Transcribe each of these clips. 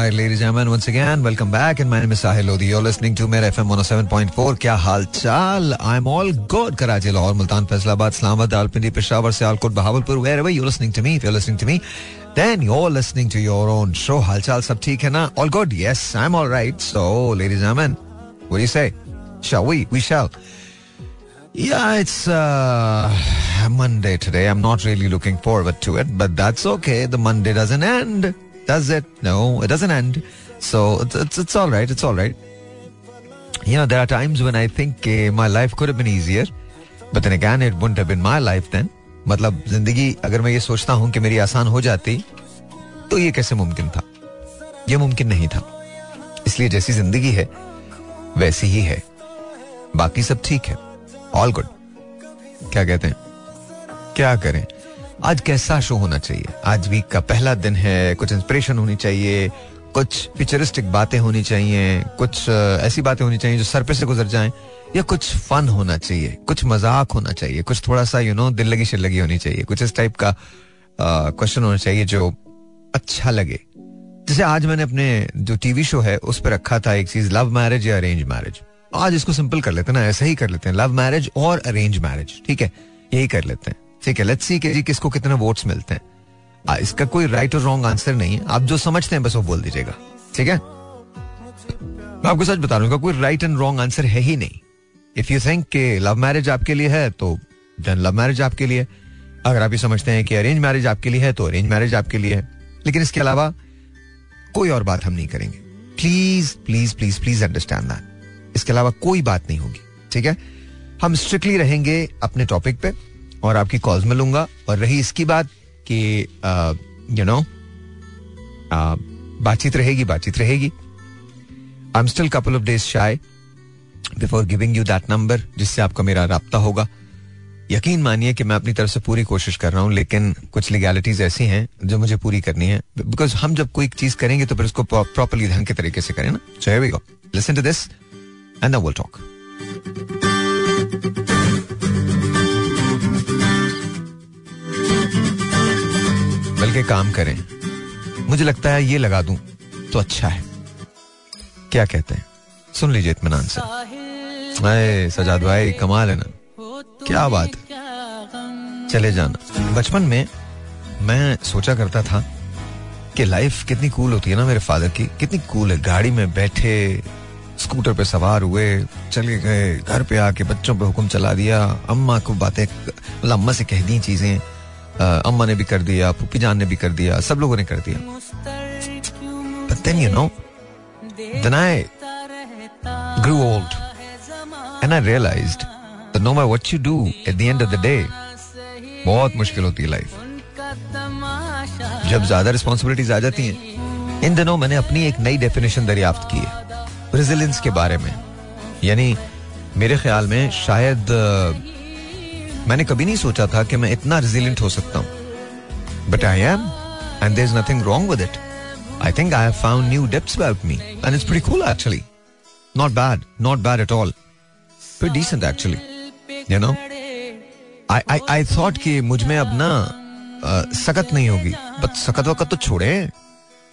right, ladies and gentlemen, once again, welcome back. And my name is Sahil Lodi. You're listening to Mera FM 107.4. क्या हाल चाल? I'm all good. Karachi, Lahore, Multan, Faisalabad, Islamabad, Rawalpindi, Peshawar, Sialkot, Bahawalpur, wherever you're listening to me, if you're listening to me, then you're listening to your own show. हाल चाल सब ठीक है ना? All good? Yes, I'm all right. So, ladies and gentlemen, what do you say? Shall we? We shall. Yeah, it's uh, Monday today. I'm not really looking forward to it, but that's okay. The Monday doesn't end. Does it? No, it doesn't end. So it's, it's, it's all right. It's all right. You know, there are times when I think uh, my life could have been easier, but then again, it wouldn't have been my life then. मतलब ज़िंदगी अगर मैं ये सोचता हूँ कि मेरी आसान हो जाती तो ये कैसे मुमकिन था ये मुमकिन नहीं था इसलिए जैसी ज़िंदगी है वैसी ही है बाकी सब ठीक है ऑल गुड क्या कहते हैं क्या करें आज कैसा शो होना चाहिए? आज वीक का पहला दिन है, कुछ इंस्पिरेशन होनी चाहिए, कुछ फ्यूचरिस्टिक बातें होनी चाहिए, कुछ ऐसी बातें होनी चाहिए जो सर पे से गुजर जाएँ, या कुछ फन होना चाहिए, कुछ मज़ाक होना चाहिए, कुछ थोड़ा सा यू नो दिल लगी शिल लगी होनी चाहिए, कुछ इस टाइप का क्वेश्चन होना चाहिए जो अच्छा लगे। जैसे आज मैंने अपने जो टीवी शो है, उस पर रखा था एक चीज़ लव मैरिज या अरेंज मैरिज आज इसको सिंपल कर लेते हैं ना, ऐसा ही कर लेते हैं लव मैरिज और अरेंज मैरिज ठीक है? यही कर लेते हैं। ठीक है लेट्स सी के जी किसको कितने वोट्स मिलते हैं। आ, इसका कोई राइट और रॉन्ग आंसर नहीं है। आप जो समझते हैं बस वो बोल दीजिएगा। ठीक है? मैं आपको सच बता रहा कोई राइट एंड रॉन्ग आंसर है ही नहीं। इफ़ यू थिंक कि लव मैरिज आपके लिए है तो देन लव मैरिज आपके लिए अगर आप ये समझते हैं कि अरेंज मैरिज आपके लिए है तो अरेंज मैरिज आपके लिए है। लेकिन इसके अलावा कोई और बात हम नहीं करेंगे। Please please please please understand that इसके अलावा कोई बात नहीं होगी। ठीक है? हम स्ट्रिक्टली रहेंगे अपने टॉपिक पे। और आपकी कॉल्स में लूँगा। और रही इसकी बात कि यू नो बातचीत रहेगी बातचीत रहेगी। I am still couple of days shy before giving you that number जिससे आपका मेरा रबता होगा। यकीन मानिए कि मैं अपनी तरफ़ से पूरी कोशिश कर रहा हूँ, लेकिन कुछ लीगैलिटीज ऐसी हैं जो मुझे पूरी करनी है। बिकॉज़ हम जब कोई चीज़ करेंगे तो फिर उसको प्रॉपरली ढंग के तरीके से करें ना। We go listen to this and will talk बल्कि काम करें। मुझे लगता है ये लगा दूँ तो अच्छा है। क्या कहते हैं? सुन लीजिए इतमान से। अरे सजाद भाई, कमाल है ना? क्या बात है। चले जाना। बचपन में मैं सोचा करता था कि लाइफ कितनी कूल होती है ना मेरे फादर की। कितनी कूल है। गाड़ी में बैठे, स्कूटर पे सवार हुए, चले गए, घर पे आके बच्चों पे हुक्म चला दिया, अम्मा को बातें अम्मा से कह दी चीज़ें। अम्मा ने भी कर दिया पुप्पी जान ने भी कर दिया सब लोगों ने कर दिया। Then you know, then I grew old and I realized that no matter what you do at the end बहुत मुश्किल होती है लाइफ जब ज़्यादा रिस्पॉन्सिबिलिटीज आ जाती हैं इन दिनों मैंने अपनी एक नई डेफिनेशन दरियाफ्त की है रेजिलेंस के बारे में। यानी मेरे ख्याल में शायद मैंने कभी नहीं सोचा था कि मैं इतना रेजिलिएंट हो सकता हूँ। But I am and there is nothing wrong with it I think I found new depth about me and it's pretty cool actually not bad not bad at all pretty decent actually you know I I I thought कि मुझमें अब ना सकत नहीं होगी। But सकत वकत तो छोड़े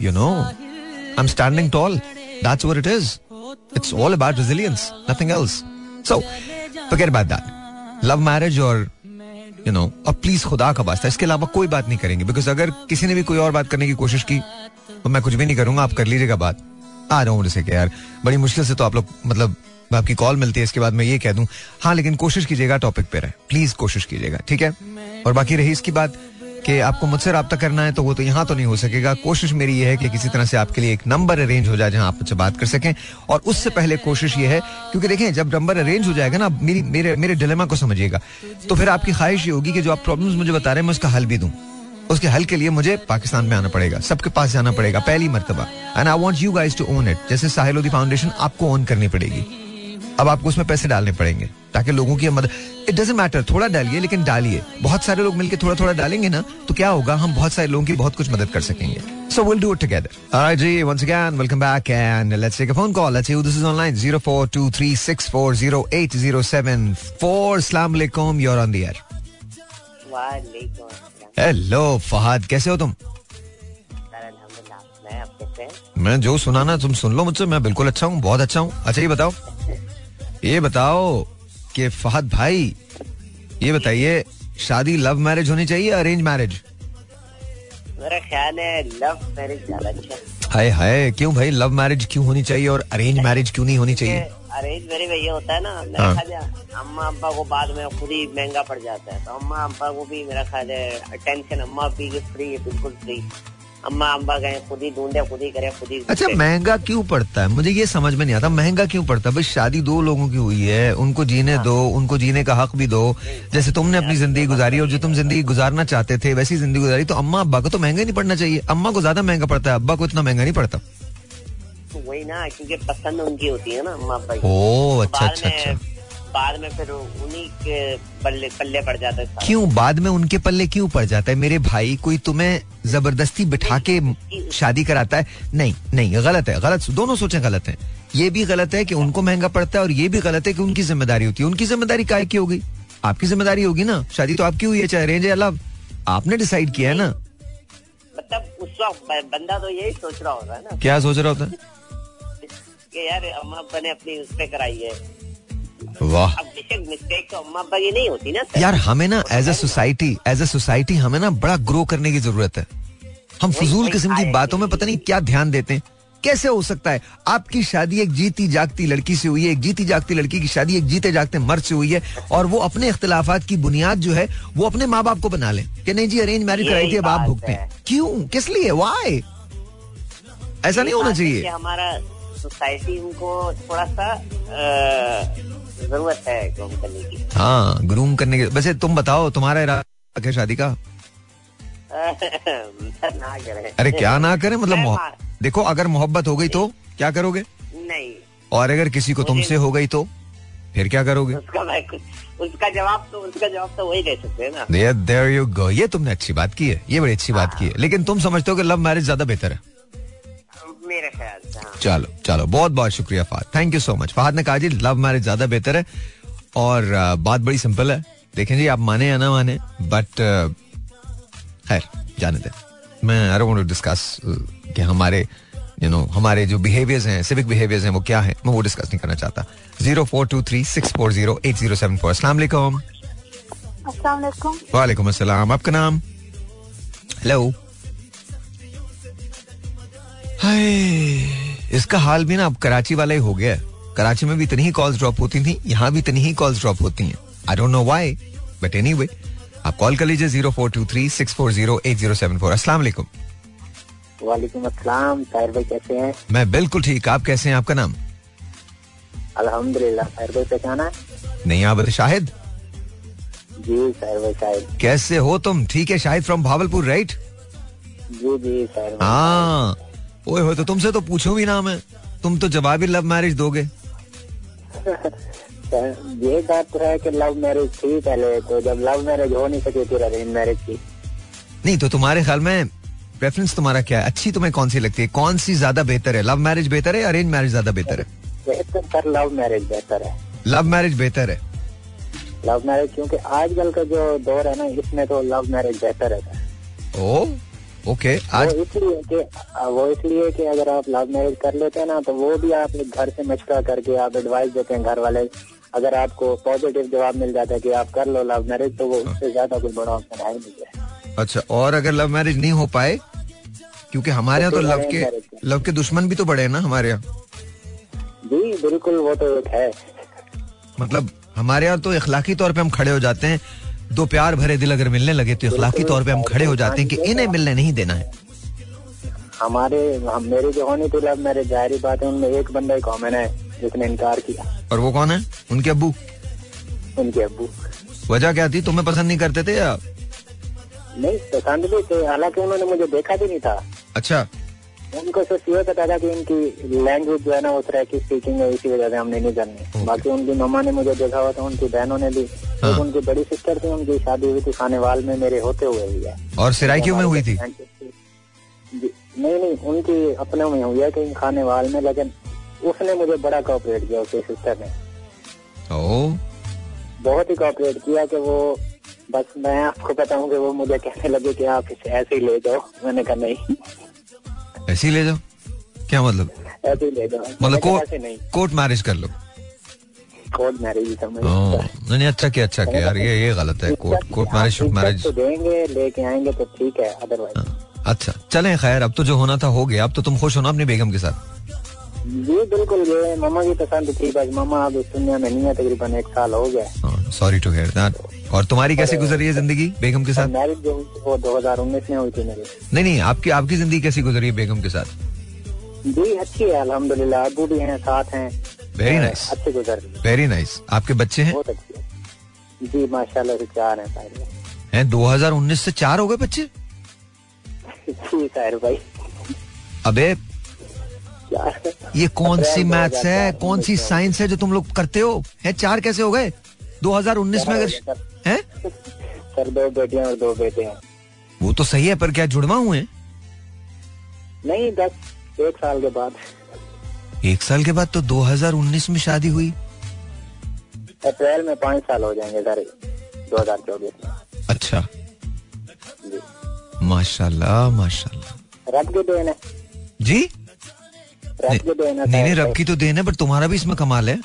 you know I am standing tall that's where it is it's all about resilience nothing else so forget about that love marriage और यू नो अब प्लीज़ खुदा का वास्ता, इसके अलावा कोई बात नहीं करेंगे। बिकॉज़ अगर किसी ने भी कोई और बात करने की कोशिश की तो मैं कुछ भी नहीं करूँगा, आप कर लीजिएगा बात। आ रहा हूँ यार, बड़ी मुश्किल से तो आप लोग मतलब आपकी कॉल मिलती है, इसके बाद मैं ये कह दूँ। हाँ लेकिन कोशिश कीजिएगा टॉपिक पे रहे। प्लीज़ कोशिश कीजिएगा, ठीक है? और बाकी रही इसकी बात कि आपको मुझसे रब्ता करना है तो वो तो यहाँ तो नहीं हो सकेगा। कोशिश मेरी ये है कि किसी तरह से आपके लिए एक नंबर अरेंज हो जाए जहाँ आप मुझसे बात कर सकें। और उससे पहले कोशिश ये है, क्योंकि देखें, जब नंबर अरेंज हो जाएगा ना मेरी, मेरे मेरे डिलेमा को समझिएगा। तो फिर आपकी ख्वाहिश ये होगी कि जो आप प्रॉब्लम्स मुझे बता रहे हैं, मैं उसका हल भी दूँ। उसके हल के लिए मुझे पाकिस्तान में आना पड़ेगा, सबके पास जाना पड़ेगा, पहली मरतबा। And I want you guys to own it जैसे साहिलोदी फाउंडेशन आपको ओन करनी पड़ेगी। अब आपको उसमें पैसे डालने पड़ेंगे। ताकि लोगों की मदद इट डजेंट मैटर थोड़ा डालिए लेकिन डालिए। बहुत सारे लोग मिलकर थोड़ा थोड़ा डालेंगे ना तो क्या होगा? हम बहुत सारे लोगों की बहुत कुछ मदद कर सकेंगे। So will do it together alright ji once again welcome back and let's take a phone call let's see this is online 04236408074 अस्सलाम वालेकुम you are on the air वालेकुम हेलो फहद कैसे हो तुम? हैं? मैं जो सुनाना तुम सुन लो मुझसे मैं बिल्कुल अच्छा हूँ बहुत अच्छा हूँ। अच्छा ये बताओ। ये बताओ कि फहद भाई ये बताइए शादी लव मैरिज होनी चाहिए अरेंज मैरिज मेरा ख्याल है लव मैरिज ज़्यादा अच्छा हाय हाय क्यों भाई? लव मैरिज क्यों होनी चाहिए और अरेंज मैरिज क्यों नहीं होनी चाहिए? अरेंज मैरिज ये होता है ना मेरा हाँ। ख्याल है अम्मा अब्बा को बाद में खुद ही महँगा पड़ जाता है तो अम्मा अब्बा को भी मेरा ख्याल है टेंशन अम्मा की फ्री है बिल्कुल फ्री अम्मा अब्बा गए खुद ही ढूंढे खुद ही करे खुद ही अच्छा महँगा क्यों पड़ता है? मुझे ये समझ में नहीं आता महँगा क्यों पड़ता है? भाई शादी दो लोगों की हुई है उनको जीने दो उनको जीने का हक भी दो। जैसे तुमने अपनी ज़िंदगी गुजारी और जो तुम ज़िंदगी गुजारना चाहते थे वैसी ज़िंदगी गुजारी तो अम्मा अब्बा को तो महँगा नहीं पड़ना चाहिए। अम्मा को ज़्यादा महँगा पड़ता है अब्बा को इतना महँगा नहीं पड़ता। वही ना क्योंकि पसंद उनकी होती है ना अम्मा अब्बा ओ अच्छा अच्छा अच्छा। बाद में फिर उन्हीं के पल्ले पल्ले पड़ जाता है क्यों? बाद में उनके पल्ले क्यों पड़ जाता है? मेरे भाई कोई तुम्हें ज़बरदस्ती बिठा के शादी कराता है? नहीं नहीं गलत है गलत। दोनों सोचें गलत है। ये भी गलत है कि उनको महँगा पड़ता है और ये भी गलत है कि उनकी ज़िम्मेदारी होती है। उनकी ज़िम्मेदारी काय की होगी? आपकी ज़िम्मेदारी होगी ना? शादी तो आपकी हुई है चाहे रेंज है अलाव आपने डिसाइड किया है ना? मतलब उस वक्त बंदा तो यही सोच रहा होगा ना। क्या सोच रहा होता है? कि यार अपनी उस पे कराई है। वाह। तो नहीं होती ना यार हमें ना as a society as a society हमें ना बड़ा ग्रो करने की ज़रूरत है। हम फजूल किस्म की बातों में पता नहीं क्या ध्यान देते हैं। कैसे हो सकता है? आपकी शादी एक जीती जागती लड़की से हुई है एक जीती जागती लड़की की शादी एक जीते जागते मर्द से हुई है और वो अपने इख्तलाफात की बुनियाद जो है वो अपने माँ बाप को बना ले कि नहीं जी अरेंज मैरिज कराई थी अब आप भुगते हैं। क्यों? किस लिए? वाई ऐसा नहीं होना चाहिए। हमारा सोसाइटी उनको थोड़ा सा ज़रूरत है ग्रोम करने की। हाँ ग्रूम करने के वैसे तुम बताओ तुम्हारा इरादा क्या शादी का? ना करें। अरे क्या ना करें? मतलब देखो अगर मोहब्बत हो गई तो क्या करोगे? नहीं। और अगर किसी को तुमसे हो गई तो फिर क्या करोगे? उसका उसका जवाब तो उसका जवाब तो वही दे सकते हैं ना। देयर देयर यू गो ये तुमने अच्छी बात की है। ये बड़ी अच्छी बात की है। लेकिन तुम समझते हो कि लव मैरिज ज़्यादा बेहतर है। मेरे ख्याल से हाँ। चलो चलो बहुत बहुत शुक्रिया Fahad thank you so much Fahad ने कहा जी लव मैरिज ज़्यादा बेहतर है और बात बड़ी सिंपल है। देखें जी आप माने या ना माने बट खैर जाने दें। मैं आई डोंट डिस्कस कि हमारे यू नो हमारे जो बिहेवियर्स हैं सिविक बिहेवियर्स हैं वो क्या है मैं वो डिस्कस नहीं करना चाहता। Zero four two three six four zero eight zero seven four असला वालेकुम अस्सलाम आपका नाम? हेलो इसका हाल भी ना अब कराची वाला ही हो गया है। कराची में भी इतनी ही कॉल्स ड्रॉप होती थी यहाँ भी इतनी ही कॉल्स ड्रॉप होती हैं। I don't know why but anyway आप कॉल कर लीजिए zero four two three six four zero eight zero seven four वालेकुम। अस्सलाम साहिर भाई कैसे हैं? मैं बिल्कुल ठीक आप कैसे हैं? आपका नाम? अल्हम्दुलिल्लाह साहिर भाई पहचाना है? नहीं आप शाहिद? जी साहिर भाई शाहिद कैसे हो तुम? ठीक है शाहिद फ्रॉम भावलपुर राइट जी जी साहिर हाँ। ओए हो तो तुमसे तो पूछूँ भी ना मैं तुम तो जवाब ही लव मैरिज दोगे। ये बात तो है कि लव मैरिज थी पहले तो जब लव मैरिज हो नहीं सकी फिर अरेंज मैरिज की। नहीं तो तुम्हारे ख्याल में प्रेफरेंस तुम्हारा क्या है? अच्छी तुम्हें कौन सी लगती है? कौन सी ज़्यादा बेहतर है? लव मैरिज बेहतर है अरेंज मैरिज ज़्यादा बेहतर है? बेहतर सर लव मैरिज बेहतर है। लव मैरिज बेहतर है। लव मैरिज क्योंकि आजकल का जो दौर है ना इसमें तो लव मैरिज बेहतर है। ओ ओके आज वो इसलिए कि वो इसलिए कि अगर आप लव मैरिज कर लेते हैं ना तो वो भी आप घर से मशवरा करके आप एडवाइस देते हैं घर वाले अगर आपको पॉजिटिव जवाब मिल जाता है कि आप कर लो लव मैरिज तो वो उससे ज़्यादा कोई बड़ा ऑप्शन है नहीं है। अच्छा और अगर लव मैरिज नहीं हो पाए क्योंकि हमारे यहाँ तो तो लव के लव के दुश्मन भी तो बड़े हैं ना हमारे यहाँ। जी बिल्कुल वो तो एक है। मतलब हमारे यहाँ तो इखलाकी तौर पे हम खड़े हो जाते हैं। दो प्यार भरे दिल अगर मिलने लगे तो इखलाकी तौर पे हम खड़े हो जाते हैं कि इन्हें मिलने नहीं देना है। हमारे हम मेरी जो होनी थी लव मैरिज ज़ाहिर बात है उनमें एक बंदा कॉमन है जिसने इनकार किया। और वो कौन है? उनके अबू उनके अबू वजह क्या थी? तुम्हें पसंद नहीं करते थे या? नहीं पसंद भी थे हालाँकि उन्होंने मुझे देखा भी नहीं था। अच्छा। उनको सिर्फ़ ये पता था कि इनकी लैंग्वेज जो है ना वो तरह की स्पीकिंग है इसी वजह से हमने नहीं करनी बाकी उनकी मम्मा ने मुझे देखा हुआ था उनकी बहनों ने भी। हाँ। उनकी बड़ी सिस्टर थी उनकी शादी हुई थी खानेवाल में मेरे होते हुए हुई है। और सिराई क्यों में हुई थी? नहीं नहीं उनकी अपने में हुई है कहीं खानेवाल में लेकिन उसने मुझे बड़ा कॉपरेट किया उसकी सिस्टर ने। बहुत ही कॉपरेट किया कि वो बस मैं आपको बताऊँ कि वो मुझे कहने लगे कि आप इसे ऐसे ही ले जाओ। मैंने कहा नहीं। ऐसे ही ले जाओ। क्या मतलब? ऐसे ले दो मतलब कोर्ट कोर्ट मैरिज कर लो। कोर्ट मैरिज ही समझ नहीं अच्छा क्या अच्छा क्या यार ये ये गलत है। कोर्ट कोर्ट मैरिज मैरिज तो देंगे लेके आएँगे तो ठीक है अदरवाइज़ अच्छा चले खैर अब तो जो होना था हो गया। अब तो तुम खुश हो ना अपनी बेगम के साथ। जी बिल्कुल ये मामा की पसंद थी बस मामा अब इस दुनिया में नहीं है तकरीबन एक साल हो गया। सॉरी टू हियर दैट और तुम्हारी कैसे गुजर है ज़िंदगी बेगम के साथ? मैरिज जो हुई थी वो 2019 में हुई थी मेरी। नहीं नहीं आपकी आपकी ज़िंदगी कैसी गुजर है बेगम के साथ? जी अच्छी है अल्हम्दुलिल्लाह अबू भी हैं साथ हैं। वेरी नाइस अच्छी गुजर वेरी नाइस आपके बच्चे हैं? बहुत अच्छी जी माशाल्लाह से चार हैं सारे। हैं 2019 से चार हो गए बच्चे? जी साहिर भाई। अबे ये कौन सी मैथ्स है? कौन सी साइंस है जो तुम लोग करते हो? है चार कैसे हो गए? 2019 में अगर हैं? सर दो बेटियाँ और दो बेटे हैं। वो तो सही है पर क्या जुड़वा हुए नहीं दस एक साल के बाद। एक साल के बाद तो 2019 में शादी हुई। अप्रैल में पाँच साल हो जाएँगे सर दो हज़ार चौबीस में। अच्छा। माशाल्लाह माशाल्लाह। रब के देन है जी? नहीं नहीं रब की तो देन है पर तुम्हारा भी इसमें कमाल है।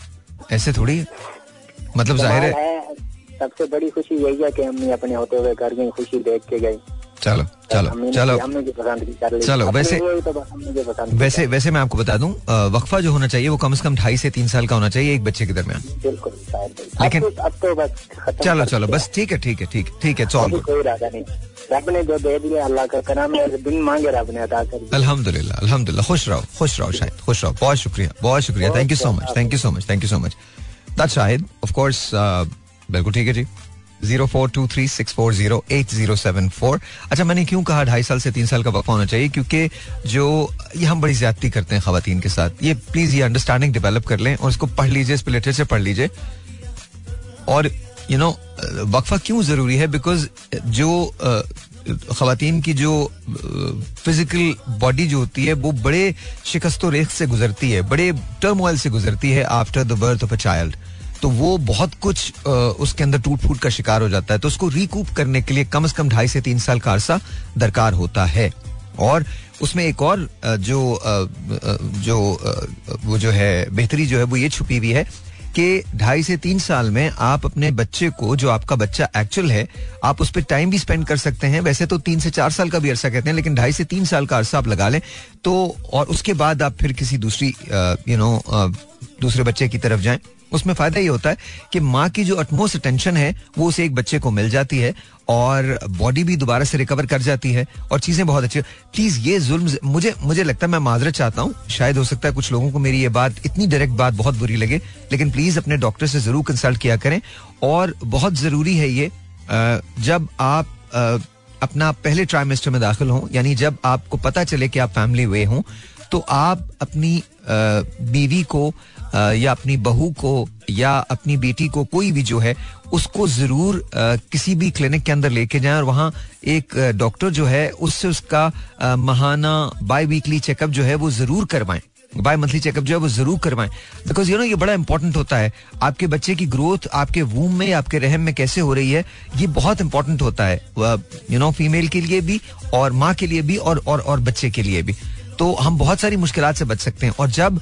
ऐसे थोड़ी है। मतलब ज़ाहिर है। सबसे बड़ी खुशी यही है कि अम्मी अपने होते हुए घर गई खुशी देख के गई चलो चलो चलो। चलो, वैसे- तो वैसे वैसे मैं आपको बता दूँ वक्फा जो होना चाहिए वो कम से कम ढाई से तीन साल का होना चाहिए एक बच्चे के दरमियान। भाई लेकिन- अब तो, तो चलो चलो बस ठीक है ठीक है ठीक ठीक है चौल। अभी कोई इरादा नहीं। रब ने जो दे दिया अल्लाह का करम है बिन मांगे रब ने अदा कर अल्हम्दुलिल्लाह अल्हम्दुलिल्लाह खुश रहो खुश रहो शाहिद खुश रहो। बहुत शुक्रिया बहुत शुक्रिया। Thank you so much thank you so much thank you so much that Shahid of course बिल्कुल ठीक है जी। Zero four two three six four zero eight zero seven four. अच्छा मैंने क्यों कहा ढाई साल से तीन साल का वक्फा होना चाहिए? क्योंकि जो ये हम बड़ी ज्यादती करते हैं खातन के साथ। ये प्लीज़ ये अंडरस्टैंडिंग डेवलप कर लें और इसको पढ़ लीजिए, इस पर लिटरेचर पढ़ लीजिए। और यू नो वक्फा क्यों ज़रूरी है? बिकॉज़ जो खातन की जो फ़िज़िकल बॉडी जो होती है, वो बड़े शिकस्त रेख से गुजरती है, बड़े टर्मोइल से गुजरती है after the birth of a child तो वो बहुत कुछ उसके अंदर टूट फूट का शिकार हो जाता है। तो उसको रिकूप करने के लिए कम से कम ढाई से तीन साल का अरसा दरकार होता है। और उसमें एक और जो जो वो जो है, बेहतरी जो है, वो ये छुपी हुई है कि ढाई से तीन साल में आप अपने बच्चे को, जो आपका बच्चा एक्चुअल है, आप उस पर टाइम भी स्पेंड कर सकते हैं। वैसे तो तीन से चार साल का भी अरसा कहते हैं, लेकिन ढाई से तीन साल का अरसा आप लगा लें तो और उसके बाद आप फिर किसी दूसरी यू नो दूसरे बच्चे की तरफ़ जाएँ। उसमें फ़ायदा ये होता है कि माँ की जो अटमोस्ट अटेंशन है, वो उसे एक बच्चे को मिल जाती है और बॉडी भी दोबारा से रिकवर कर जाती है और चीज़ें बहुत अच्छी प्लीज़ ये जुल्म मुझे मुझे लगता है मैं माजरत चाहता हूँ, शायद हो सकता है कुछ लोगों को मेरी ये बात, इतनी डायरेक्ट बात बहुत बुरी लगे, लेकिन प्लीज़ अपने डॉक्टर से ज़रूर कंसल्ट किया करें और बहुत ज़रूरी है ये जब आप अपना पहले ट्राइमेस्टर में दाखिल हों, यानी जब आपको पता चले कि आप फैमिली वे हों तो आप अपनी बीवी को या अपनी बहू को या अपनी बेटी को कोई भी जो है, उसको ज़रूर किसी भी क्लिनिक के अंदर लेके जाएँ और वहाँ एक डॉक्टर जो है, उससे उसका महाना बाई वीकली चेकअप जो है वो ज़रूर करवाएँ। बाय मंथली चेकअप जो है वो ज़रूर करवाएँ। बिकॉज़ यू नो ये बड़ा इंपॉर्टेंट होता है। आपके बच्चे की ग्रोथ आपके वूम में, आपके रहम में कैसे हो रही है, ये बहुत इंपॉर्टेंट होता है। यू नो फीमेल के लिए भी और माँ के लिए भी और और और बच्चे के लिए भी। तो हम बहुत सारी मुश्किल से बच सकते हैं। और जब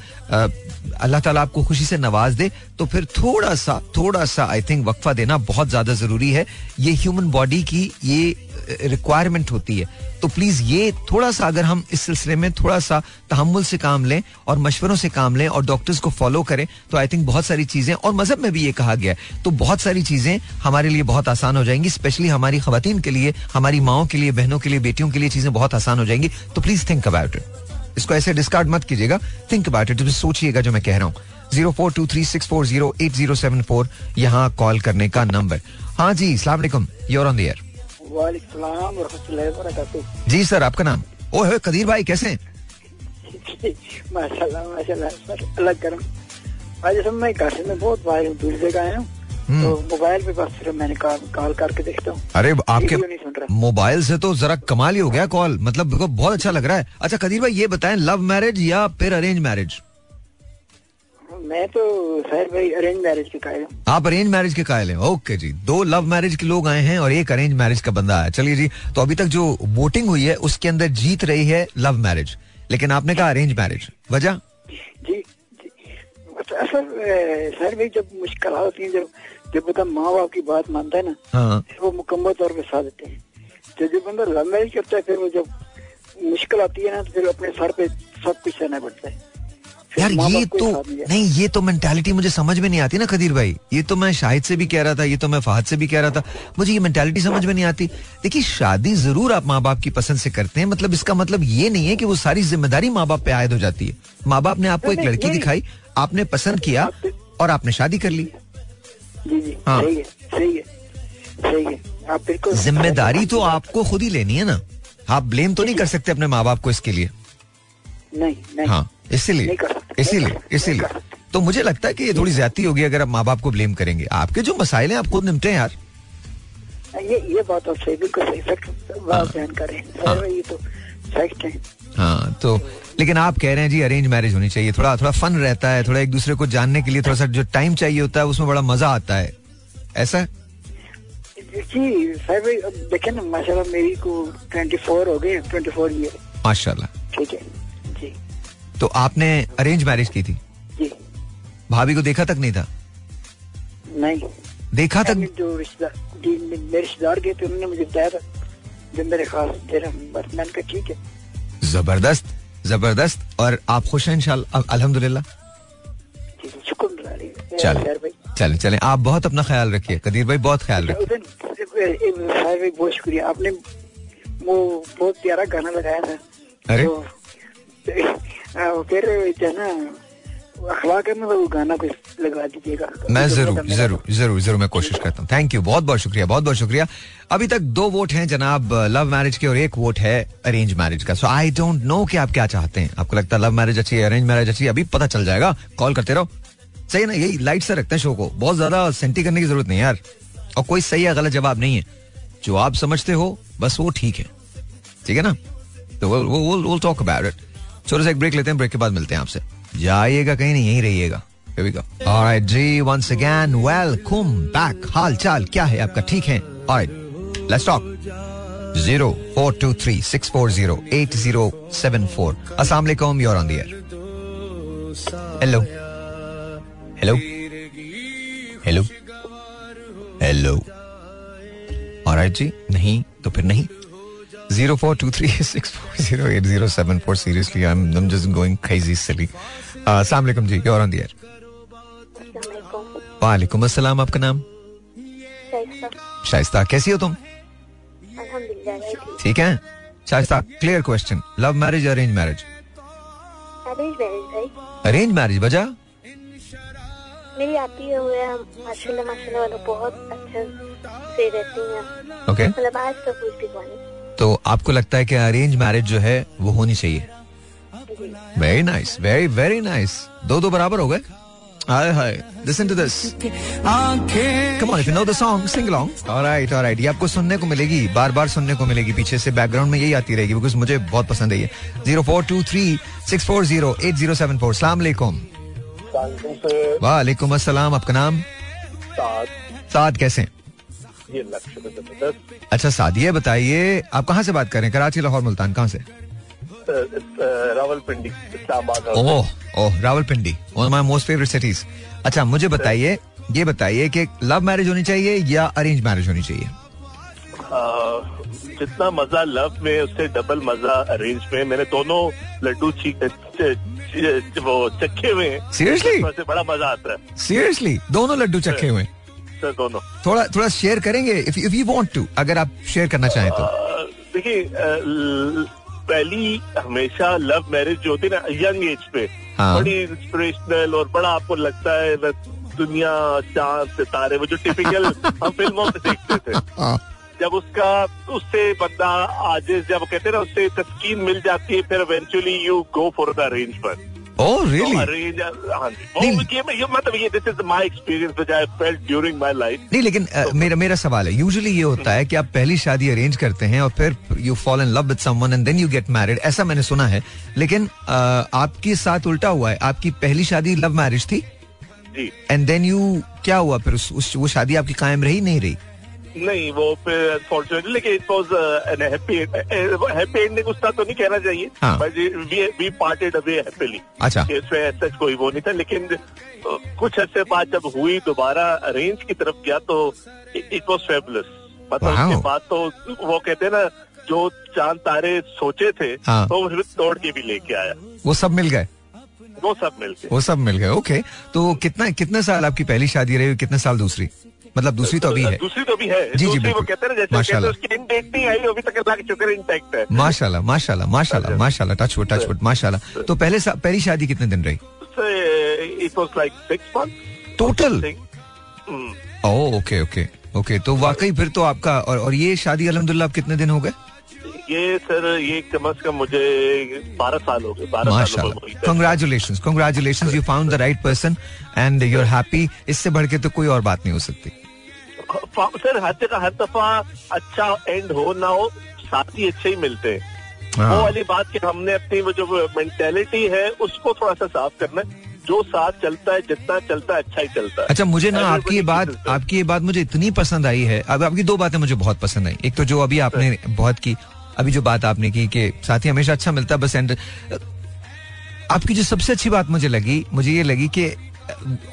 अल्लाह ताला आपको खुशी से नवाज़ दे। तो फिर थोड़ा सा थोड़ा सा आई थिंक वक्फा देना बहुत ज़्यादा ज़रूरी है। ये ह्यूमन बॉडी की ये रिक्वायरमेंट होती है। तो प्लीज़ ये थोड़ा सा अगर हम इस सिलसिले में थोड़ा सा तहमुल से काम लें और मशवरों से काम लें और डॉक्टर्स को फॉलो करें तो आई थिंक बहुत सारी चीज़ें, और मज़हब में भी ये कहा गया है। तो बहुत सारी चीज़ें हमारे लिए बहुत आसान हो जाएँगी स्पेशली हमारी खातन के लिए, हमारी माओ के लिए, बहनों के लिए, बेटियों के लिए चीज़ें बहुत आसान हो जाएँगी। तो प्लीज़ थिंक अबाउट इट इसको ऐसे डिस्कार्ड मत कीजिएगा। थिंक अबाउट इट सोचिएगा जो मैं कह रहा हूँ। Zero four two three six four zero eight zero seven four यहाँ कॉल करने का नंबर हाँ जी सलाम योर ऑन वालेकुम रहमतुल्लाहि व बरकातहू जी सर आपका नाम? ओए होए कदीर भाई कैसे हैं? माशाल्लाह माशाल्लाह अलग करम। आज मैं से मैं बहुत बाहर हूँ दूर जगह आया हूँ। तो मोबाइल पे बस सिर्फ़ मैंने कॉल कॉल करके देखता हूँ। अरे आपके मोबाइल से तो जरा कमाल ही हो गया कॉल। मतलब बहुत अच्छा लग रहा है। अच्छा कदीर भाई ये बताएँ लव मैरिज या फिर अरेंज मैरिज? मैं तो सर भाई अरेंज मैरिज के कायल हूँ। आप अरेंज मैरिज के कायल हैं? ओके जी। दो लव मैरिज के लोग आए हैं और एक अरेंज मैरिज का बंदा आया। चलिए जी तो अभी तक जो वोटिंग हुई है उसके अंदर जीत रही है लव मैरिज। लेकिन आपने कहा अरेंज मैरिज। वजह? जी जी। अच्छा, असल सर भाई जब मुश्किल होती है जब जब बंदा माँ बाप की बात मानता है ना हाँ। फिर वो मुकम्मल तौर पे साथ देते हैं। तो जब बंदा लव मैरिज करता है फिर वो जब मुश्किल आती है ना तो फिर अपने सर पे सब कुछ सहना पड़ता है। यार ये तो नहीं ये तो मेंटालिटी मुझे समझ में नहीं आती ना खदीर भाई। ये तो मैं शाहिद से भी कह रहा था ये तो मैं फहद से भी कह रहा था। मुझे ये मेंटालिटी समझ में नहीं आती। देखिए शादी ज़रूर आप माँ बाप की पसंद से करते हैं मतलब इसका मतलब ये नहीं है कि वो सारी ज़िम्मेदारी माँ बाप पे आयद हो जाती है। माँ बाप ने आपको एक लड़की दिखाई आपने पसंद किया और आपने शादी कर ली। जी जी हाँ। सही है सही है सही है। आप बिल्कुल ज़िम्मेदारी तो आपको खुद ही लेनी है ना। आप ब्लेम तो नहीं कर सकते अपने माँ बाप को इसके लिए। नहीं नहीं। हाँ इसीलिए इसीलिए इसीलिए। तो मुझे लगता है कि ये थोड़ी ज़्यादा होगी अगर आप माँ बाप को ब्लेम करेंगे। आपके जो मसाइल हैं आप खुद निपटे यार। ये ये बात आप सही बिल्कुल सही। फैक्ट बात बयान कर हाँ। ये तो फैक्ट है। हाँ तो लेकिन आप कह रहे हैं जी अरेंज मैरिज होनी चाहिए। थोड़ा थोड़ा फन रहता है थोड़ा एक दूसरे को जानने के लिए थोड़ा सा जो टाइम चाहिए होता है उसमें बड़ा मज़ा आता है। ऐसा? जी देखें ना माशाल्लाह मेरी को 24 हो गए 24 ईयर माशाल्लाह। ठीक है जी। तो आपने अरेंज मैरिज की थी? जी। भाभी को देखा तक नहीं था? नहीं। देखा तक जो रिश्तेदार मेरे रिश्तेदार गए थे उन्होंने मुझे बताया था जो मेरे खास बस मैंने कहा ठीक है। ज़बरदस्त। ज़बरदस्त और आप खुश हैं इंशाल्लाह अल्हम्दुलिल्लाह? चले चले चले। आप बहुत अपना ख्याल रखिए कदीर भाई बहुत ख्याल रखिए। बहुत शुक्रिया। आपने वो बहुत प्यारा गाना लगाया था। अरे? तो, फिर जो है ना ना तो वो गाना लगा दीजिएगा। मैं ज़रूर ज़रूर ज़रूर ज़रूर मैं कोशिश करता हूँ। थैंक यू बहुत बहुत शुक्रिया बहुत बहुत शुक्रिया। अभी तक दो वोट हैं जनाब लव मैरिज के और एक वोट है अरेंज मैरिज का। सो आई डोंट नो कि आप क्या चाहते हैं। आपको लगता है लव मैरिज अच्छी है अरेंज मैरिज अच्छी है? अभी पता चल जाएगा। कॉल करते रहो। सही ना? यही लाइट से रखते हैं शो को। बहुत ज़्यादा सेंटी करने की ज़रूरत नहीं यार। और कोई सही या गलत जवाब नहीं है। जो आप समझते हो बस वो ठीक है। ठीक है ना? तो वो वो वो टॉक अबाउट इट छोटे से एक ब्रेक लेते हैं ब्रेक के बाद मिलते हैं आपसे। जाइएगा कहीं नहीं यही रहिएगा। Alright, जी, हाल चाल क्या है आपका? ठीक है? Alright, let's talk. 0423-640-8074. अस्सलाम वालेकुम योर ऑन द एयर जी नहीं तो फिर नहीं। Four two three six four zero eight zero seven four. Seriously, I'm I'm just going crazy, silly. Uh, Assalamu alaikum ji. On the air. अस्सलाम वालेकुम अस्सलाम आपका नाम शाइस्ता कैसी हो तुम ठीक है? Shaista clear question love marriage arrange marriage arrange marriage वजह मेरी आती है हुए माशाल्लाह माशाल्लाह वाला बहुत अच्छे से रहती हैं। ओके मतलब आज तक कुछ भी तो आपको लगता है कि अरेंज मैरिज जो है वो होनी चाहिए? Very nice very very nice दो दो बराबर हो गए? Hi hi listen to this come on if you know the song sing along alright alright ये आपको सुनने को मिलेगी बार बार सुनने को मिलेगी पीछे से बैकग्राउंड में यही आती रहेगी बिकॉज़ मुझे बहुत पसंद है ये. Zero four two three six four zero eight zero seven four सलाम अलैकुम वालेकुम अस्सलाम आपका नाम? साद. कैसे? हैं? अच्छा साद ये बताइए। आप कहाँ से बात कर रहे हैं? कराची लाहौर मुल्तान कहाँ से? Rawalpindi oh oh Rawalpindi my most favourite cities अच्छा मुझे बताइए ये बताइए कि लव मैरिज होनी चाहिए या अरेंज मैरिज होनी चाहिए? जितना मज़ा लव में उससे डबल मज़ा अरेंज में। मैंने दोनों लड्डू वो चखे हुए हैं। सीरियसली बड़ा मज़ा आता है। सीरियसली दोनों लड्डू चखे हुए हैं। सर दोनों। थोड़ा थोड़ा शेयर करेंगे? If if you want to अगर आप शेयर करना चाहें तो। देखिए पहली हमेशा लव मैरिज जो होती है ना यंग एज पे। हाँ। बड़ी इंस्पिरेशनल और बड़ा आपको लगता है दुनिया चाँद सितारे वो जो टिपिकल हम फ़िल्मों में देखते थे। हाँ, जब उसका उससे बंदा आजिज जब कहते हैं ना उससे तस्कीन मिल जाती है फिर eventually you go for the arrangement really arrange हाँ जी। नहीं। वो ये ये मतलब ये this is my experience which I felt during my life नहीं लेकिन मेरा मेरा सवाल है। यूजुअली ये होता है कि आप पहली शादी अरेंज करते हैं और फिर you fall in love with someone and then you get married ऐसा मैंने सुना है। लेकिन आपके साथ उल्टा हुआ है। आपकी पहली शादी लव मैरिज थी? जी। एंड देन यू क्या हुआ फिर उस, उस वो शादी आपकी कायम रही नहीं रही? नहीं वो फिर अनफॉर्चुनेटली लेकिन it was an happy happy ending उसका तो नहीं कहना चाहिए। But we we parted away happily अच्छा। इसमें ऐसा कोई वो नहीं था लेकिन कुछ अर्से बाद जब हुई दोबारा अरेंज की तरफ़ गया तो इट वाज फेबुलस मतलब उसके बाद तो वो कहते हैं ना जो चाँद तारे सोचे थे हाँ। तो वो तोड़ के भी लेके आया। वो सब मिल गए? वो सब मिल गए। वो सब मिल गए ओके तो कितना कितने साल आपकी पहली शादी रही कितने साल दूसरी? मतलब दूसरी तो अभी है। दूसरी तो भी है। जी, दूसरी वो बिल्कुल। कहते हैं ना जैसे माशाल्लाह। उसकी इंटेक्ट नहीं आई अभी तक का शुक्र इंटेक्ट है। माशाल्लाह माशाल्लाह माशाल्लाह माशाल्लाह टच वुड टच वुड माशाल्लाह। तो पहले पहली शादी कितने दिन रही? It was like six month total. Oh okay okay okay तो वाकई फिर तो आपका और, और ये शादी अल्हम्दुलिल्लाह आप कितने दिन हो गए? ये सर ये कम अज कम मुझे बारह साल हो गए माशाल्लाह। Congratulation congratulation you found the right person and you are happy इससे बढ़ के तो कोई और बात नहीं हो सकती। सर हर जगह हर दफ़ा अच्छा एंड हो ना हो साथी अच्छे ही मिलते हैं। हाँ। वो वाली बात कि हमने अपनी वो जो मेंटेलिटी है उसको थोड़ा सा साफ़ करना है। जो साथ चलता है जितना चलता है अच्छा ही चलता है। अच्छा मुझे ना आपकी ये बात आपकी ये बात मुझे इतनी पसंद आई है। अब आपकी दो बातें मुझे बहुत पसंद आई। एक तो जो अभी आपने बहुत की अभी जो बात आपने की कि साथी हमेशा अच्छा मिलता है बस एंड आपकी जो सबसे अच्छी बात मुझे लगी मुझे ये लगी कि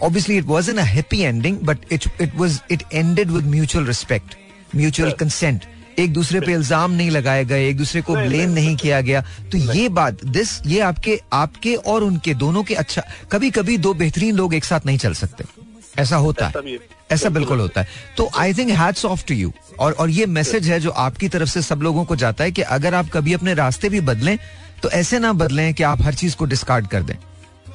obviously it was unhappy ending but it it was it ended with mutual respect mutual consent एक दूसरे पे इल्ज़ाम नहीं लगाए गए एक दूसरे को ब्लेम नहीं, किया गया। तो ये बात दिस ये आपके आपके और उनके दोनों के अच्छा कभी कभी दो बेहतरीन लोग एक साथ नहीं चल सकते। ऐसा होता है। ऐसा बिल्कुल। होता है। तो I think hats off to you और और ये मैसेज है जो आपकी तरफ़ से सब लोगों को जाता है कि अगर आप कभी अपने रास्ते भी बदलें तो ऐसे ना बदलें कि आप हर चीज़ को डिस्कार्ड कर दें।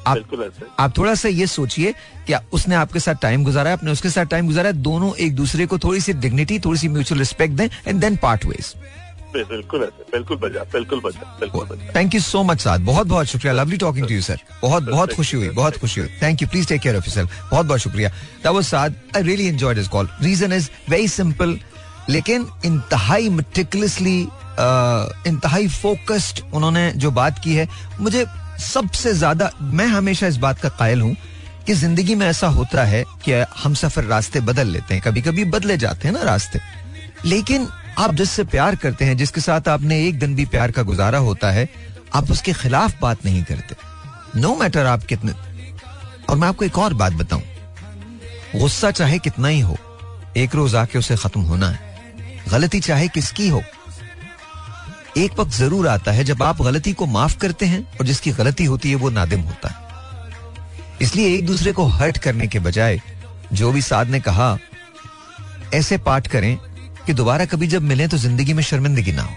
आप आप थोड़ा सा ये सोचिए कि उसने आपके साथ टाइम गुजारा है आपने उसके साथ टाइम गुजारा है दोनों एक दूसरे को थोड़ी सी डिग्निटी थोड़ी सी म्यूचुअल रिस्पेक्ट दें एंड देन पार्ट वेज बिल्कुल बिल्कुल बजा बिल्कुल बजा बिल्कुल थैंक यू सो मच बहुत बहुत शुक्रिया। Lovely talking to you sir बहुत बहुत खुशी हुई बहुत खुशी हुई। Thank you please take care of yourself बहुत बहुत शुक्रिया। That was Saad I really enjoyed this call reason is very simple लेकिन इंतहाई मेटिकुलसली इंतहाई फोकस्ड उन्होंने जो बात की है मुझे सबसे ज़्यादा, मैं हमेशा इस बात का कायल हूँ कि ज़िंदगी में ऐसा होता है कि हम सफ़र रास्ते बदल लेते हैं कभी कभी बदले जाते हैं ना रास्ते। लेकिन आप जिससे प्यार करते हैं, जिसके साथ आपने एक दिन भी प्यार का गुजारा होता है, आप उसके खिलाफ बात नहीं करते। नो no मैटर आप कितने। और मैं आपको एक और बात बताऊँ। गुस्सा चाहे कितना ही हो, एक रोज आके उसे खत्म होना है। गलती चाहे किसकी हो एक वक्त ज़रूर आता है जब आप गलती को माफ़ करते हैं और जिसकी गलती होती है वो नादिम होता है। इसलिए एक दूसरे को हर्ट करने के बजाय, जो भी साध ने कहा, ऐसे पाठ करें कि दोबारा कभी जब मिलें तो ज़िंदगी में शर्मिंदगी ना हो।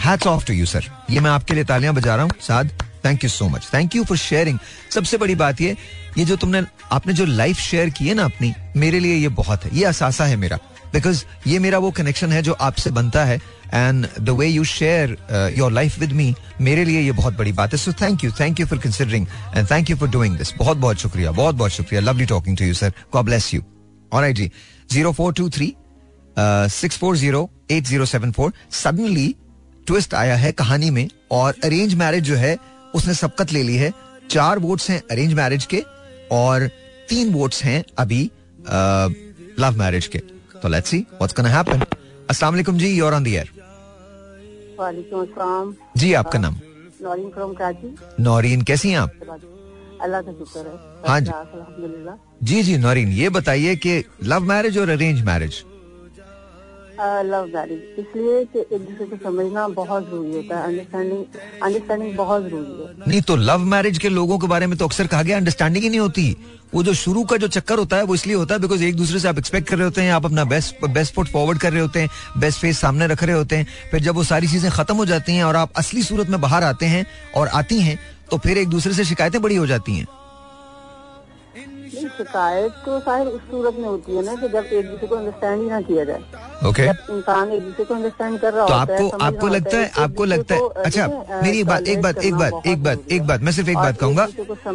Hats off to you sir ये मैं आपके लिए तालियाँ बजा रहा हूँ। Saad thank you so much thank you for sharing सबसे बड़ी बात ये ये जो तुमने, आपने जो लाइफ शेयर की है ना अपनी, मेरे लिए ये बहुत है। ये असासा है मेरा। बिकॉज़ ये मेरा वो कनेक्शन है जो आपसे बनता है and the way you share your life with me मेरे लिए ये बहुत बड़ी बात है। So thank you thank you for considering and thank you for doing this बहुत बहुत शुक्रिया, बहुत बहुत शुक्रिया। Lovely talking to you sir God bless you alright ji. Zero four two three six four zero eight zero seven four suddenly twist आया है कहानी में, और अरेंज मैरिज जो है, उसने सबकत ले ली है। चार वोट्स हैं अरेंज मैरिज के, और तीन वोट्स हैं अभी लव मैरिज के। तो let's see what's gonna happen अस्सलाम वालेकुम जी you are on the air वालेकुम अस्सलाम जी आपका नाम नौरीन फ्रॉम कराची नौरीन कैसी हैं आप अल्लाह का शुक्र है हाँ जी। अल्हम्दुलिल्लाह जी जी नौरीन ये बताइए कि लव मैरिज और अरेंज मैरिज लव मैरिज इसलिए कि एक दूसरे को समझना बहुत ज़रूरी होता है अंडरस्टैंडिंग अंडरस्टैंडिंग बहुत ज़रूरी है। नहीं तो लव मैरिज के लोगों के बारे में तो अक्सर कहा गया अंडरस्टैंडिंग ही नहीं होती। वो जो शुरू का जो चक्कर होता है, वो इसलिए होता है बिकॉज़ एक दूसरे से आप एक्सपेक्ट कर रहे होते हैं, आप अपना बेस्ट बेस्ट फुट फॉरवर्ड कर रहे होते हैं बेस्ट फेस सामने रख रहे होते हैं, फिर जब वो सारी चीज़ें खत्म हो जाती हैं और आप असली सूरत में बाहर आते हैं और आती हैं तो फिर एक दूसरे से शिकायतें बड़ी हो जाती हैं। शिकायत तो शायद उस सूरत में होती है ना कि जब एक दूसरे को अंडरस्टैंड ही ना किया जाए। ओके इंसान एक दूसरे को अंडरस्टैंड कर रहा तो होता है आपको आपको लगता है आपको लगता है अच्छा मेरी एक बात एक बात एक बात एक बात एक बात मैं सिर्फ़ एक बात कहूँगा।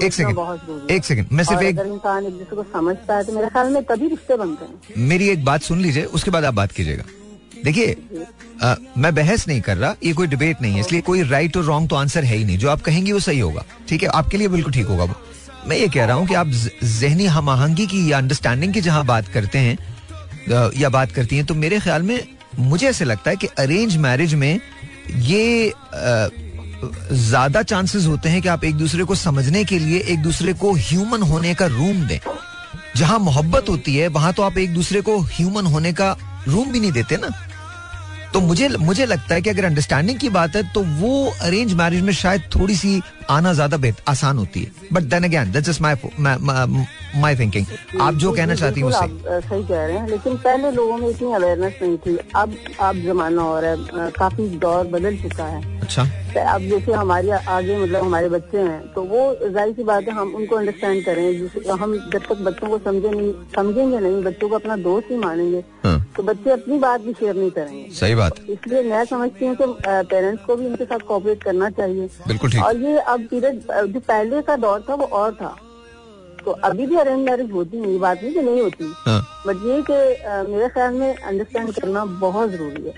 एक सेकंड। एक सेकंड मैं सिर्फ़ एक इंसान एक दूसरे को समझता है तो मेरे ख्याल में तभी रिश्ते बनते हैं। मेरी एक बात सुन लीजिए उसके बाद आप बात कीजिएगा। देखिए मैं बहस नहीं कर रहा ये कोई डिबेट नहीं है इसलिए कोई राइट और रॉन्ग तो आंसर है ही नहीं। जो आप कहेंगे वो सही होगा। ठीक है? आपके लिए बिल्कुल ठीक होगा वो। मैं ये कह रहा हूँ कि आप जहनी हम आहंगी की या अंडरस्टैंडिंग की जहाँ बात करते हैं या बात करती हैं तो मेरे ख्याल में मुझे ऐसे लगता है कि अरेंज मैरिज में ये ज़्यादा चांसेस होते हैं कि आप एक दूसरे को समझने के लिए एक दूसरे को ह्यूमन होने का रूम दें। जहाँ मोहब्बत होती है, वहाँ तो आप एक दूसरे को ह्यूमन होने का रूम भी नहीं देते ना। तो मुझे मुझे लगता है कि अगर अंडरस्टैंडिंग की बात है तो वो अरेंज मैरिज में शायद थोड़ी सी आना ज़्यादा आसान होती है। But then again that's just my my thinking आप जो कहना चाहती हैं सही कह रहे हैं लेकिन पहले लोगों में इतनी अवेयरनेस नहीं थी। अब अब जमाना और है काफ़ी दौर बदल चुका है। अच्छा। अब जैसे हमारे आगे मतलब हमारे बच्चे हैं तो वो ज़ाहिर सी बात है हम उनको अंडरस्टैंड करें जिस हम जब तक बच्चों को समझे नहीं समझेंगे नहीं बच्चों को अपना दोस्त ही मानेंगे हाँ, तो बच्चे अपनी बात भी शेयर नहीं करेंगे। सही बात। है इसलिए मैं समझती हूँ कि पेरेंट्स को भी उनके साथ कोऑपरेट करना चाहिए। बिल्कुल ठीक। और ये अब पीरियड जो पहले का दौर था वो और था। तो अभी भी अरेंज मैरिज होती है ये बात नहीं कि नहीं होती। हाँ। बट ये कि मेरे ख्याल में अंडरस्टैंड करना बहुत ज़रूरी है।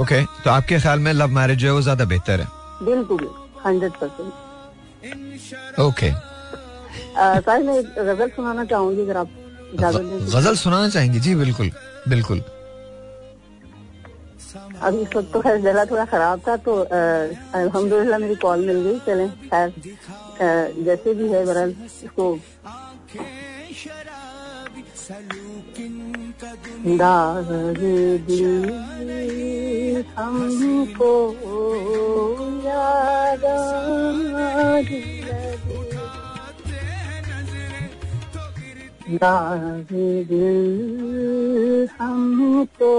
ओके तो आपके ख्याल में लव मैरिज जो है वो ज़्यादा बेहतर है? बिल्कुल हंड्रेड परसेंट ओके साहिर मैं गज़ल सुनाना चाहूँगी अगर आप। गज़ल सुनाना चाहेंगे? जी बिल्कुल बिल्कुल। अभी इस वक्त तो खैर गला थोड़ा खराब था तो अ, अल्हम्दुलिल्लाह मेरी कॉल मिल गई। चलें खैर जैसे भी है बहरहाल इसको दाग दिल हमको याद दाग दिल हमको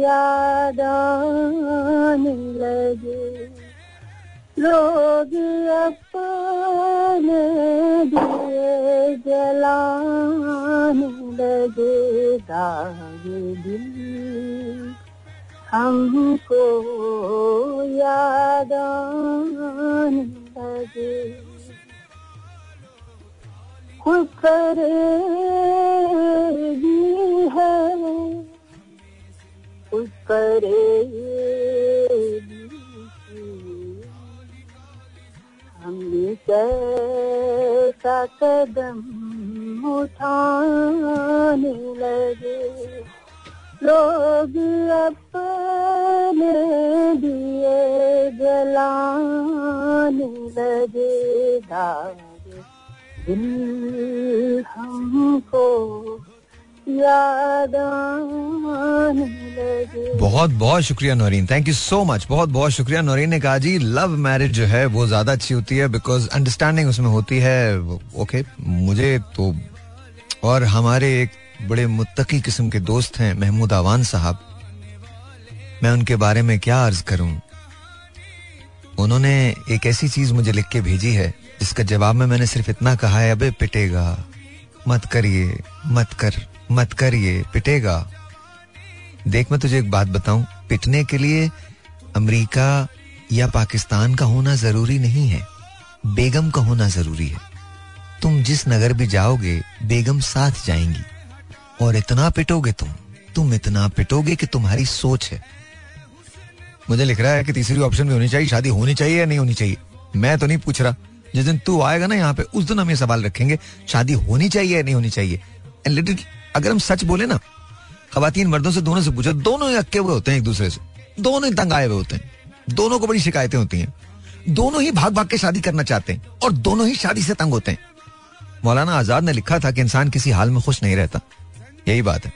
याद लगे। लोग अपने दिए जलाने लगे दाग दिल। हमको याद आने लगे। खुद करेगी है खुद करेगी हमने कैसा कदम उठाने लगे लोग अपने दिए जलाने लगे दाग दिल हमको बहुत बहुत शुक्रिया Naureen thank you so much बहुत बहुत शुक्रिया नौरीन ने कहा जी लव मैरिज जो है वो ज़्यादा अच्छी होती है बिकॉज़ अंडरस्टैंडिंग उसमें होती है ओके मुझे तो और हमारे एक बड़े मुत्तकी किस्म के दोस्त हैं, महमूद आवान साहब, मैं उनके बारे में क्या अर्ज़ करूँ? उन्होंने एक ऐसी चीज़ मुझे लिख के भेजी है, जिसका जवाब में मैंने सिर्फ़ इतना कहा है, अबे पिटेगा, मत करिए, मत कर। मत करिए पिटेगा। देख मैं तुझे एक बात बताऊँ, पिटने के लिए अमेरिका या पाकिस्तान का होना ज़रूरी नहीं है, बेगम का होना ज़रूरी है। तुम जिस नगर भी जाओगे, बेगम साथ जाएँगी। और इतना पिटोगे तुम तुम इतना पिटोगे कि तुम्हारी सोच है। मुझे लिख रहा है कि तीसरी ऑप्शन भी होनी चाहिए, शादी होनी चाहिए या नहीं होनी चाहिए। मैं तो नहीं पूछ रहा। जिस दिन तू आएगा ना यहाँ पे, उस दिन हम ये सवाल रखेंगे, शादी होनी चाहिए या नहीं होनी चाहिए। एंड लिटिल अगर हम सच बोले ना खातन मर्दों से दोनों से पूछो, दोनों ही अक्के हुए होते हैं एक दूसरे से। दोनों ही तंग आए हुए होते हैं। दोनों को बड़ी शिकायतें होती हैं। दोनों ही भाग भाग के शादी करना चाहते हैं और दोनों ही शादी से तंग होते हैं। मौलाना आज़ाद ने लिखा था कि इंसान किसी हाल में खुश नहीं रहता। यही बात है।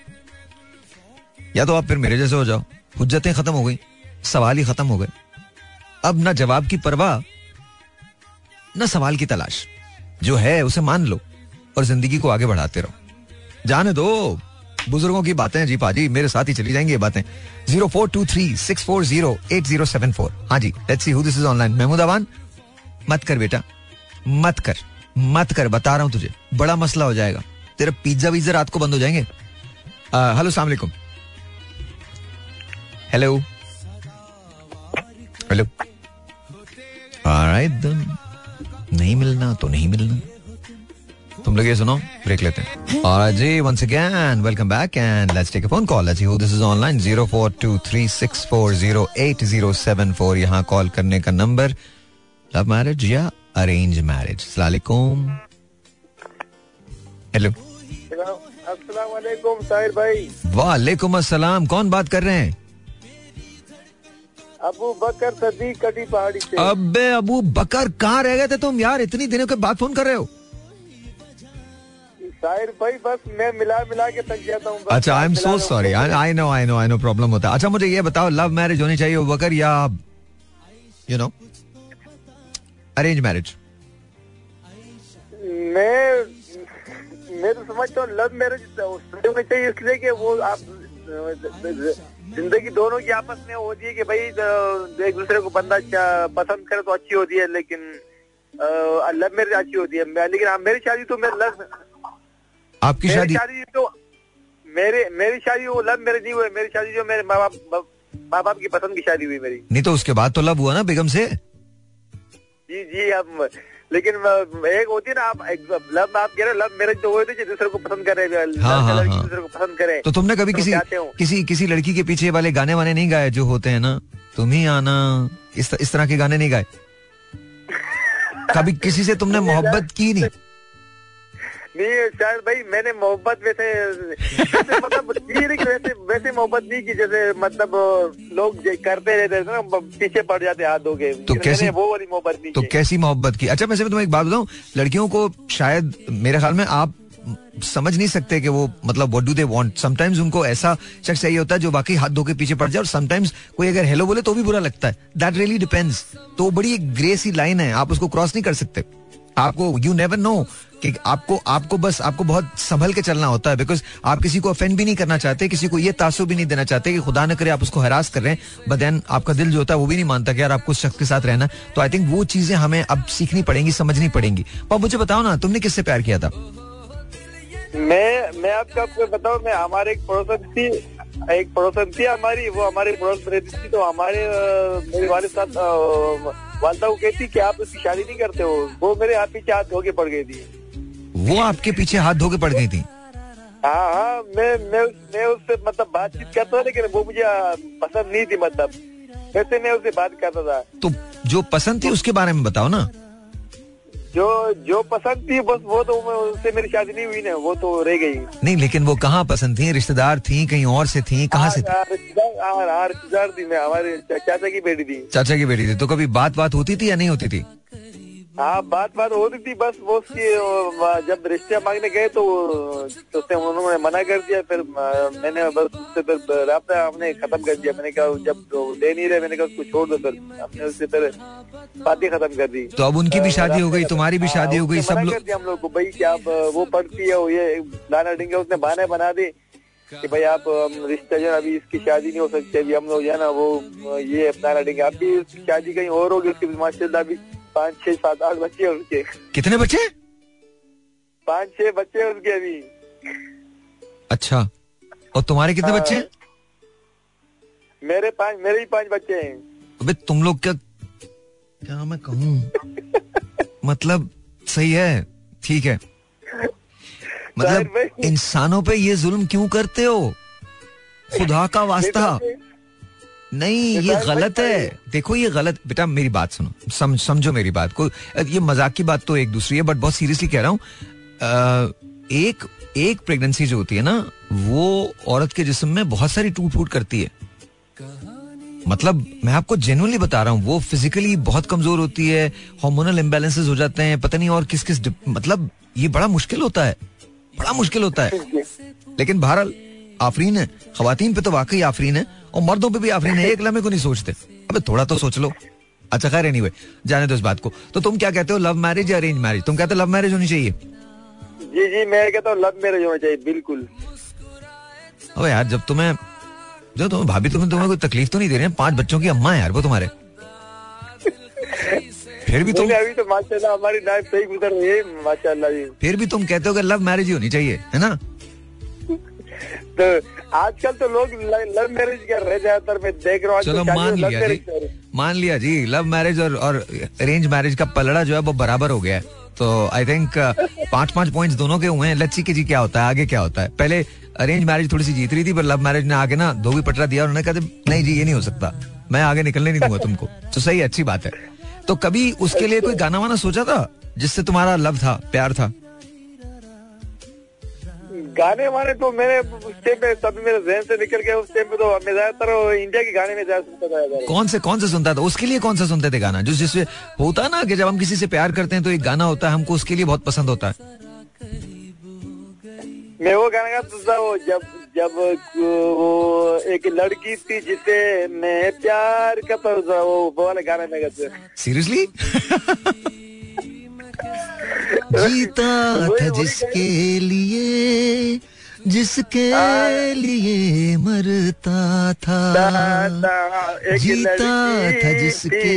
या तो आप फिर मेरे जैसे हो जाओ। हुज्जतें खत्म हो गई। सवाल ही खत्म हो गए। अब ना जवाब की परवाह, न सवाल की तलाश। जो है, उसे मान लो और ज़िंदगी को आगे बढ़ाते रहो। जाने दो। बुज़ुर्गों की बातें जी पाजी, मेरे साथ ही चली जाएँगी ये बातें। Zero four two three six four zero eight zero seven four. हाँ जी let's see who this is online Mahmood Awan मत कर बेटा, मत कर मत कर, बता रहा हूँ तुझे। बड़ा मसला हो जाएगा। तेरा पिज्जा वीज़ा रात को बंद हो जाएँगे? हेलो सलाम अलैकुम हेलो। हेलो। नहीं मिलना तो नहीं मिलना। तुम लोग ये सुनो ब्रेक लेते हैं। और जी once again welcome back and let's take a phone call who this is online 0423640807 यहाँ कॉल करने का नंबर लव मैरिज या अरेंज मैरिज अस्सलाम वालेकुम हेलो अस्सलाम वालेकुम साहिर भाई। वालेकुम अस्सलाम कौन बात कर रहे हैं? अबू बकर सदीक कटी पहाड़ी से। अबे अबू बकर कहाँ रह गए थे तुम? यार इतनी दिनों के बाद फ़ोन कर रहे हो। साहिर भाई बस मैं मिला मिला के थक जाता हूँ अच्छा I am so sorry I know I know I know problem होता है। अच्छा मुझे ये बताओ लव मैरिज होनी चाहिए बकर या यू नो अरेंज मैरिज मैं मैं तो समझता हूँ लव मैरिज होनी चाहिए इसलिए कि वो आप ज़िंदगी दोनों की आपस में होती है कि भाई एक दूसरे को बंदा पसंद करे तो अच्छी होती है लेकिन लव मैरिज अच्छी होती है लेकिन हाँ, मेरी शादी तो मैं लव आपकी शादी? शादी तो मेरे मेरी शादी वो लव मैरिज नहीं हुई मेरी शादी जो मेरे माँ बाप माँ बाप की पसंद की शादी हुई मेरी। नहीं तो उसके बाद तो लव हुआ ना बेगम से? जी जी अब लेकिन एक होती है ना आप लव आप कह रहे लव मैरिज तो हुए थे दूसरे को पसंद करे हाँ, हाँ, हाँ। दूसरे को पसंद करे। तो तुमने कभी तुम किसी। किसी किसी लड़की के पीछे वाले गाने वाने नहीं गाए जो होते हैं ना? तुम ही आना इस इस तरह के गाने नहीं गाए? कभी किसी से तुमने मोहब्बत की नहीं? नहीं शायद भाई मैंने मोहब्बत वैसे मतलब वैसे वैसे मोहब्बत नहीं की जैसे मतलब लोग करते रहते थे ना पीछे पड़ जाते हाथ धो के। तो कैसी- वो वाली मोहब्बत नहीं तो कैसी मोहब्बत की? अच्छा वैसे मैं तुम्हें एक बात बताऊँ लड़कियों को शायद मेरे ख्याल में आप समझ नहीं सकते कि वो मतलब what do they want sometimes उनको ऐसा शख्स चाहिए होता है जो बाकी हाथ धो के पीछे पड़ जाए और समटाइम्स कोई अगर हेलो बोले तो भी बुरा लगता है। दैट रियली डिपेंड्स तो बड़ी एक ग्रे सी लाइन है आप उसको क्रॉस नहीं कर सकते। आपको यू नेवर नो कि आपको आपको बस, आपको बहुत संभल के चलना होता है बिकॉज़ आप किसी को अफेंड भी नहीं करना चाहते, किसी को ये तासुब भी नहीं देना चाहते कि खुदा न करे आप उसको हरास कर रहे हैं बट देन आपका दिल जो होता है वो भी नहीं मानता कि यार आपको उस शख्स के साथ रहना तो आई थिंक वो चीज़ें हमें अब सीखनी पड़ेंगी, समझनी पड़ेंगी। पर मुझे बताओ ना, तुमने किससे प्यार किया था? मैं मैं आपको आपको बताऊँ, मैं, हमारे एक पड़ोसन थी, एक पड़ोसन थी हमारी, वो हमारे पड़ोस रहती थी तो हमारे मेरे वाले साथ वालदा को कहती कि आप उसकी शादी नहीं करते हो। वो मेरे हाथ पीछे हाथ धो के पड़ गई थी। वो आपके पीछे हाथ धो के पड़ गई थी? हाँ हाँ मैं मैं मैं उससे मतलब बातचीत करता था लेकिन वो मुझे पसंद नहीं थी मतलब। वैसे मैं उससे बात करता था। तो जो पसंद थी उसके बारे में बताओ ना। जो जो पसंद थी बस वो तो मैं उससे मेरी शादी नहीं हुई ना वो तो रह गई। नहीं लेकिन वो कहाँ पसंद थी? रिश्तेदार थी कहीं और से थी कहाँ से थी हाँ, रिश्तेदार हाँ, हाँ, रिश्तेदार थी मैं हमारे चाचा की बेटी थी। चाचा की बेटी थी तो कभी बात बात होती थी या नहीं होती थी? हाँ बात बात हो रही थी बस वो उसकी जब रिश्ते मांगने गए तो तो उन्होंने मना कर दिया फिर मैंने बस उससे फिर रास्ता हमने खत्म कर दिया। मैंने कहा जब दे नहीं रहे मैंने कहा उसको छोड़ दो फिर। हमने उससे फिर बातें खत्म कर दी। तो अब उनकी भी शादी हो गई तुम्हारी भी हाँ, शादी हो गई सब लोग हम लोग को भाई कि आप वो पढ़ती है ये लाना डिंगे उसने बहाने बना दी कि भाई आप रिश्ते जो अभी इसकी शादी नहीं हो सकती अभी हम लोग जो है ना वो ये अपना लड़ेंगे अभी शादी कहीं और होगी उसकी माशाल्लाह अभी पाँच छह सात आठ बच्चे उसके कितने बच्चे? पाँच छह बच्चे उसके अभी। अच्छा। और तुम्हारे कितने हाँ। बच्चे? मेरे पाँच मेरे ही पाँच बच्चे हैं। अबे तुम लोग क्या क्या मैं कहूँ? मतलब सही है। ठीक है। मतलब इंसानों पे ये जुल्म क्यों करते हो? खुदा का वास्ता। नहीं ये गलत है। देखो ये गलत बेटा मेरी बात सुनो। सम, समझो मेरी बात को। ये मज़ाक की बात तो एक दूसरी है बट बहुत सीरियसली कह रहा हूँ। एक एक प्रेगनेंसी जो होती है ना वो औरत के जिस्म में बहुत सारी टूट फूट करती है। मतलब मैं आपको जेनुअनली बता रहा हूँ वो फिजिकली बहुत कमज़ोर होती है हार्मोनल इम्बेलेंसेस हो जाते हैं पता नहीं और किस किस मतलब ये बड़ा मुश्किल होता है। बड़ा मुश्किल होता है। लेकिन बहरहाल आफरीन है खातन पे तो वाकई आफरीन है और मर्दों पे भी आफरीन है एक लम्हे को नहीं सोचते। अबे थोड़ा तो सोच लो। अच्छा खैर एनीवे जाने दो इस बात को। तो तुम क्या कहते हो लव मैरिज या अरेंज मैरिज तुम कहते हो लव मैरिज होनी चाहिए। जी जी मैं कहता हूँ लव मैरिज होना चाहिए बिल्कुल। अबे यार जब तुम्हें जो तुम्हें भाभी तुम्हें तुम्हें कोई तकलीफ़ तो नहीं दे रहे हैं? पाँच बच्चों की अम्मा है यार वो तुम्हारे। फिर भी तुम अभी तो माशाल्लाह हमारी लाइफ सही गुजर रही है माशाल्लाह जी। फिर भी तुम कहते हो कि लव मैरिज ही होनी चाहिए है ना? तो आजकल तो लोग लव मैरिज कर रहे ज़्यादातर मैं देख रहा हूँ। चलो आजकल मान लिया जी। मान लिया जी लव मैरिज और और अरेंज मैरिज का पलड़ा जो है वो बराबर हो गया है। तो आई थिंक पाँच पाँच पॉइंट्स दोनों के हुए हैं। के जी क्या होता है आगे क्या होता है। पहले अरेंज मैरिज थोड़ी सी जीत रही थी पर लव मैरिज ने आगे ना धोबी पटरा दिया उन्होंने कहा नहीं जी ये नहीं हो सकता। मैं आगे निकलने नहीं दूँगा तुमको। तो सही अच्छी बात है। तो कभी उसके लिए कोई गाना वाना सोचा था जिससे तुम्हारा लव था प्यार था? गाने वाने तो मेरे उस टाइम पे तभी मेरे जहन से निकल गया उस टाइम पे तो मैं ज़्यादातर इंडिया के गाने में ज़्यादा सुनता था। कौन से कौन से सुनता था? उसके लिए कौन सा सुनते थे गाना? जो जिससे होता ना कि जब हम किसी से प्यार करते हैं तो एक गाना होता है हमको उसके लिए बहुत पसंद होता है। मैं वो गाना गाता था वो जब जब वो एक लड़की थी जिसे मैं प्यार करता था वो वो वाला गाना मैं गाता सीरियसली जीता था जिसके लिए जिसके लिए मरता था। जीता था जिसके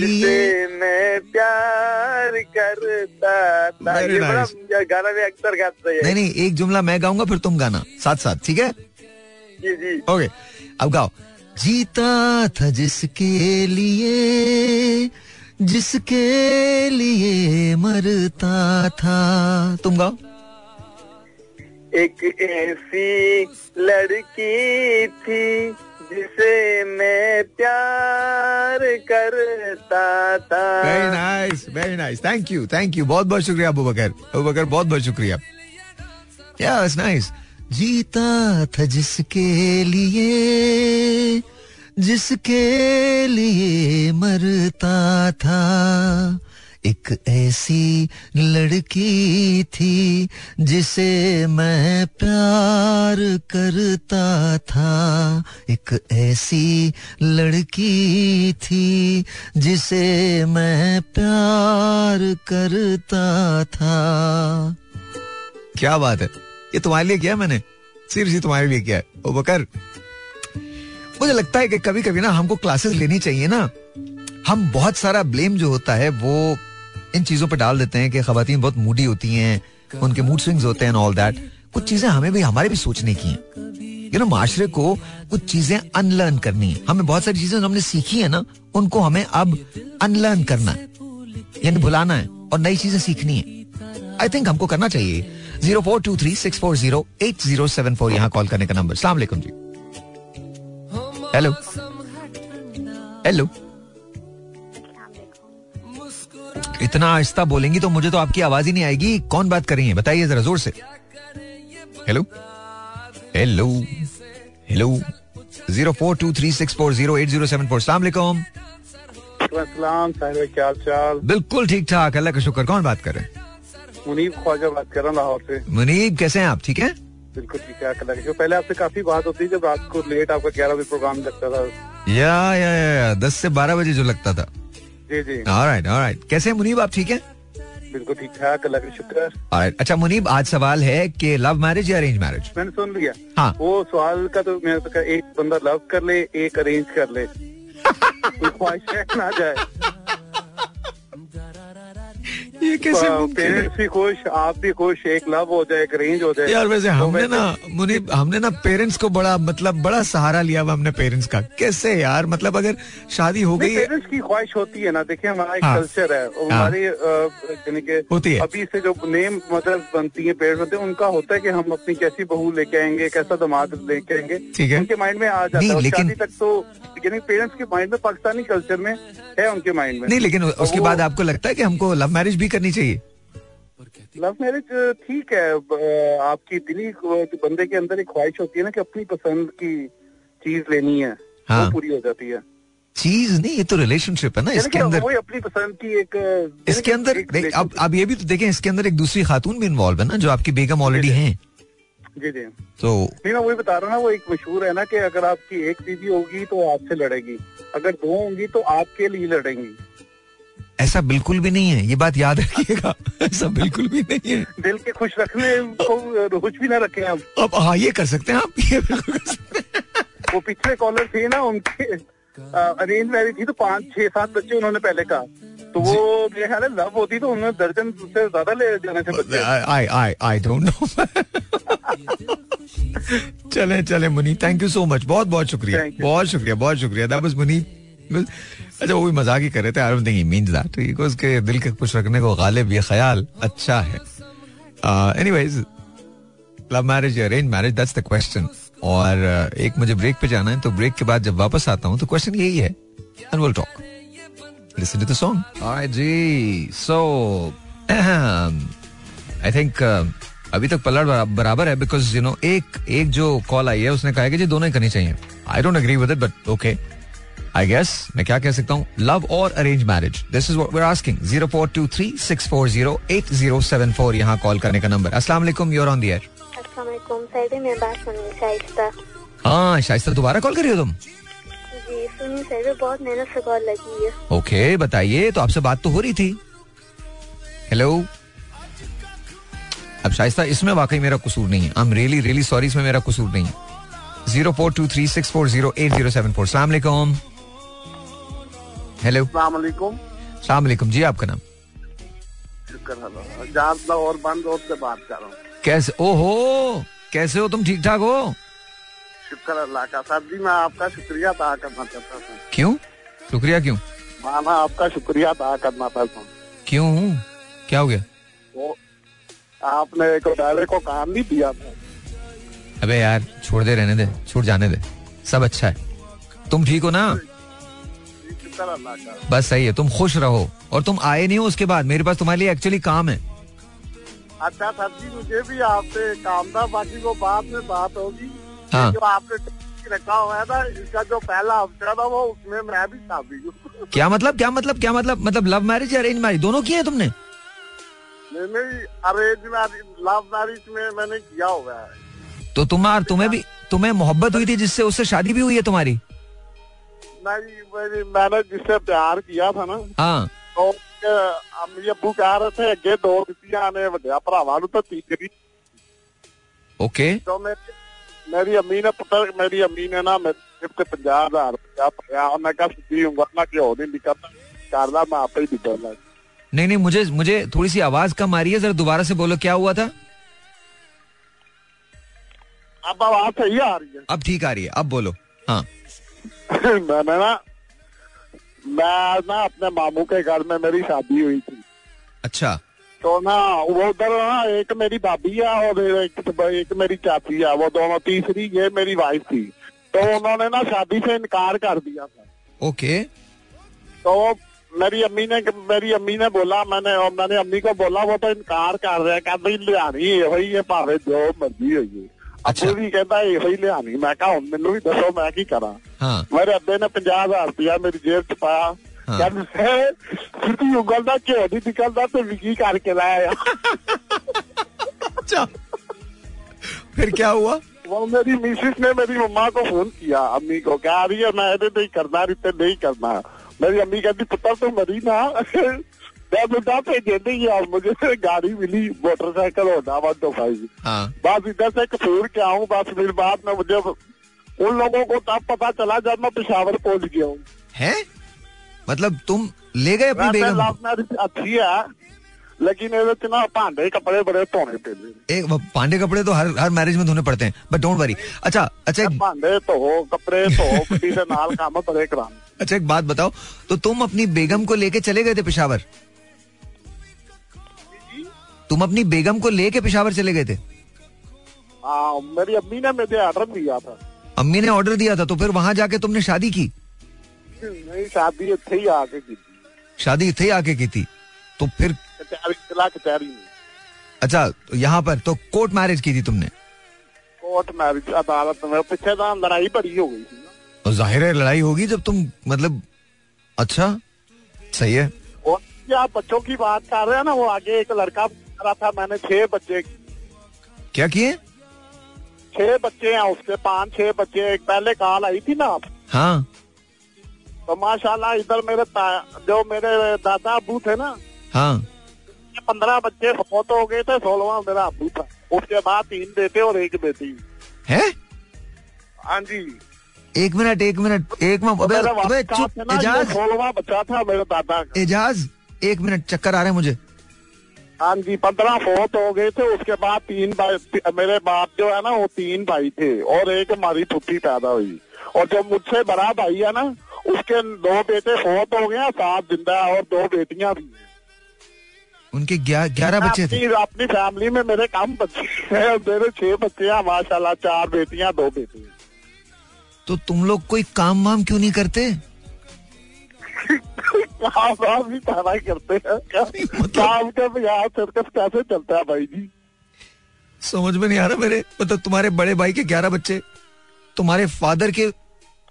लिए। मैं प्यार करता था। ये बड़ा गाना मैं अक्सर गाता नहीं नहीं एक जुमला मैं गाऊँगा फिर तुम गाना। साथ साथ ठीक है? जी जी। ओके अब गाओ। जीता था जिसके लिए जिसके लिए मरता था। तुम गाओ। एक ऐसी लड़की थी जिसे मैं प्यार करता था। Very nice very nice thank you thank you बहुत बहुत शुक्रिया अबू बकर अबू बकर बहुत बहुत शुक्रिया। या इट्स नाइस जीता था जिसके लिए जिसके लिए मरता था। एक ऐसी लड़की थी जिसे मैं प्यार करता था। एक ऐसी लड़की थी जिसे मैं प्यार करता था। क्या बात है? ये तुम्हारे लिए किया मैंने? सीरियसली तुम्हारे लिए किया है? ओ बकर मुझे लगता है कि कभी कभी ना हमको क्लासेस लेनी चाहिए ना। हम बहुत सारा ब्लेम जो होता है, वो इन चीज़ों पर डाल देते हैं कि खवातीन बहुत मूडी होती हैं, उनके मूड स्विंग्स होते हैं ऑल दैट कुछ चीज़ें हमें भी, हमारे भी सोचने की हैं। यू नो माशरे को कुछ चीज़ें अनलर्न करनी है। हमें बहुत सारी चीज़ें हमने सीखी है ना, उनको हमें अब अनलर्न करना है। यानी भुलाना है और नई चीज़ें सीखनी है। आई थिंक हमको करना चाहिए। Zero four two three six four zero eight zero seven four यहाँ कॉल करने का नंबर। सलाम जी। हेलो हेलो इतना आहिस्ता बोलेंगी तो मुझे तो आपकी आवाज़ ही नहीं आएगी। कौन बात कर रही है? बताइए जरा ज़ोर से। Hello hello hello zero four two three six four zero eight zero seven four. सलाम सलाम क्या चाल? बिल्कुल ठीक ठाक। अल्लाह का शुक्र। कौन बात कर रहे हैं? मुनीब ख्वाजा बात कर रहा हूँ लाहौर से। मुनीब कैसे हैं आप? ठीक है? बिल्कुल ठीक है अल्लाह का पहले आपसे काफ़ी बात होती जब रात को लेट आपका ग्यारह बजे प्रोग्राम लगता था। या या या, दस से बारह बजे जो लगता था। जी जी। ऑलराइट ऑलराइट कैसे हैं मुनीब आप ठीक हैं? बिल्कुल ठीक ठाक अल्लाह का शुक्र। अच्छा मुनीब आज सवाल है कि लव मैरिज या अरेंज मैरिज मैंने सुन लिया। हाँ। वो सवाल का तो मैं तो एक बंदा लव कर ले एक अरेंज कर ले। ख्वाहिश ना जाए? ये कैसे पेरेंट्स भी खुश आप भी खुश एक लव हो जाए एक अरेंज हो जाए यार वैसे तो हमने ना मुनीब हमने ना पेरेंट्स को बड़ा मतलब बड़ा सहारा लिया हुआ हमने पेरेंट्स का कैसे यार मतलब अगर शादी हो गई पेरेंट्स की ख्वाहिश होती है ना देखिए हमारा एक हाँ। कल्चर है हाँ। हमारी यानी कि होती है। अभी से जो नेम मदर्स बनती है पेरेंट्स होते हैं उनका होता है कि हम अपनी कैसी बहू लेके आएँगे कैसा दामाद लेके आएँगे ठीक है। उनके माइंड में आ जाता है शादी तक तो यानी पेरेंट्स के माइंड में पाकिस्तानी कल्चर में है उनके माइंड में नहीं लेकिन उसके बाद आपको लगता है कि हमको लव मैरिज भी करनी चाहिए? लव मैरिज ठीक है। आपकी दिली बंदे के अंदर एक ख्वाहिश होती है ना कि अपनी पसंद की चीज़ लेनी है हाँ। वो पूरी हो जाती है। चीज़ नहीं ये तो रिलेशनशिप है ना इसके अंदर वही अपनी पसंद की एक इसके अंदर अब अब ये भी तो देखें इसके अंदर एक दूसरी खातून भी इन्वॉल्व है ना जो आपकी बेगम ऑलरेडी हैं। जी जी। तो नहीं मैं वही बता रहा हूँ ना वो एक मशहूर है ना कि अगर आपकी एक बीवी होगी तो आपसे लड़ेगी। अगर दो होंगी तो आपके लिए लड़ेंगी। ऐसा बिल्कुल भी नहीं है ये बात याद रखिएगा। ऐसा बिल्कुल भी नहीं है। दिल के खुश रखने को कुछ भी ना रखें हम अब हाँ ये कर सकते हैं आप ये बिल्कुल कर सकते हैं। वो पिछले कॉलर थे ना उनके अरेंज मैरिज थी तो पाँच छह सात बच्चे उन्होंने पहले कहा। तो वो मेरे ख्याल है लव होती तो उन्होंने दर्जन से ज़्यादा ले जाने थे। बच्चे आई आई आई डोंट नो चले चले मुनी थैंक यू सो मच बहुत बहुत शुक्रिया। बहुत शुक्रिया बहुत शुक्रिया। दैट वाज मुनी अच्छा वो भी मज़ाक ही कर रहे थे I don't think he means that he उसके दिल के खुश रखने को गालिब ये ख्याल अच्छा है। Anyways love marriage arrange marriage that's the question और uh, एक मुझे ब्रेक पे जाना है तो ब्रेक के बाद जब वापस आता हूँ तो क्वेश्चन यही है and will talk to the song. All right, ji. I think uh, अभी तक पलट बराबर है बिकॉज़ यू नो एक एक जो कॉल आई है उसने कहा है कि जी दोनों ही करनी चाहिए। I don't agree with it but okay I guess मैं क्या कह सकता हूँ? लव और arrange marriage this is what we asking zero four two three six four zero eight zero seven four यहाँ कॉल करने का नंबर वालेकुम your on the air Aslam Saidi मैं बात सुनी शाइस्ता। हाँ शाइस्ता दोबारा कॉल करी हो तुम? जी बहुत मेहनत से कॉल लगी है। ओके बताइए तो आपसे बात तो हो रही थी। हेलो अब शाइस्ता इसमें वाकई मेरा कसूर नहीं है। I am really really sorry इसमें मेरा कसूर नहीं है। Zero four two three six four zero eight zero seven four सलाम हेलो सलामकुम जी आपका नाम? शुक्र और बंद और से बात कर। रहा हूँ कैसे ओहो कैसे हो तुम? ठीक ठाक हो? शुक्र अल्लाह का। सर जी मैं आपका शुक्रिया अदा करना चाहता हूँ। क्यों? शुक्रिया क्यों? माना आपका शुक्रिया अदा करना चाहता हूँ। क्यों? क्या हो गया? वो आपने एक डायरे को काम नहीं दिया था। अबे यार छोड़ दे रहने दे छोड़ जाने दे। सब अच्छा है। तुम ठीक हो ना? बस सही है तुम खुश रहो और तुम आए नहीं हो उसके बाद। मेरे पास तुम्हारे लिए एक्चुअली काम है। अच्छा सर जी मुझे भी आपसे काम था बाकी वो बाद में बात होगी। हाँ। जो आपने रखा हुआ है ना इसका जो पहला हफ़्ता था वो उसमें मैं भी शामिल हूँ। क्या मतलब क्या मतलब क्या मतलब मतलब लव मैरिज या अरेंज मैरिज दोनों किए हैं तुमने? नहीं नहीं अरेंज मैरिज लव मैरिज में मैंने किया हुआ है। तो तुम्हार तुम्हें भी तुम्हें मोहब्बत हुई थी जिससे उससे शादी भी हुई है तुम्हारी? नहीं मैंने जिससे प्यार किया था ना। हाँ। तो अम्मी कह रहे थे अगे दो ने वड्या भरावा नु तो तीसरी ओके। तो मेरी मेरी अम्मी ने पुत्र मेरी अम्मी ने ना मेरे ते 50000 रुपया पाया। मैं कहा सीधी उम्र ना क्यों नहीं निकलता कर ला मैं आप ही निकल नहीं नहीं मुझे मुझे थोड़ी सी आवाज़ कम आ रही है जरा दोबारा से बोलो क्या हुआ था? अब आवाज़ सही आ रही है। अब ठीक आ रही है अब बोलो। हाँ। मैंने ना मैं ना अपने मामू के घर में मेरी शादी हुई थी। अच्छा। तो ना वो उधर ना एक मेरी भाभी है और एक, तो एक मेरी चाची है वो दोनों तीसरी ये मेरी वाइफ थी। तो अच्छा। उन्होंने ना शादी से इनकार कर दिया था। ओके। तो मेरी अम्मी ने मेरी अम्मी ने बोला मैंने मैंने अम्मी को बोला वो तो इनकार कर रहे हैं कहते लियानी है भाई ये भावे जो मर्ज़ी है ये। ਅੱਛਾ। ਅੱਛਾ ਵੀ ਕਹਿੰਦਾ ਇਹੋ ਹੀ ਲਿਆਣੀ ਮੈਂ ਕਿਹਾ ਹੁਣ ਮੈਨੂੰ ਵੀ ਦੱਸੋ ਮੈਂ ਕੀ ਕਰਾਂ हाँ ਮੇਰੇ ਅੱਬੇ ਨੇ 50000 ਰੁਪਇਆ ਮੇਰੀ ਜੇਬ ਚ ਪਾਇਆ ਹਾਂ। ਕਹਿੰਦੇ ਸਿੱਧੀ ਉਂਗਲ ਦਾ ਘਿਓ ਨਹੀਂ ਨਿਕਲਦਾ ਤੇ ਵਿਕੀ ਕਰਕੇ ਲਾਇਆ अच्छा फिर क्या हुआ वो मेरी मिसिस ने मेरी मम्मा को फोन किया अम्मी को कह रही है मैं ਇਹਦੇ ਤੇ ਹੀ ਕਰਨਾ ਰਿਤੇ ਨਹੀਂ ਕਰਨਾ मेरी अम्मी कहती पुत्र तू मरी ना मैं बुढ़ा पे देते ही मुझे गाड़ी मिली मोटरसाइकिल होना वन टू फाइव बस इधर से कसूर के आऊँ बस फिर बाद में मुझे उन लोगों को तब पता चला जब मैं पिशावर पहुँच गया हूँ है मतलब तुम ले गए अपनी बेगम अच्छी है लेकिन इतना पांडे कपड़े बड़े धोने पे एक पांडे कपड़े तो हर हर मैरिज में धोने पड़ते हैं बट डोंट वरी अच्छा अच्छा पांडे तो हो कपड़े तो हो पति से नाल काम बड़े कराने अच्छा एक बात बताओ तो तुम अपनी बेगम को लेके चले गए थे पिशावर तुम अपनी बेगम को लेके पिशावर चले गए थे? आ, मेरी अम्मी ने मुझे ऑर्डर दिया था। अम्मी ने ऑर्डर दिया था तो फिर वहाँ जाके तुमने शादी की? नहीं शादी इतने ही आके की शादी थे आके की थी? तो फिर अच्छा तो यहाँ पर तो कोर्ट मैरिज की थी तुमने? कोर्ट मैरिज अदालत में। पीछे लड़ाई बड़ी हो गई थी तो ज़ाहिर है लड़ाई होगी जब तुम मतलब अच्छा सही है। आप बच्चों की बात कर रहे हैं ना वो आगे एक लड़का रहा था मैंने छह बच्चे। क्या किए? छह बच्चे हैं उसके पाँच छह बच्चे एक पहले कॉल आई थी ना। आप हाँ। तो माशाल्लाह इधर मेरे जो मेरे दादा अबू थे ना हाँ। पंद्रह बच्चे फौत हो गए थे सोलवा मेरा अबू था। उसके बाद तीन बेटे और एक बेटी। है? हाँ जी। एक मिनट एक मिनट एक मिनट एजाज। सोलवा बच्चा था मेरे दादा एजाज एक मिनट चक्कर आ रहे हैं मुझे। हाँ जी पंद्रह फौत हो गए थे उसके बाद तीन भाई ती- मेरे बाप जो है ना वो तीन भाई थे और एक हमारी पुत्री पैदा हुई। और जो मुझसे बड़ा भाई है ना उसके दो बेटे फोत हो गए सात ज़िंदा है और दो बेटियाँ भी उनके ग्या- ग्यारह बच्चे थे? अपनी अपनी फैमिली में मेरे कम बच्चे हैं मेरे छह बच्चे हैं माशाल्लाह चार बेटियाँ दो बेटे। तो तुम लोग कोई काम वाम क्यों नहीं करते? काम वाम भी ताना करते हैं। मतलब- काम के बिहार सर्कस कैसे चलता है भाई जी। समझ में नहीं आ रहा मेरे। मतलब तुम्हारे बड़े भाई के ग्यारह बच्चे तुम्हारे फादर के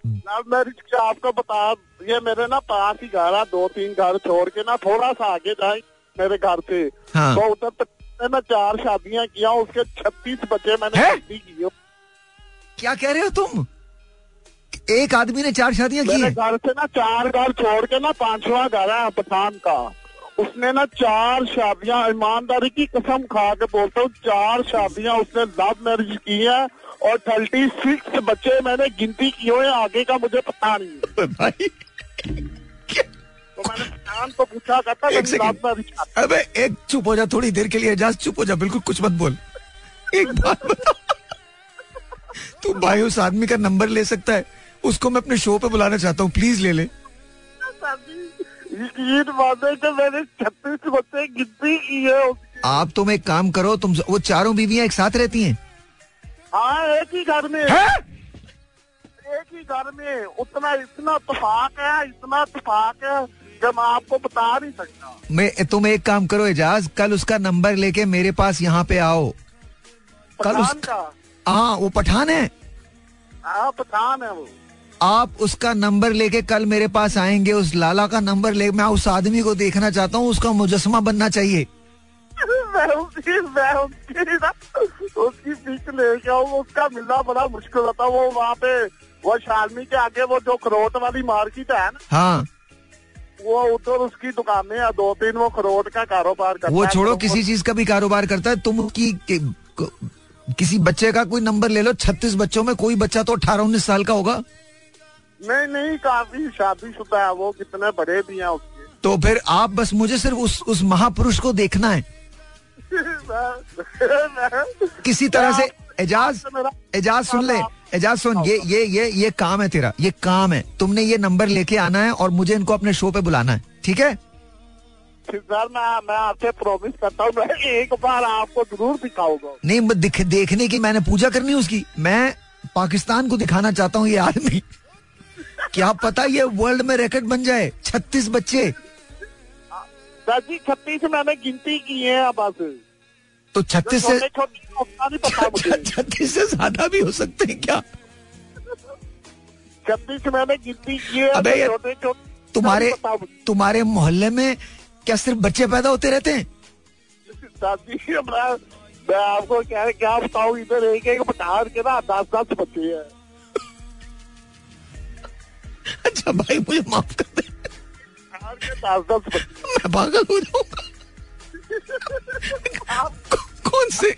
मैरिज आपको बता ये मेरे ना पास ही घर है दो तीन घर छोड़ के ना थोड़ा सा आगे जाए मेरे घर से। हाँ। तो उधर तक मैंने चार शादियाँ किया उसके छत्तीस बच्चे मैंने शादी की। क्या कह रहे हो तुम? एक आदमी ने चार शादियाँ की हैं। घर से ना चार घर छोड़ के ना पांचवा घर है पठान का। उसने ना चार शादियाँ ईमानदारी की कसम खा के बोलता हूँ चार शादियाँ उसने लव मैरिज की है और थर्टी सिक्स बच्चे मैंने गिनती की हुए हैं, आगे का मुझे पता नहीं भाई। तो मैंने को पूछा कहता एक अबे एक चुप हो जा थोड़ी देर के लिए एजाज चुप हो जा बिल्कुल कुछ मत बोल। एक बात बता तू भाई उस आदमी का नंबर ले सकता है। उसको मैं अपने शो पे बुलाना चाहता हूँ प्लीज़ ले ले। यकीन माने कि मैंने छत्तीस बच्चे गिनती की है। आप तुम एक काम करो तुम वो चारों बीवियाँ एक साथ रहती हैं। हाँ एक ही घर में। हैं? एक ही घर में। उतना इतना तफाक है इतना तफाक है मैं आपको बता नहीं सकता। मैं तुम एक काम करो एजाज कल उसका नंबर लेके मेरे पास यहाँ पे आओ। कल पठान उस का? हाँ वो पठान है। हाँ पठान है वो। आप उसका नंबर लेके कल मेरे पास आएँगे उस लाला का नंबर ले मैं उस आदमी को देखना चाहता हूँ उसका मुजस्मा बनना चाहिए। उसकी मैं उसकी ना उसकी पिक लेके आऊँ उसका मिलना बड़ा मुश्किल होता वो वहाँ पे वो शालमी के आगे वो जो खरोट वाली मार्केट है ना हाँ। वो उधर उसकी दुकानें हैं दो तीन वो खरोट का कारोबार करता वो छोड़ो तो किसी चीज़ का भी कारोबार करता है तुम उसकी किसी बच्चे का कोई नंबर ले लो छत्तीस बच्चों में कोई बच्चा तो अठारह उन्नीस साल का होगा। नहीं नहीं काफ़ी शादी शुदा है वो कितने बड़े भी हैं उसके। तो फिर आप बस मुझे सिर्फ़ उस उस महापुरुष को देखना है। किसी तरह से एजाज एजाज सुन ले एजाज सुन ये ये ये ये काम है तेरा ये काम है। तुमने ये नंबर लेके आना है और मुझे इनको अपने शो पे बुलाना है ठीक है? सर मैं मैं आपसे प्रॉमिस करता हूँ मैं एक बार आपको ज़रूर दिखाऊँगा। नहीं दिख, देखने की मैंने पूजा करनी उसकी। मैं पाकिस्तान को दिखाना चाहता हूँ ये आदमी। क्या पता ये वर्ल्ड में रिकॉर्ड बन जाए? छत्तीस बच्चे। जी छत्तीस मैंने गिनती की है अब तो छत्तीस से छत्तीस से ज़्यादा भी हो सकते हैं क्या? छत्तीस मैंने गिनती की है अबे ये छोटे छोटे तुम्हारे। तुम्हारे मोहल्ले में क्या सिर्फ़ बच्चे पैदा होते रहते हैं? मैं मैं आपको क्या क्या बताऊँ इधर एक एक पठार के ना दस दस बच्चे हैं। अच्छा भाई मुझे माफ़ कर दे। बच्चे मैं पागल हो जाऊँगा। कौन से?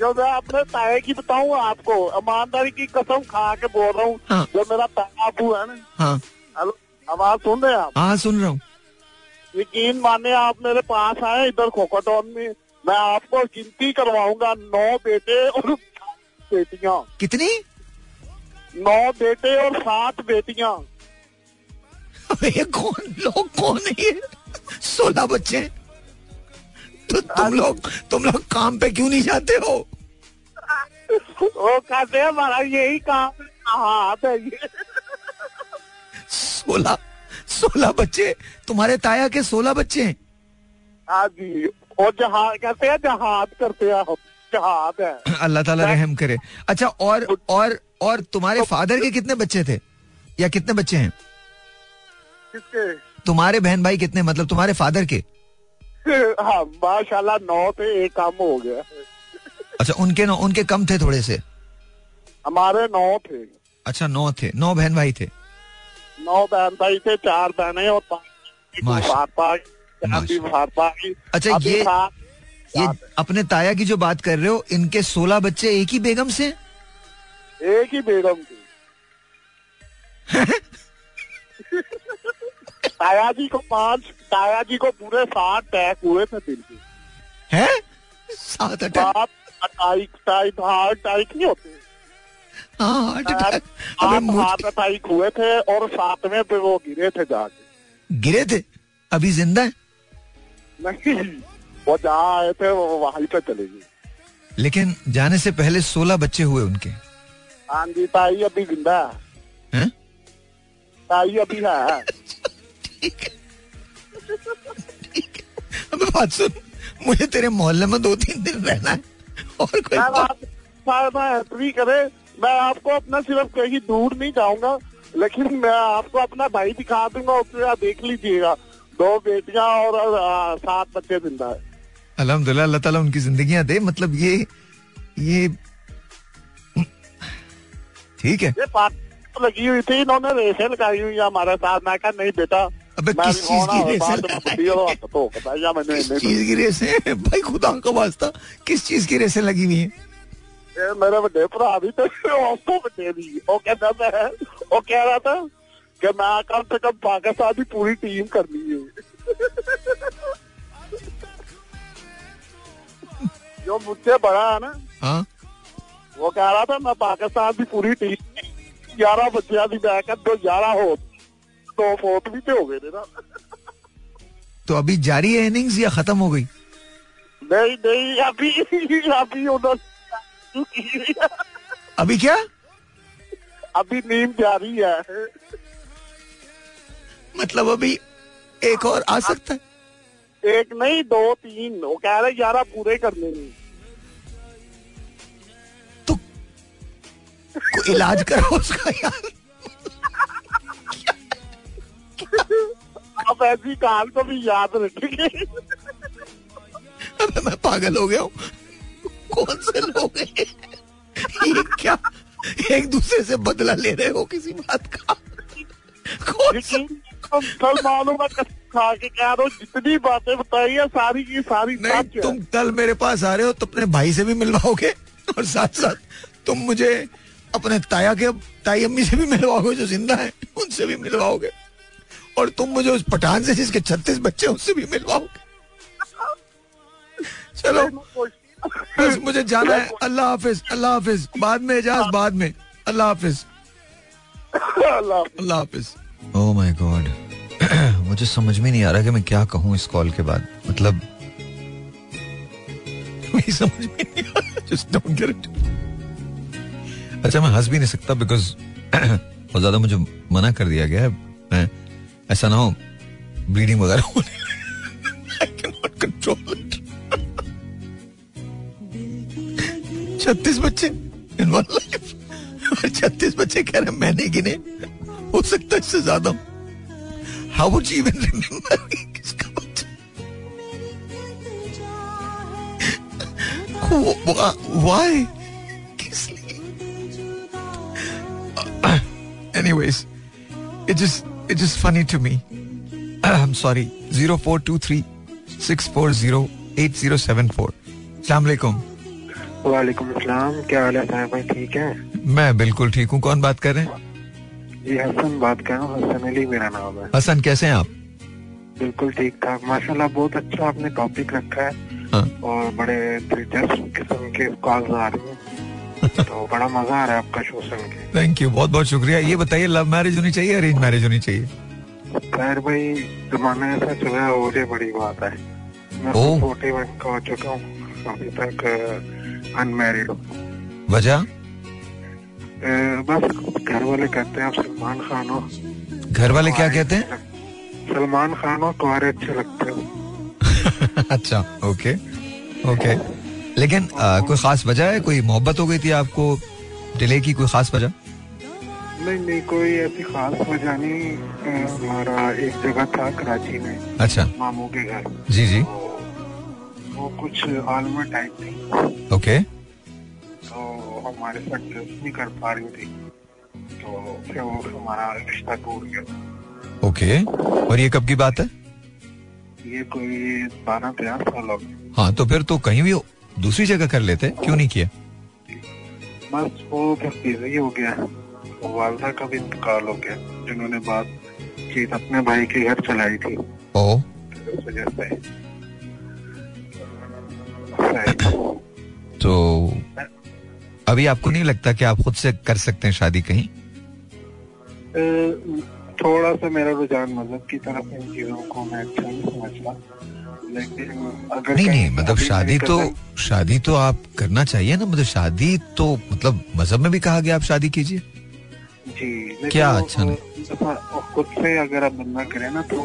जो मैं अपने ताए की बताऊँ आपको ईमानदारी की कसम खा के बोल रहा हूँ हाँ। जो मेरा ताया अबू है ना। हाँ। हेलो आवाज़ सुन रहे हैं आप? हाँ सुन रहा हूँ। यकीन माने आप मेरे पास आए इधर खोकाटोन में। मैं आपको गिनती करवाऊँगा नौ बेटे और बेटिया। कितनी? नौ बेटे और सात बेटियाँ। ये कौन लोग कौन है सोलह बच्चे। तो तुम लोग तुम लोग काम पे क्यों नहीं जाते हो? वो कहते हैं हमारा यही काम हाथ है ये। सोलह सोलह बच्चे। तुम्हारे ताया के सोलह बच्चे हैं? हाँ जी और जहाज़ कहते हैं जहाज़ करते हैं हम। जहाज़ है। अल्लाह ताला रहम करे। अच्छा और और और तुम्हारे फादर के कितने बच्चे थे? या कितने बच्चे हैं? किसके? तुम्हारे बहन भाई कितने मतलब तुम्हारे फादर के? हाँ माशाल्लाह नौ पे एक काम हो गया। अच्छा उनके नौ उनके कम थे थोड़े से? हमारे नौ थे। अच्छा नौ थे नौ बहन भाई थे। नौ बहन भाई थे चार बहने और अच्छा, ये- ये अपने ताया की जो बात कर रहे हो इनके सोलह बच्चे एक ही बेगम से है। एक ही बेगम की ताया जी को पाँच ताया जी को पूरे सात टैक हुए थे दिल के। हैं? सात अटैक अटैक टाइक हार्ट अटैक नहीं होते। हाँ हार्ट अटैक अटैक हुए थे और सातवें पे वो गिरे थे जाके। गिरे थे? अभी ज़िंदा है? नहीं वो जहाँ आए थे वो वहीं पे चले गए। लेकिन जाने से पहले सोलह बच्चे हुए उनके। जी ताई अभी ज़िंदा हैं। ताई अभी है। ठीक है। ठीक है। अबे बात सुन मुझे तेरे मोहल्ले में दो तीन दिन रहना है और कोई मैं आप करे मैं आपको अपना सिर्फ़ कहीं दूर नहीं जाऊँगा लेकिन मैं आपको अपना भाई दिखा दूँगा उसके बाद देख लीजिएगा। दो बेटियाँ और सात बच्चे ज़िंदा है। अल्हम्दुलिल्लाह अल्लाह ताला उनकी जिंदगियाँ दे। मतलब ये ये ठीक है। लगी हुई मतलब थी इन्होंने हुई हमारे साथ। मैं कहा नहीं बेटा अबे किस चीज़ की रेसें तो तो चीज़ की तो- भाई खुदा का वास्ता किस चीज़ की लगी हुई है? मेरे बड़े भरा भी तो वो कह रहा था कि मैं कम से कम पाकिस्तान की पूरी टीम करनी है। जो मुझसे बड़ा है ना हाँ। वो कह रहा था मैं पाकिस्तान की पूरी टीम ग्यारह बच्चों की बैकर तो ग्यारह हो दो फोत भी तो हो गए ना. तो अभी जारी है इनिंग्स या खत्म हो गई? नहीं नहीं अभी अभी उन्होंने अभी क्या? अभी नींद जारी है। मतलब अभी एक और आ सकता है? एक नहीं दो तीन वो कह रहे ग्यारह पूरे करने नहीं कोई इलाज करो उसका यार। आप ऐसी काल को भी याद रखेंगे। अबे मैं पागल हो गया हूँ। कौन से लोग ये क्या? एक दूसरे से बदला ले रहे हो किसी बात का? कौन से तुम का खा के कह रहे हो जितनी बातें बताई है सारी की सारी नहीं तुम कल मेरे पास आ रहे हो तो अपने भाई से भी मिलवाओगे? और साथ साथ तुम मुझे अपने ताया के, ताई अम्मी से भी मिलवाओगे जो ज़िंदा है, उनसे भी मिलवाओगे। और तुम मुझे उस पठान से जिसके छत्तीस बच्चे उससे भी मिलवाओगे। चलो, बस मुझे जाना है। अल्लाह हाफिज अल्लाह हाफिज। बाद में एजाज बाद में। अल्लाह हाफिज। अल्लाह हाफिज। ओह माय गॉड मुझे समझ में नहीं आ रहा कि मैं क्या कहूँ इस कॉल के बाद। मतलब समझ में नहीं आ रहा। जस्ट डोंट गेट इट अच्छा मैं हंस भी नहीं सकता बिकॉज़ बहुत ज़्यादा मुझे मना कर दिया गया है। ऐसा ना हो ब्लीडिंग वगैरह होने छत्तीस बच्चे इन वन लाइफ छत्तीस बच्चे कह रहे मैंने गिने। हो सकता इससे ज़्यादा how would you even remember किसका anyways it just it's just funny to me. I'm sorry. 0423 640 8074 अस्सलाम वालेकुम वालेकुम अस्सलाम। क्या हाल है? साहब भाई ठीक है? मैं बिल्कुल ठीक हूँ। कौन बात कर रहे हैं? जी हसन बात कर रहा हूँ। हसन अली मेरा नाम है। हसन कैसे हैं आप? बिल्कुल ठीक ठाक। माशाल्लाह बहुत अच्छा आपने टॉपिक रखा है। हाँ। और बड़े दिलचस्प किस्म के कॉल्स आ रही हैं। तो बड़ा मज़ा आ रहा है आपका शो सुन के। थैंक यू बहुत बहुत शुक्रिया। ये बताइए लव मैरिज होनी चाहिए अरेंज मैरिज होनी चाहिए? खैर भाई जमाना ऐसा चला है जाए बड़ी बात है। मैं फोर्टी वन का हो चुका हूँ अभी तक अनमेरिड हूँ। वजह? बस घर वाले कहते हैं आप सलमान खान हो। घर वाले क्या कहते हैं? सलमान खान हो कुआरे अच्छे लगते हो। अच्छा ओके ओके लेकिन आ, कोई खास वजह है? कोई मोहब्बत हो गई थी आपको? डिले की कोई खास वजह? नहीं नहीं कोई ऐसी खास वजह नहीं। हमारा एक जगह था कराची में अच्छा। मामू के घर। जी जी। वो कुछ आलमा टाइप थी। ओके। तो हमारे साथ ड्रेस नहीं कर पा रही थी। तो फिर वो हमारा रिश्ता टूट गया। ओके। और ये कब की बात है? ये कोई बारह तेरह साल हो गए। हाँ तो फिर तो कहीं भी दूसरी जगह कर लेते? क्यों नहीं किया? बस वो फिर बिज़ी हो गया। तो वालदा का भी इंतकाल हो गया जिन्होंने बात की अपने भाई के घर चलाई थी। ओ। तो अभी आपको नहीं लगता कि आप खुद से कर सकते हैं शादी कहीं? थोड़ा सा मेरा रुझान मज़हब की तरफ़ इन चीज़ों को मैं अच्छा नहीं समझता। नहीं नहीं मतलब शादी तो शादी तो आप करना चाहिए ना मतलब शादी तो मतलब मज़हब में भी कहा गया आप शादी कीजिए। जी क्या अच्छा नहीं? खुद से अगर आप बंदा करे ना तो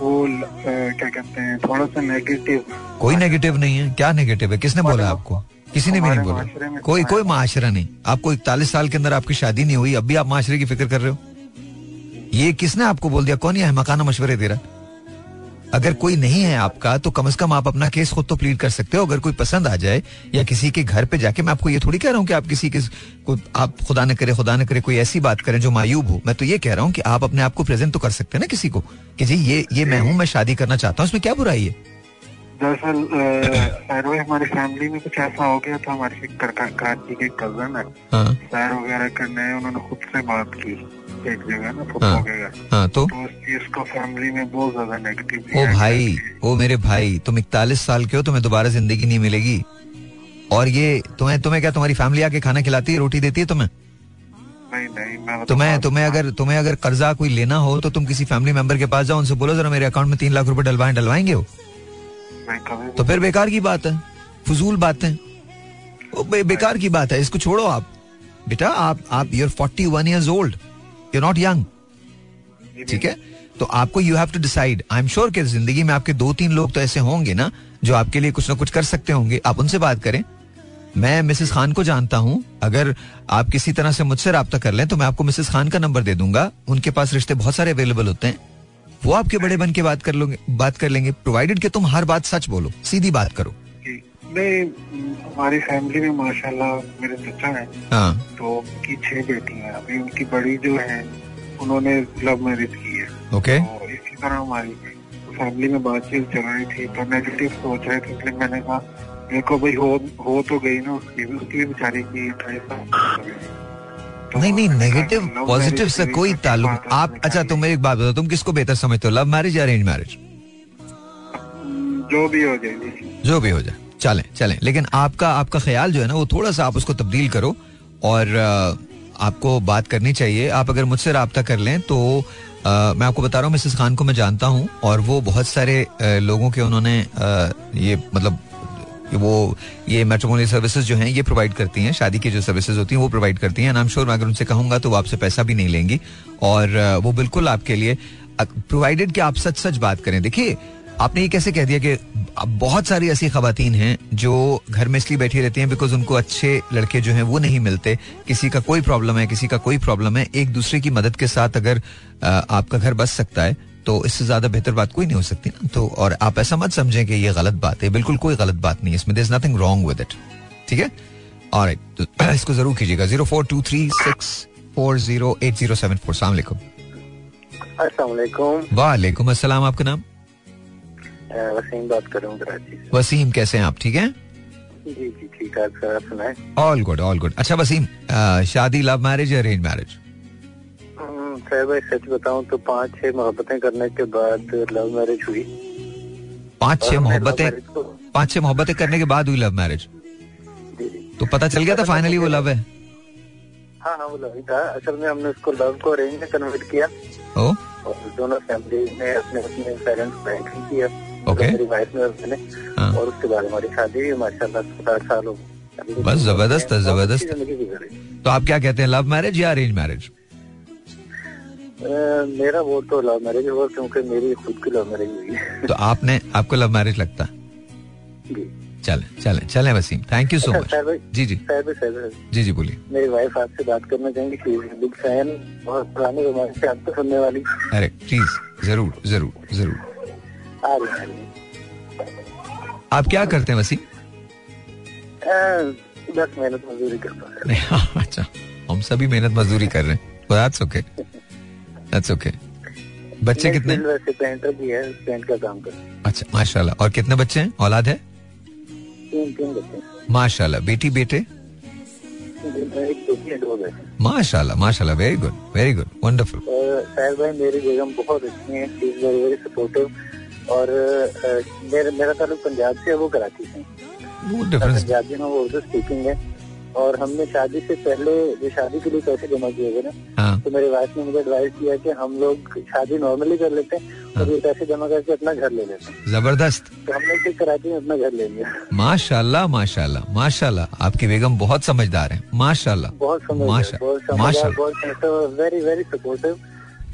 वो क्या कहते हैं थोड़ा सा नेगेटिव कोई नेगेटिव नहीं है क्या नेगेटिव है? किसने बोला आपको? किसी ने भी नहीं बोला। कोई तो कोई माशरा नहीं। आपको इकतालीस साल के अंदर आपकी शादी नहीं हुई अब भी आप माशरे की फ़िक्र कर रहे हो? ये किसने आपको बोल दिया? कौन ये है? मकाना मशवरे दे रहा अगर कोई नहीं है आपका तो कम से कम आप अपना केस खुद तो प्लीड कर सकते हो। अगर कोई पसंद आ जाए या किसी के घर पे जाके मैं आपको ये थोड़ी कह रहा हूँ कि आप किसी के को आप खुदा न करे खुदा न करे कोई ऐसी बात करें जो मायूब हो। मैं तो ये कह रहा हूँ कि आप अपने आप को प्रेजेंट तो कर सकते हैं ना किसी को कि जी ये ये मैं हूँ मैं शादी करना चाहता हूँ। इसमें क्या बुराई है? दरअसल हमारी फैमिली में कुछ ऐसा हो गया था। हमारे कराची के कज़न है। हाँ। सैर वगैरह करने उन्होंने खुद से बात की। एक जगह ना हाँ। हाँ तो? तो उस चीज़ को फैमिली में बहुत ज़्यादा नेगेटिव ओ भाई ओ मेरे भाई तुम इकतालीस साल के हो तुम्हें दोबारा ज़िंदगी नहीं मिलेगी। और ये तुम्हें तुम्हें क्या तुम्हारी फैमिली आके खाना खिलाती है रोटी देती है तुम्हें? नहीं नहीं तुम्हें तुम्हें अगर तुम्हें अगर कर्जा कोई लेना हो तो तुम किसी फैमिली मेंबर के पास जाओ उनसे बोलो जरा मेरे अकाउंट में तीन लाख रुपए डलवाएँ डलवाएँगे कभी तो फिर बेकार की बात है फजूल बात है। बे, बेकार की बात है इसको छोड़ो आप। बेटा आप आप your forty one years old your not young ठीक है? तो आपको you have to decide I am sure कि ज़िंदगी में आपके दो तीन लोग तो ऐसे होंगे ना जो आपके लिए कुछ ना कुछ कर सकते होंगे। आप उनसे बात करें। मैं मिसेस खान को जानता हूँ। अगर आप किसी तरह से मुझसे रब्ता कर लें तो मैं आपको मिसेस खान का नंबर दे दूँगा। उनके पास रिश्ते बहुत सारे अवेलेबल होते हैं। वो आपके बड़े बन के बात कर लोगे बात कर लेंगे। प्रोवाइडेड कि तुम हर बात सच बोलो सीधी बात करो। नहीं हमारी फैमिली में माशाल्लाह मेरे चचा हैं हाँ। तो उनकी छह बेटी हैं। अभी उनकी बड़ी जो है उन्होंने लव मैरिज की है। ओके तो इसी तरह हमारी फैमिली में बातचीत चल रही थी तो नेगेटिव सोच रहे थे इसलिए मैंने कहा देखो भाई हो हो तो गई ना उसकी भी उसकी भी बेचारी की। तो नहीं नहीं नेगेटिव पॉजिटिव से कोई ताल्लुक आप अच्छा तुम एक बात बताओ तुम किसको बेहतर समझते हो लव मैरिज या अरेंज मैरिज जो भी हो जाएगी जो। भी हो जाए। चलें चलें। लेकिन आपका आपका ख्याल जो है ना वो थोड़ा सा आप उसको तब्दील करो और आपको बात करनी चाहिए। आप अगर मुझसे रबता कर लें तो अ, मैं आपको बता रहा हूँ मिसेस खान को मैं जानता हूँ और वो बहुत सारे अ, लोगों के उन्होंने अ, ये मतलब वो ये मेट्रोमोनी सर्विसेज़ जो हैं ये प्रोवाइड करती हैं। शादी की जो सर्विसेज़ होती हैं वो प्रोवाइड करती हैं। नाम श्योर मैं अगर उनसे कहूँगा तो वो आपसे पैसा भी नहीं लेंगी। और वो बिल्कुल आपके लिए प्रोवाइडेड कि आप सच सच बात करें। देखिए आपने ये कैसे कह दिया कि बहुत सारी ऐसी खातन हैं जो घर में इसलिए बैठी रहती हैं बिकॉज़ उनको अच्छे लड़के जो हैं वो नहीं मिलते। किसी का कोई प्रॉब्लम है किसी का कोई प्रॉब्लम है एक दूसरे की मदद के साथ अगर आपका घर बस सकता है तो इससे ज़्यादा बेहतर बात कोई नहीं हो सकती ना। तो और आप ऐसा मत समझें कि ये गलत बात है। बिल्कुल कोई गलत बात नहीं है इसमें। There nothing wrong with it ठीक है? और तो इसको ज़रूर कीजिएगा। Zero four two three six four zero eight zero seven four सलामकुम वालेकुम अस्सलाम आपका नाम? वसीम बात कर हूँ कराची से वसीम कैसे हैं आप? ठीक हैं? जी जी ठीक है सर आप सुनाए? ऑल गुड ऑल गुड अच्छा वसीम शादी लव मैरिज या अरेंज मैरिज हम्म, सर भाई सच बताऊँ तो पाँच छह मोहब्बतें करने के बाद लव मैरिज हुई। पाँच छह मोहब्बतें पाँच छह मोहब्बतें करने के बाद हुई लव मैरिज तो पता चल गया था फाइनली वो लव है? हाँ हाँ वो लव ही था। असल में हमने उसको लव को अरेंज में कन्वर्ट किया। ओ? और दोनों फैमिली ने अपने अपने पेरेंट्स को एंट्री किया। Okay. मेरी वाइफ ने और मैंने हाँ। और उसके बाद हमारी शादी माशाल्लाह सात साल हो तो बस ज़बरदस्त है, ज़बरदस्त। तो आप क्या कहते हैं लव मैरिज या अरेंज मैरिज मेरा वो तो लव मैरिज हुआ क्योंकि मेरी खुद की लव मैरिज हुई तो आपने आपको लव मैरिज लगता? जी। चले चले चले Waseem. Thank you so much जी जी। भाई जी जी बोलिए। मेरी वाइफ आपसे बात करना चाहेंगी बिग फ़ैन बहुत पुराने जमाने से आपको सुनने वाली। अरे प्लीज़ ज़रूर ज़रूर ज़रूर। आप क्या करते हैं वसीम? बस मेहनत मजदूरी करता है। हाँ, अच्छा। हम सभी मेहनत मजदूरी कर रहे हैं। दैट्स ओके दैट्स ओके बच्चे कितने? पेंटर भी है पेंट का काम करता अच्छा माशाल्लाह। और कितने बच्चे हैं? औलाद है? तीन तीन बच्चे। माशाल्लाह। बेटी बेटे? बेटे माशाल्लाह माशाल्लाह। Very good very good wonderful और भाई मेरी बेगम बहुत अच्छी है। She is very very supportive और मेरा मेरा ताल्लुक पंजाब से है वो कराची से है। मैं पंजाबी हूँ वो उर्दू स्पीकिंग है। और हमने शादी से पहले जो शादी के लिए पैसे जमा किए थे ना। हाँ। तो मेरे वाइफ ने मुझे एडवाइस किया कि हम लोग शादी नॉर्मली कर लेते हैं और ये पैसे जमा करके अपना घर ले लेते हैं। ज़बरदस्त। तो हमने फिर कराची में अपना घर ले लिया माशाल्लाह माशाल्लाह माशाल्लाह। आपकी बेगम बहुत समझदार है। माशाल्लाह। बहुत समझदार बहुत समझदार बहुत वेरी वेरी सपोर्टिव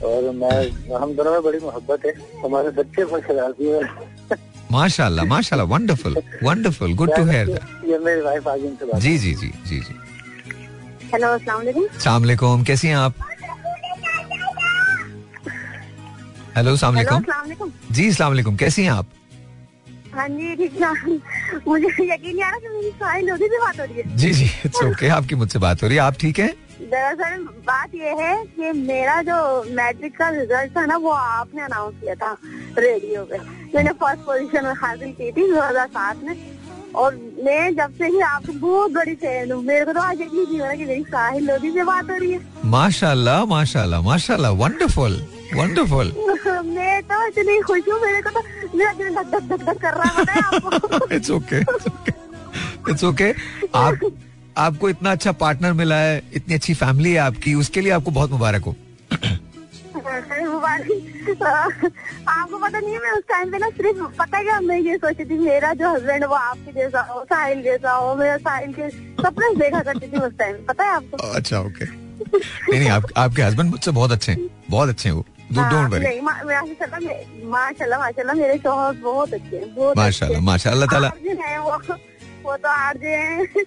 और मैं हम दोनों में बड़ी मोहब्बत है। हमारे बच्चे बहुत शरारती हैं। माशाल्लाह माशाल्लाह wonderful wonderful good to hear ये मेरी वाइफ आगे इनसे बात जी जी जी जी जी। हेलो अस्सलाम वालेकुम। सलाम वालेकुम कैसी हैं आप? हेलो सलाम वालेकुम। अस्सलाम वालेकुम। जी सलाम वालेकुम कैसी हैं आप? हाँ जी ठीक है। मुझे यकीन नहीं आ रहा कि मेरी सारी लोधी से बात हो रही है। जी जी इट्स ओके आपकी मुझसे बात हो रही है। आप ठीक हैं? दरअसल बात ये है कि मेरा जो मैट्रिक का रिज़ल्ट था ना वो आपने अनाउंस किया था रेडियो पे। मैंने फ़र्स्ट पोजीशन में हासिल की थी दो हज़ार सात में। और मैं जब से ही आपकी बहुत बड़ी फ़ैन हूँ मेरे को तो आज यकीन नहीं हो रहा कि मेरी साहिल लोधी से बात हो रही है। माशाल्लाह माशाल्लाह माशाल्लाह वंडरफुल वंडरफुल मैं तो इतनी खुश हूँ मेरे को तो मेरा दिल धक धक धक कर रहा है है आपको? इट्स ओके इट्स ओके आप आपको इतना अच्छा पार्टनर मिला है इतनी अच्छी फैमिली है आपकी उसके लिए आपको बहुत मुबारक हो। आपको पता नहीं है मैं उस टाइम पे ना सिर्फ़ पता क्या मैं ये सोची थी मेरा जो हस्बैंड वो आपके जैसा हो साहिल जैसा हो मेरा साहिल के सपने देखा करती थी उस टाइम पता है आपको? अच्छा ओके नहीं नहीं आप, आपके हस्बैंड मुझसे बहुत अच्छे हैं बहुत अच्छे हैं वो। हाँ, माशाल्लाह माशाल्लाह मेरे शोहर बहुत अच्छे हैं माशाल्लाह माशाल्लाह अल्लाह ताला वो वो तो आरजे हैं।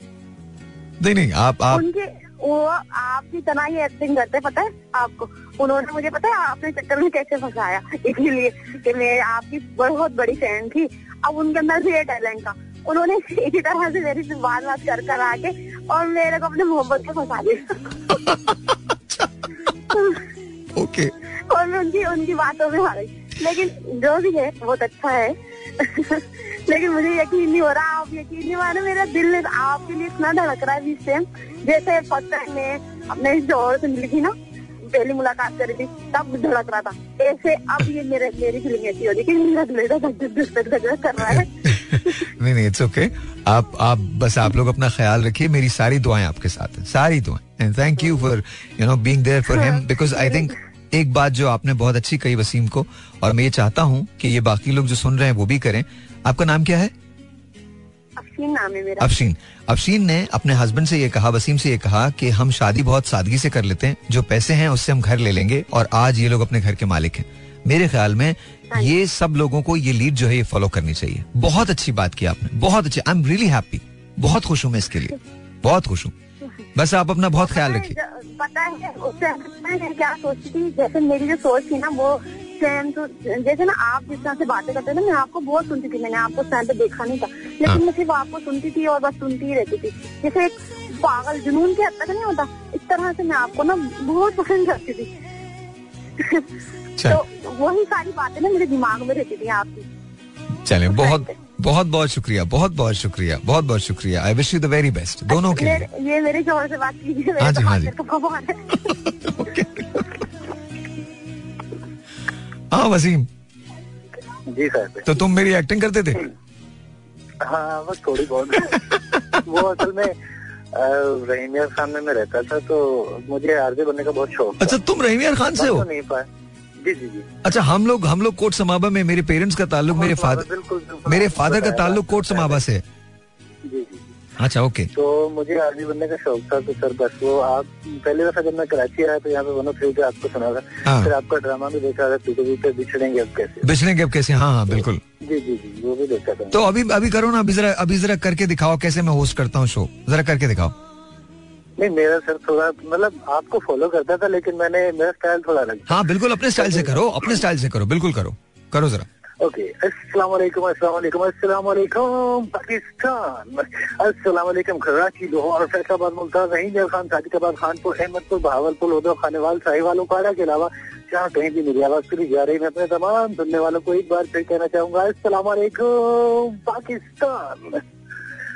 नहीं नहीं आप आप उनके वो आपकी तरह ही एक्टिंग करते हैं, पता है आपको उन्होंने मुझे पता है आपने चक्कर में कैसे फंसाया? इसीलिए कि मैं आपकी बहुत बड़ी फ़ैन थी। अब उनके अंदर भी है टैलेंट का उन्होंने इसी तरह से मेरी से बात बात कर कर आके और मेरे को अपने मोहब्बत में फंसा दिया। ओके। और मैं उनकी उनकी बातों में आ गई। लेकिन जो भी है बहुत अच्छा है। लेकिन मुझे यकीन नहीं हो रहा आप यकीन नहीं मानो मेरा दिल आपके लिए इतना धड़क रहा है इस टाइम जैसे फ़र्स्ट टाइम मैं अपने ज़ोर से मिली थी ना पहली मुलाकात करी थी तब धड़क रहा था। ऐसे अब ये मेरे मेरी फीलिंग ऐसी हो रही कि मेरा दिल कर रहा है। नहीं नहीं इट्स ओके आप आप बस आप लोग अपना ख्याल रखिए मेरी सारी दुआएँ आपके साथ हैं सारी दुआएँ। And thank you for you know being there for him because I think एक बात जो आपने बहुत अच्छी कही वसीम को और मैं ये चाहता हूँ कि ये बाकी लोग जो सुन रहे हैं वो भी करें। आपका नाम क्या है? अफसीन नाम है मेरा। अफशीन अफशीन ने अपने हस्बैंड से ये कहा वसीम से ये कहा कि हम शादी बहुत सादगी से कर लेते हैं जो पैसे हैं उससे हम घर ले लेंगे और आज ये लोग अपने घर के मालिक हैं। मेरे ख्याल में ये सब लोगों को ये लीड जो है ये फॉलो करनी चाहिए। बहुत अच्छी बात की आपने बहुत अच्छी। आई एम रियली हैप्पी बहुत खुश हूँ मैं इसके लिए। बहुत खुश हूँ। बस आप अपना बहुत ख्याल रखिए। पता है उससे मैं क्या सोचती थी? जैसे मेरी जो सोच थी ना वो सेम तो जैसे ना आप जिस तरह से बातें करते थे ना मैं आपको बहुत सुनती थी मैंने आपको टाइम पे देखा नहीं था। हाँ। लेकिन मैं सिर्फ़ आपको सुनती थी और बस सुनती ही रहती थी। जैसे एक पागल जुनून के हद तक नहीं होता इस तरह से मैं आपको ना बहुत पसंद करती थी। तो वही सारी बातें ना मेरे दिमाग में रहती थी आपकी। चले बहुत बहुत बहुत शुक्रिया बहुत बहुत शुक्रिया बहुत बहुत शुक्रिया। I wish you the very best दोनों के लिए। ये मेरे से बात कीजिए हाँ जी, हाँ जी। तो भगवान है। हाँ वसीम। जी सर। तो तुम मेरी एक्टिंग करते थे? हाँ बस थोड़ी बहुत वो असल में रहीम खान में मैं रहता था तो मुझे आरजे बनने का बहुत शौक अच्छा तुम रहीम खान से हो? तो नहीं पाया जी जी जी। अच्छा हम लोग हम लोग कोट समाबा में मेरे पेरेंट्स का ताल्लुक मेरे फादर मेरे फादर का ताल्लुक। कोट समाबा से। जी जी अच्छा ओके तो मुझे आर्मी बनने का शौक था तो सर बस वो आप पहली दफ़ा जब मैं कराची आया तो यहाँ पे वन ऑफ़ थ्री आपको सुना था हाँ। फिर आपका ड्रामा भी देखा था पीटीवी पे बिछड़ेंगे अब कैसे? बिछड़ेंगे अब कैसे? हाँ हाँ बिल्कुल। जी जी जी वो भी देखा था। तो अभी अभी करो ना अभी जरा अभी जरा करके दिखाओ कैसे मैं होस्ट करता हूँ शो जरा करके दिखाओ। नहीं मेरा सर थोड़ा मतलब आपको फॉलो करता था लेकिन मैंने मेरा स्टाइल थोड़ा अलग हाँ बिल्कुल अपने स्टाइल से करो अपने स्टाइल से करो बिल्कुल करो। करो जरा। ओके अस्सलाम वालेकुम अस्सलाम वालेकुम अस्सलाम वालेकुम पाकिस्तान। अस्सलाम वालेकुम कराची लाहौर फैसलाबाद मुल्तान रहीम खान सादिकाबाद खानपुर अहमदपुर बहावलपुर उदो खानेवाल साहिवाल उपाड़ा के अलावा जहाँ कहीं भी मेरी आवाज़ सुनी जा रही है मैं अपने तमाम सुनने वालों को एक बार फिर कहना चाहूँगा अस्सलाम वालेकुम पाकिस्तान।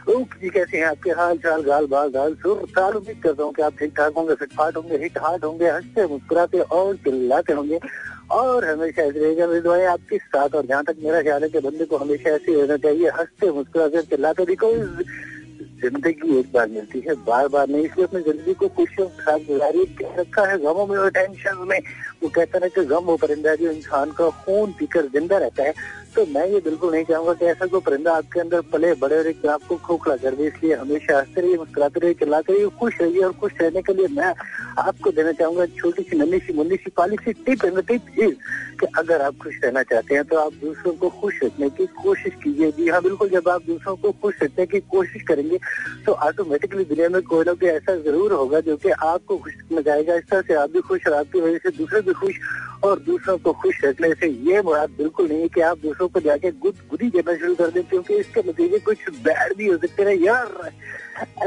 जी कैसे हैं, आपके हाल चाल, गाल बाल दाल सुर ताल उम्मीद करता हूँ कि आप ठीक ठाक होंगे, फिट फाट होंगे, हिट हाट होंगे, हँसते मुस्कुराते और चिल्लाते होंगे। और हमेशा ऐसे रहेगा मेरी दुआएँ आपके साथ, और जहाँ तक मेरा ख्याल है कि बंदे को हमेशा ऐसे रहना चाहिए, हँसते मुस्कुराते चिल्लाते बिकॉज़ ज़िंदगी एक बार मिलती है बार बार नहीं, इसलिए अपनी ज़िंदगी को खुशियों के साथ गुजारिए क्या रखा है गमों में और टेंशन में। वो कहता है कि गम वो परिंदा जो इंसान का खून पीकर ज़िंदा रहता है तो मैं ये बिल्कुल नहीं चाहूँगा कि ऐसा कोई परिंदा आपके अंदर पले, बड़े रहे कि आपको खोखला कर दे। इसलिए हमेशा हँसते रहिए, मुस्कुराते रहिए, चिल्लाते रहिए, खुश रहिए और खुश रहने के लिए मैं आपको देना चाहूँगा छोटी सी, नन्ही सी, मुन्नी सी, पाली सी टिप एंड टिप इज़ कि अगर आप खुश रहना चाहते हैं तो आप दूसरों को खुश रखने की कोशिश कीजिए। जी हाँ बिल्कुल, जब आप दूसरों को खुश रखने की कोशिश करेंगे तो ऑटोमेटिकली दुनिया में कोई ना कोई ऐसा ज़रूर होगा जो कि आपको खुश चाहेगा इस तरह से आप भी खुश और आपकी वजह से दूसरे भी खुश और दूसरों को खुश रखने से ये मुराद बिल्कुल नहीं है कि आप दूसरों को जाके गुद गुदी देना शुरू कर दें क्योंकि इसके नतीजे कुछ बैड भी हो सकते हैं। यार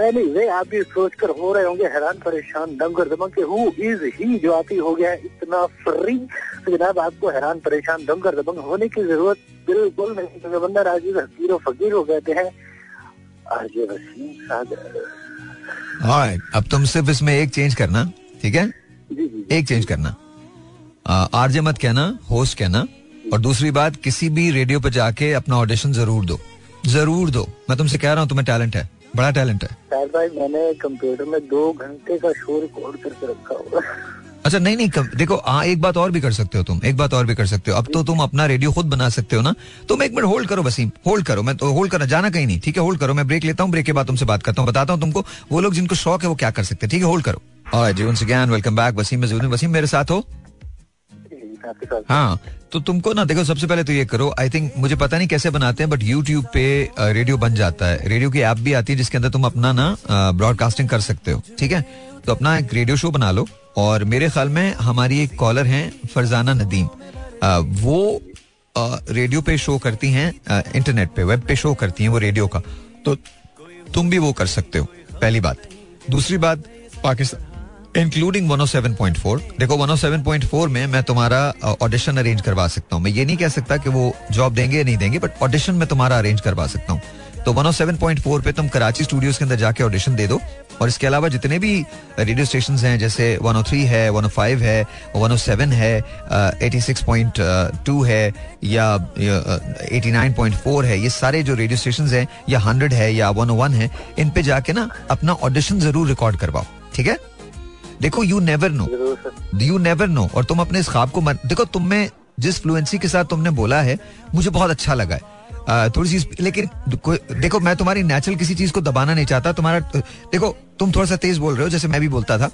एनीवे आप भी सोच कर हो रहे होंगे हैरान परेशान दंग और दमंग के हु इज़ ही जो आप ही हो गया है इतना फ्री तो जनाब आपको हैरान परेशान दंग और दमंग होने की ज़रूरत बिल्कुल नहीं क्योंकि बंदा राजीव हकीर और फकीर हो गए हैं। आरजे वसीम सागर। अब तुम सिर्फ़ इसमें एक चेंज करना ठीक है? जी जी एक चेंज करना। आरजे मत कहना होस्ट कहना और दूसरी बात किसी भी रेडियो पे जाके अपना ऑडिशन ज़रूर दो। ज़रूर दो। मैं तुमसे कह रहा हूँ तुम्हें टैलेंट है। बड़ा टैलेंट है। शायद भाई मैंने कंप्यूटर में दो घंटे का शो रिकॉर्ड करके रखा हुआ अच्छा नहीं नहीं कम, देखो हाँ एक बात और भी कर सकते हो तुम। एक बात और भी कर सकते हो। अब तो तुम अपना रेडियो खुद बना सकते हो ना। तुम एक मिनट होल्ड करो वसीम। होल्ड करो। मैं तो होल्ड करना जाना कहीं नहीं ठीक है? होल्ड करो। मैं ब्रेक लेता हूँ ब्रेक के बाद तुमसे बात करता हूँ। बताता हूँ तुमको वो लोग जिनको शौक है वो क्या कर सकते हैं ठीक है? होल्ड करो। और जी once again welcome back Waseem Waseem मेरे साथ हो? आपके साथ हाँ तो तुमको ना देखो सबसे पहले तो ये करो आई थिंक मुझे पता नहीं कैसे बनाते हैं बट यूट्यूब पे रेडियो बन जाता है। रेडियो की ऐप भी आती है जिसके अंदर तुम अपना ना ब्रॉडकास्टिंग कर सकते हो ठीक है? तो अपना एक रेडियो शो बना लो और मेरे ख्याल में हमारी एक कॉलर हैं फरजाना नदीम। अ, वो अ, रेडियो पे शो करती हैं इंटरनेट पे वेब पे शो करती हैं वो रेडियो का। तो तुम भी वो कर सकते हो पहली बात। दूसरी बात पाकिस्तान इंक्लूडिंग 107.4 देखो 107.4 में मैं तुम्हारा ऑडिशन अरेंज करवा सकता हूँ। मैं ये नहीं कह सकता कि वो जॉब देंगे या नहीं देंगे बट ऑडिशन में तुम्हारा अरेंज करवा सकता हूँ। तो 107.4 पे तुम कराची स्टूडियोज के अंदर जाके ऑडिशन दे दो। और इसके अलावा जितने भी रेडियो स्टेशन हैं जैसे 103 है 105 है 107 है uh, 86.2 है या uh, 89.4 है ये सारे जो रेडियो स्टेशन हैं या 100 है या 101 है इन पे जाके ना अपना ऑडिशन ज़रूर रिकॉर्ड करवाओ। ठीक है? देखो you never know you never know और तुम अपने इस ख्वाब को मत देखो तुम में जिस फ्लुएंसी के साथ तुमने बोला है मुझे बहुत अच्छा लगा है। थोड़ी सी लेकिन देखो मैं तुम्हारी नेचुरल किसी चीज़ को दबाना नहीं चाहता। तुम्हारा देखो तुम थोड़ा सा तेज बोल रहे हो जैसे मैं भी बोलता था।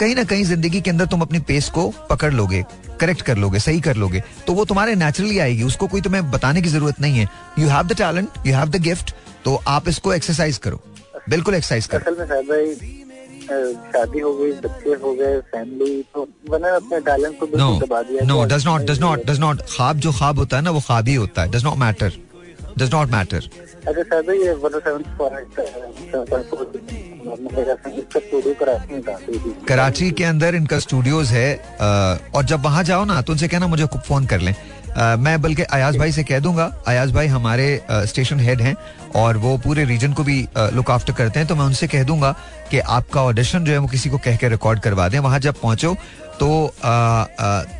कहीं ना कहीं ज़िंदगी के अंदर तुम अपनी पेस को पकड़ लोगे करेक्ट कर लोगे सही कर लोगे। तो वो तुम्हारे नेचुरली आएगी उसको कोई तुम्हें बताने की ज़रूरत नहीं है। You have the talent you have the gift तो आप इसको एक्सरसाइज करो। बिल्कुल एक्सरसाइज करो। शादी हो गई बच्चे हो गए फैमिली तो मैंने अपने टैलेंट को बिल्कुल दबा दिया no does not does not does not ख्वाब जो ख्वाब होता है ना वो ख्वाब ही होता है does not matter does not matter साहब भाई ये जी कराची के अंदर इनका स्टूडियोज है और जब वहाँ जाओ ना तो उनसे कहना मुझे फ़ोन कर लें। मैं बल्कि अयाज भाई से कह दूँगा अयाज भाई हमारे स्टेशन हेड हैं और वो पूरे रीजन को भी लुक आफ्टर करते हैं तो मैं उनसे कह दूँगा कि आपका ऑडिशन जो है वो किसी को कह के रिकॉर्ड करवा दें। वहाँ जब पहुंचो तो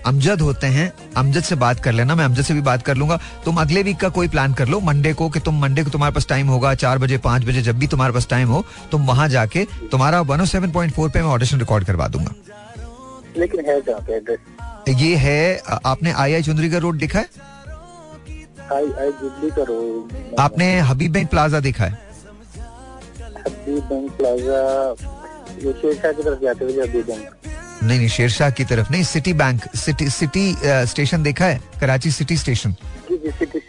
अमजद होते हैं। अमजद से बात कर लेना मैं अमजद से भी बात कर लूँगा। तुम अगले वीक का कोई प्लान कर लो मंडे को कि तुम मंडे को तुम्हारे पास टाइम होगा चार बजे पाँच बजे जब भी तुम्हारे पास टाइम हो तुम वहाँ जाके तुम्हारा 107.4 पे मैं ऑडिशन रिकॉर्ड करवा दूँगा। लेकिन है ये है आपने आई आई चुंदरी का रोड देखा है? आई आपने हबीब बैंक प्लाजा देखा है? हबीब बैंक प्लाजा ये शेरशाह की तरफ़ जाते हुए हबीब बैंक। नहीं नहीं शेरशाह की तरफ़ नहीं city bank city city station देखा है? Karachi city station. जी जी सिटी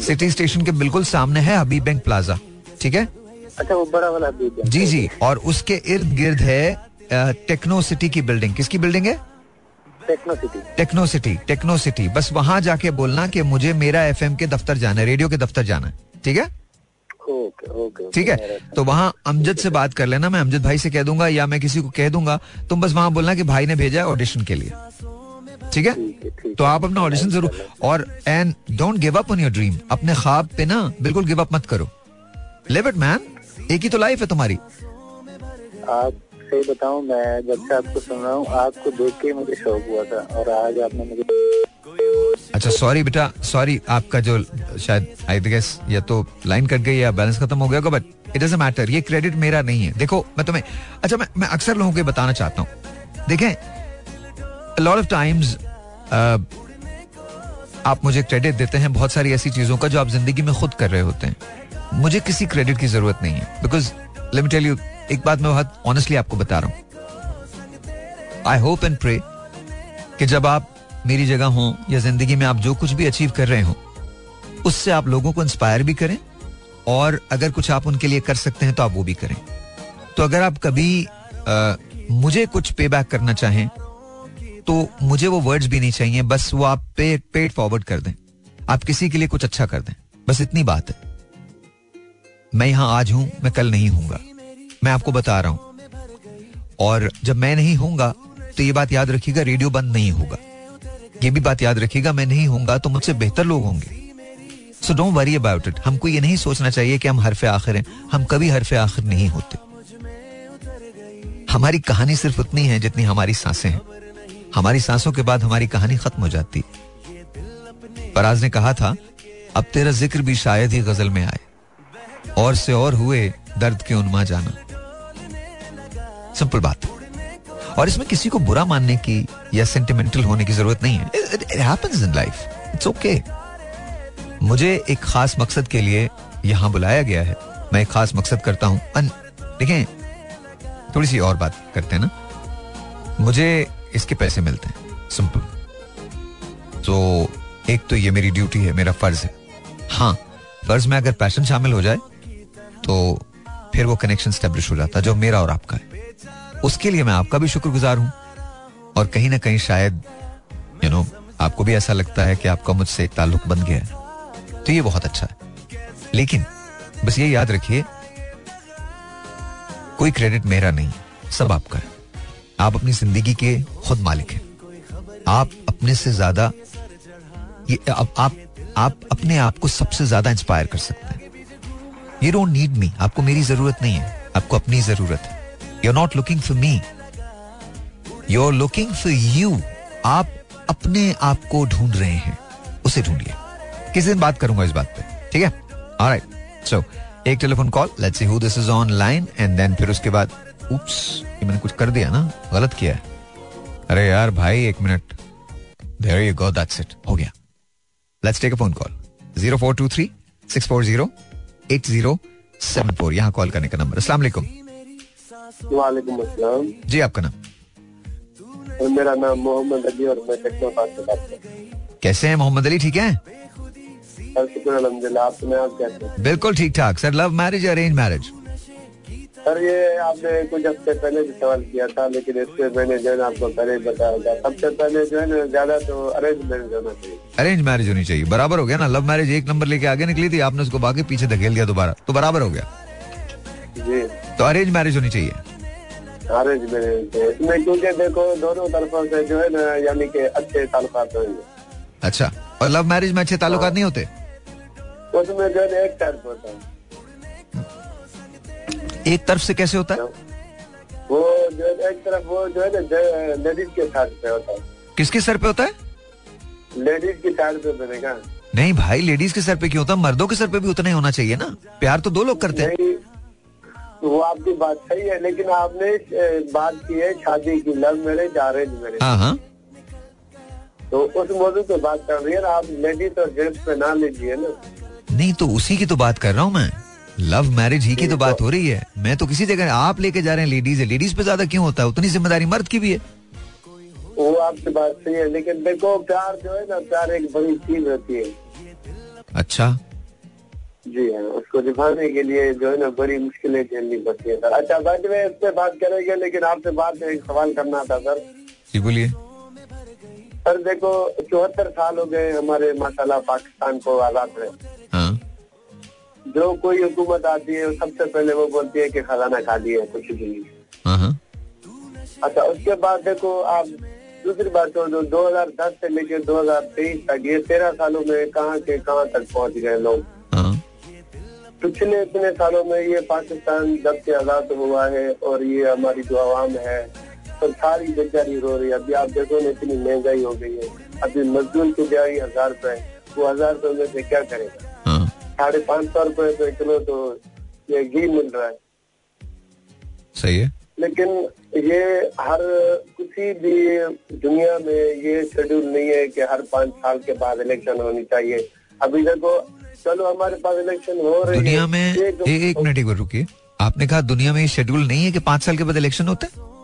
सिटी स्टेशन। के बिल्कुल सामने है हबीब बैंक प्लाजा ठीक है? अच्छा वो बड़ा वाला हबीब जी जी और उसके इर्द गिर्द है टेक्नो सिटी की बिल्डिंग। किसकी बिल्डिंग है? Techno city techno city techno city बस वहाँ जाके बोलना कि मुझे मेरा एफएम के दफ्तर जाना है रेडियो के दफ्तर जाना है। ठीक है? ओके ओके ठीक है? तो वहाँ अमजद से बात कर लेना मैं अमजद भाई से कह दूँगा या मैं किसी को कह दूँगा तुम बस वहाँ बोलना कि भाई ने भेजा है ऑडिशन के लिए। ठीक है? तो आप अपना ऑडिशन ज़रूर और and don't give up on your dream अपने ख्वाब पे ना बिल्कुल गिव अप मत करो। लिव इट मैन एक ही तो लाइफ है तुम्हारी। सही बताऊँ, मैं जब से आपको सुन रहा हूँ आपको देख के मुझे शौक हुआ था और आज आपने मुझे अच्छा सॉरी बेटा सॉरी आपका जो शायद आई गेस या तो लाइन कट गई या बैलेंस खत्म हो गया बट इट डजेंट मैटर ये क्रेडिट मेरा नहीं है। देखो, मैं तुम्हें अच्छा मैं मैं अक्सर लोगों को बताना चाहता हूँ। देखें लॉट ऑफ़ टाइम्स आप मुझे क्रेडिट देते हैं बहुत सारी ऐसी चीज़ों का जो आप ज़िंदगी में खुद कर रहे होते हैं। मुझे किसी क्रेडिट की ज़रूरत नहीं है बिकॉज़ लेट टेल यू एक बात मैं बहुत ऑनेस्टली आपको बता रहा हूँ। आई होप एंड प्रे कि जब आप मेरी जगह हों या ज़िंदगी में आप जो कुछ भी अचीव कर रहे हो उससे आप लोगों को इंस्पायर भी करें और अगर कुछ आप उनके लिए कर सकते हैं तो आप वो भी करें। तो अगर आप कभी आ, मुझे कुछ पे बैक करना चाहें तो मुझे वो वर्ड्स भी नहीं चाहिए बस वो आप पे पेड फॉरवर्ड कर दें। आप किसी के लिए कुछ अच्छा कर दें। बस इतनी बात है। मैं यहाँ आज हूँ मैं कल नहीं हूँगा मैं आपको बता रहा हूँ। और जब मैं नहीं हूँगा तो ये बात याद रखिएगा, रेडियो बंद नहीं होगा। ये भी बात याद रखिएगा, मैं नहीं हूँगा तो मुझसे बेहतर लोग होंगे। So don't worry about it हमको ये नहीं सोचना चाहिए कि हम हरफे आखिर हैं। हम कभी हरफे आखिर नहीं होते। हमारी कहानी सिर्फ़ उतनी है जितनी हमारी साँसें हैं। हमारी सांसों के बाद हमारी कहानी खत्म हो जाती। फराज ने कहा था, अब तेरा ज़िक्र भी शायद ही गज़ल में आए। और से और हुए दर्द के उन्मा जाना। सिंपल बात। और इसमें किसी को बुरा मानने की या सेंटिमेंटल होने की ज़रूरत नहीं है। It happens in life it's okay मुझे एक खास मकसद के लिए यहाँ बुलाया गया है। मैं एक खास मकसद करता हूँ। देखें, थोड़ी सी और बात करते हैं ना। मुझे इसके पैसे मिलते हैं। सिंपल तो एक तो ये मेरी ड्यूटी है, मेरा फ़र्ज़ है। हाँ फ़र्ज़ में अगर पैशन शामिल हो जाए तो फिर वो कनेक्शन स्टेब्लिश हो जाता है, जो मेरा और आपका है। उसके लिए मैं आपका भी शुक्रगुजार हूँ। और कहीं ना कहीं शायद यू नो आपको भी ऐसा लगता है कि आपका मुझसे ताल्लुक बन गया है। तो ये बहुत अच्छा है। लेकिन बस ये याद रखिए कोई क्रेडिट मेरा नहीं सब आपका है। आप अपनी ज़िंदगी के खुद मालिक हैं। आप अपने से ज़्यादा ये आप, आप आप अपने आप को सबसे ज़्यादा इंस्पायर कर सकते हैं। यू डोंट नीड मी आपको मेरी ज़रूरत नहीं है। आपको अपनी ज़रूरत है। Not looking for me you are looking for you आप अपने आप को ढूंढ रहे हैं। उसे ढूंढिए। किस दिन बात करूँगा इस बात पे? ठीक है? ऑलराइट सो एक telephone call let's see who this is online and then फिर उसके बाद उप्स ये मैंने कुछ कर दिया ना? गलत किया है। अरे यार भाई, एक minute. There you go that's it हो गया। Let's take a phone call zero four two three six four zero eight zero seven four यहाँ कॉल करने का नंबर अस्सलाम वालेकुम अस्सलाम जी आपका नाम? और मेरा नाम मोहम्मद अली और मैं टेक्नोपास से बात कर रहा हूँ। कैसे हैं मोहम्मद अली? ठीक है? आप कैसे? बिल्कुल ठीक ठाक। Sir love marriage arrange marriage? Sir ये आपने कुछ हफ़्ते पहले भी सवाल किया था लेकिन इससे मैंने जो है आपको पहले बताया था। सबसे पहले जो है ना ज़्यादा तो अरेंज मैरिज होना चाहिए। अरेंज मैरिज होनी चाहिए। बराबर हो गया ना? लव मैरिज एक नंबर लेके आगे निकली थी आपने उसको बाकी पीछे धकेल दिया दोबारा। तो बराबर हो गया। जी। तो अरेंज मैरिज होनी चाहिए। अरेंज मैरिज इसमें क्योंकि देखो दोनों तरफों से जो है ना यानी कि अच्छे ताल्लुकात होंगे अच्छा और लव मैरिज में अच्छे ताल्लुकात नहीं होते? उसमें जो है एक टाइप होता है। एक तरफ़ से कैसे होता है? वो जो है एक तरफ़ वो जो है ना लेडीज़ के साथ पे होता है। किसके सर पे होता है? लेडीज़ के साइड पे बनेगा। नहीं भाई लेडीज़ के सर पे क्यों होता है? मर्दों के सर पे भी उतना ही होना चाहिए ना। प्यार तो दो लोग करते हैं। वो आपकी बात सही है लेकिन आपने बात की है शादी की लव मैरिज अरेंज मैरिज हाँ हाँ। तो उस मौजूद पे बात कर रही है आप लेडीज़ और जेंट्स पे ना लीजिए ना। नहीं तो उसी की तो बात कर रहा हूँ मैं। लव मैरिज ही की तो बात हो रही है। मैं तो किसी जगह आप लेके जा रहे हैं लेडीज़ है लेडीज़ पे ज़्यादा क्यों होता है? उतनी ज़िम्मेदारी मर्द की भी है। वो आपकी बात सही है लेकिन देखो प्यार जो है ना प्यार एक बड़ी चीज़ होती है। अच्छा। जी हाँ उसको निभाने के लिए जो है ना बड़ी मुश्किलें झेलनी पड़ती है सर। अच्छा बाद में इस पे बात करेंगे लेकिन आपसे बात में एक सवाल करना था सर। जी बोलिए। सर देखो चौहत्तर साल हो गए हमारे माशाल्लाह पाकिस्तान को आज़ाद हुए। हाँ। जो कोई हुकूमत आती है सबसे पहले वो बोलती है कि खजाना खाली है कुछ भी नहीं। हाँ हाँ। अच्छा उसके बाद देखो आप दूसरी बात छोड़ दो 2010 से लेकर 2023 तक ये तेरह सालों में कहाँ के कहाँ तक पहुँच गए लोग? हाँ पिछले इतने सालों में ये पाकिस्तान जब से आज़ाद हुआ है और ये हमारी जो आवाम है तो सारी बेचारी रो रही है। अभी आप देखो ना इतनी महँगाई हो गई है। अभी मजदूर की दिहाड़ी हज़ार रुपए वो हज़ार रुपए में से क्या करेगा? हाँ। साढ़े पाँच सौ रुपए पे किलो तो ये घी मिल रहा है। सही है। लेकिन ये हर किसी भी दुनिया में ये शेड्यूल नहीं है कि हर पाँच साल के बाद इलेक्शन होनी चाहिए। अभी देखो चलो हमारे पास इलेक्शन हो रही दुनिया में ये जो- ए, एक मिनट एक बार रुकिए। आपने कहा दुनिया में ये शेड्यूल नहीं है कि पाँच साल के बाद इलेक्शन होते है?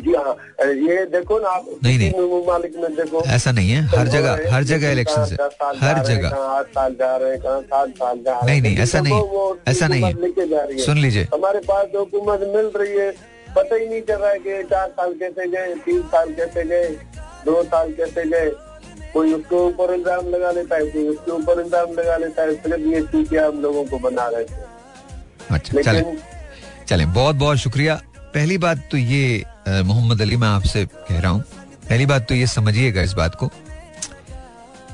जी हाँ ये देखो ना आप नहीं, नहीं। ममालिक में देखो। ऐसा नहीं है। हर जगह हर जगह इलेक्शन है। हर जगह। आठ साल जा रहे हैं कहाँ सात साल जा रहे नहीं, नहीं, ऐसा नहीं, वो ऐसा नहीं है। है। सुन लीजिए। हमारे पास जो हुकूमत मिल रही है। पता ही नहीं चल रहा है कि चार साल कैसे गए तीन साल कैसे गए दो साल कैसे गए। कोई उसके ऊपर इल्ज़ाम लगा लेता है कोई उसके ऊपर इल्ज़ाम लगा लेता है सिर्फ़ ये चीज़ें हम लोगों को बना रहे थे अच्छा चलें। लेकिन चलें बहुत बहुत शुक्रिया। पहली बात तो ये मोहम्मद अली मैं आपसे कह रहा हूँ पहली बात तो ये समझिएगा इस बात को।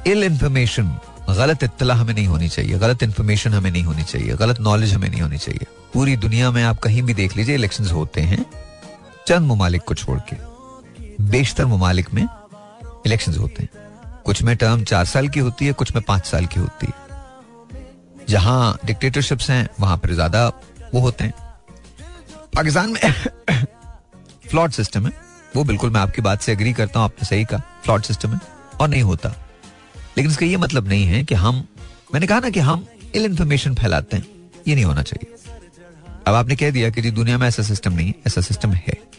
इल इंफॉर्मेशन गलत इतला हमें नहीं होनी चाहिए गलत इन्फॉर्मेशन हमें नहीं होनी चाहिए गलत नॉलेज हमें नहीं होनी चाहिए। पूरी दुनिया में आप कहीं भी देख लीजिए इलेक्शंस होते हैं चंद ममालिक को छोड़ के बेशतर ममालिक में इलेक्शंस होते हैं। कुछ में टर्म चार साल की होती है, कुछ में पाँच साल की होती है। जहाँ डिक्टेटरशिप्स हैं, वहाँ पर ज़्यादा वो होते हैं। पाकिस्तान में फ्लॉट सिस्टम है। वो बिल्कुल मैं आपकी बात से एग्री करता हूँ, आपने सही कहा फ्लॉट सिस्टम है, और नहीं होता। लेकिन इसका ये मतलब नहीं है कि हम, मैंने कहा ना कि हम इल इंफॉर्मेशन फैलाते हैं। ये नहीं होना चाहिए। अब आपने कह दिया कि जी दुनिया में ऐसा सिस्टम नहीं है, ऐसा सिस्टम है।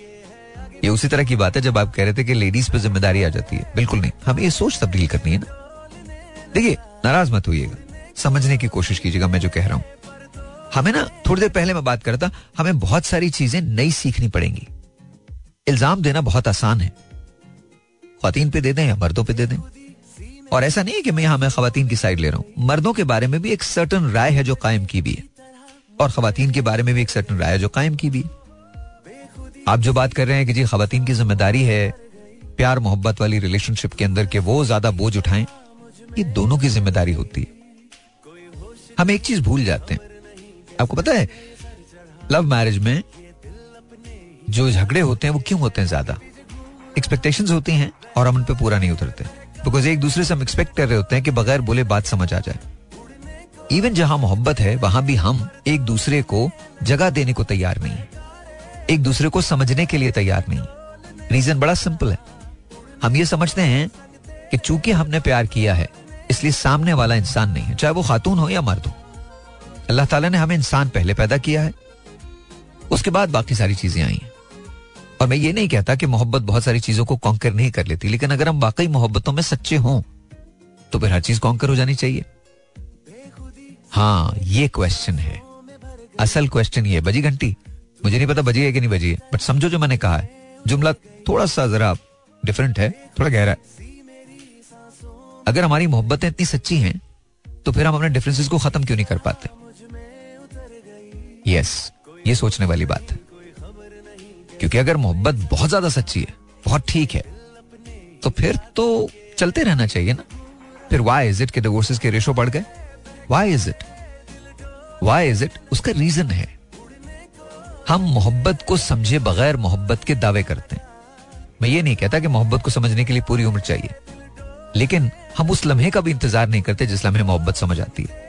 ये उसी तरह की बात है जब आप कह रहे थे कि लेडीज़ पे ज़िम्मेदारी आ जाती है। बिल्कुल नहीं। हमें ये सोच तब्दील करनी है ना। देखिए, नाराज़ मत होइएगा। समझने की कोशिश कीजिएगा, मैं जो कह रहा हूँ। हमें ना, थोड़ी देर पहले मैं बात करता हमें बहुत सारी चीज़ें नई सीखनी पड़ेंगी। इल्ज़ाम देना बहुत आसान है। खातन पे दे दें या मर्दों पे दे दें। और ऐसा नहीं है कि मैं यहाँ, मैं खातन की साइड ले रहा हूँ। मर्दों के बारे में भी एक सर्टन राय है जो कायम की भी है। और खातन के बारे में भी एक सर्टन राय है जो कायम की भी है। आप जो बात कर रहे हैं कि जी खातन की ज़िम्मेदारी है प्यार, मोहब्बत वाली रिलेशनशिप के अंदर के वो ज़्यादा बोझ उठाएँ, ये दोनों की ज़िम्मेदारी होती है। हम एक चीज़ भूल जाते हैं। आपको पता है लव मैरिज में जो झगड़े होते हैं, वो क्यों होते हैं ज़्यादा? एक्सपेक्टेशंस होती हैं और हम उन पे पूरा नहीं उतरते। बिकॉज़ एक दूसरे से हम एक्सपेक्ट कर रहे होते हैं कि बगैर बोले बात समझ आ जाए। इवन जहाँ मोहब्बत है, वहाँ भी हम एक दूसरे को जगह देने को तैयार नहीं है। एक दूसरे को समझने के लिए तैयार नहीं। रीजन बड़ा सिंपल है। हम ये समझते हैं कि चूँकि हमने प्यार किया है, इसलिए सामने वाला इंसान नहीं है, चाहे वो खातून हो या मर्द हो। अल्लाह ताला ने हमें इंसान पहले पैदा किया है। उसके बाद बाकी सारी चीज़ें आई हैं। और मैं ये नहीं कहता कि मोहब्बत बहुत सारी चीज़ों को कॉन्कर नहीं कर लेती, लेकिन अगर हम वाकई मोहब्बतों में सच्चे हों तो फिर हर चीज़ कॉन्कर हो जानी चाहिए। हाँ ये क्वेश्चन है। असल क्वेश्चन ये बजी घंटी। मुझे नहीं पता बजी है कि नहीं बजी है बट समझो जो मैंने कहा है। जुमला थोड़ा सा जरा डिफरेंट है, थोड़ा गहरा है। अगर हमारी मोहब्बतें इतनी सच्ची हैं तो फिर हम अपने डिफरेंसेस को खत्म क्यों नहीं कर पाते? यस ये सोचने वाली बात है। क्योंकि अगर मोहब्बत बहुत ज़्यादा सच्ची है, बहुत ठीक है तो फिर तो चलते रहना चाहिए ना। फिर वाई इज़ इट के डिवोर्सेस के रेशो बढ़ गए? Why is it why is it उसका रीजन है। हम मोहब्बत को समझे बगैर मोहब्बत के दावे करते हैं। मैं ये नहीं कहता कि मोहब्बत को समझने के लिए पूरी उम्र चाहिए। लेकिन हम उस लम्हे का भी इंतज़ार नहीं करते जिस लम्हे मोहब्बत समझ आती है।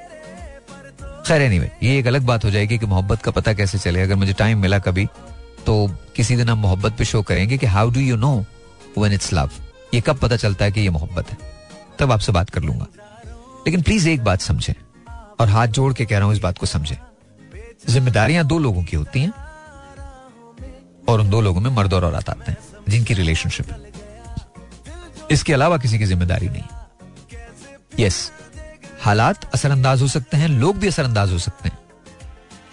खैर एनीवे ये एक अलग बात हो जाएगी कि मोहब्बत का पता कैसे चले। अगर मुझे टाइम मिला कभी तो किसी दिन हम मोहब्बत पे शो करेंगे कि how do you know when it's love ये कब पता चलता है कि ये मोहब्बत है? तब आपसे बात कर लूँगा। लेकिन प्लीज़ एक बात समझें और हाथ जोड़ के कह रहा हूँ इस बात को समझें। जिम्मेदारियाँ दो लोगों की होती हैं। और उन दो लोगों में मर्द और औरत आते हैं, जिनकी रिलेशनशिप है। इसके अलावा किसी की ज़िम्मेदारी नहीं। यस हालात असरअंदाज हो सकते हैं, लोग भी असरअंदाज हो सकते हैं।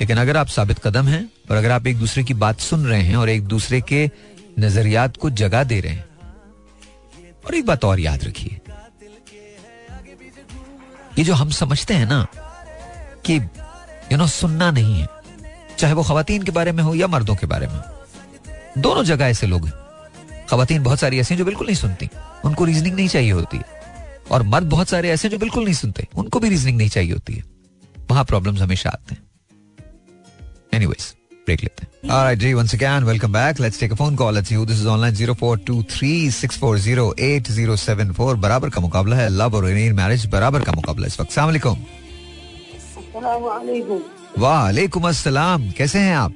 लेकिन अगर आप साबित कदम हैं और अगर आप एक दूसरे की बात सुन रहे हैं और एक दूसरे के नजरियात को जगा दे रहे हैं, और एक बात और याद रखिए। ये जो हम समझते हैं ना कि यू नो सुनना नहीं है, चाहे वो खातन के बारे में हो या मर्दों के बारे में दोनों जगह ऐसे लोग हैं। खातन बहुत सारी ऐसी हैं जो बिल्कुल नहीं सुनती। उनको रीजनिंग नहीं चाहिए होती है। और मर्द बहुत सारे ऐसे जो बिल्कुल नहीं सुनते। उनको भी रीजनिंग नहीं चाहिए होती है। वहाँ प्रॉब्लम्स हमेशा आते हैं। एनीवेज ब्रेक लेते हैं। Alright, G, once again, welcome back. Let's take a phone call. Let's see who this is online. 0423-640-8074. बराबर का मुकाबला है। लव और मैरिज बराबर का मुकाबला इस वक्त। सलाम वालेकुम वालेकुम अस्सलाम। कैसे हैं आप?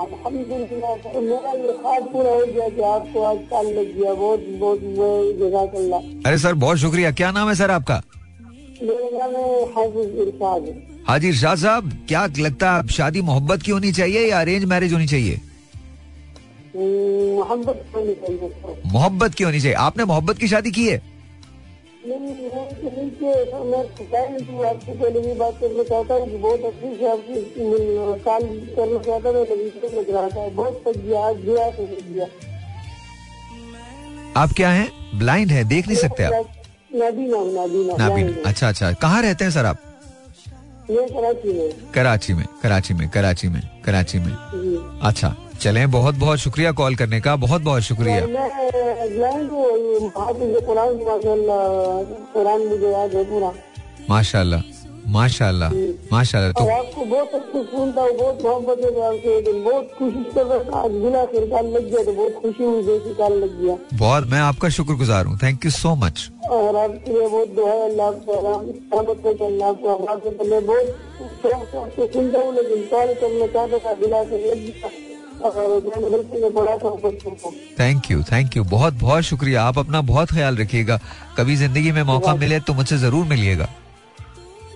अल्हम्दुलिल्लाह मेरा ये ख्वाब पूरा हो गया कि आपको आज साल लग गया बहुत बहुत जजाकल्ला अरे सर बहुत शुक्रिया। क्या नाम है सर आपका? मेरा नाम है हाफिज इरशाद हाजी इरशाद साहब क्या लगता है शादी मोहब्बत की होनी चाहिए या अरेंज मैरिज होनी चाहिए? मोहब्बत होनी चाहिए मोहब्बत की होनी चाहिए। आपने मोहब्बत की शादी की है? बहुत अच्छी से आपकी मिल- करना चाहता था लग रहा था बहुत थक गया आज गया तो गया आप क्या हैं? ब्लाइंड है देख नहीं सकते आप? नाबीना। नाबीना नाबीना। अच्छा अच्छा। कहाँ रहते हैं सर आप? कराची में। कराची में कराची में कराची में कराची में। अच्छा। चलें बहुत बहुत शुक्रिया कॉल करने का बहुत बहुत शुक्रिया। कुरान माशाल्लाह माशाल्लाह माशाल्लाह माशाल्लाह तो आपको बहुत अच्छी सुनता हूँ बहुत मोहब्बत है आपसे बहुत खुशी कर रहा आज बिना फिर काल लग गया तो बहुत खुशी हुई जैसे काल लग गया। बहुत मैं आपका शुक्रगुजार हूँ थैंक यू सो मच और आपके लिए बहुत दुआ है अल्लाह आपको आपको पहले बहुत सुनता हूँ लेकिन कॉल करना चाहता था बिना से लग गया थैंक यू थैंक यू बहुत बहुत शुक्रिया। आप अपना बहुत ख्याल रखिएगा। कभी ज़िंदगी में मौका मिले तो मुझसे ज़रूर मिलिएगा।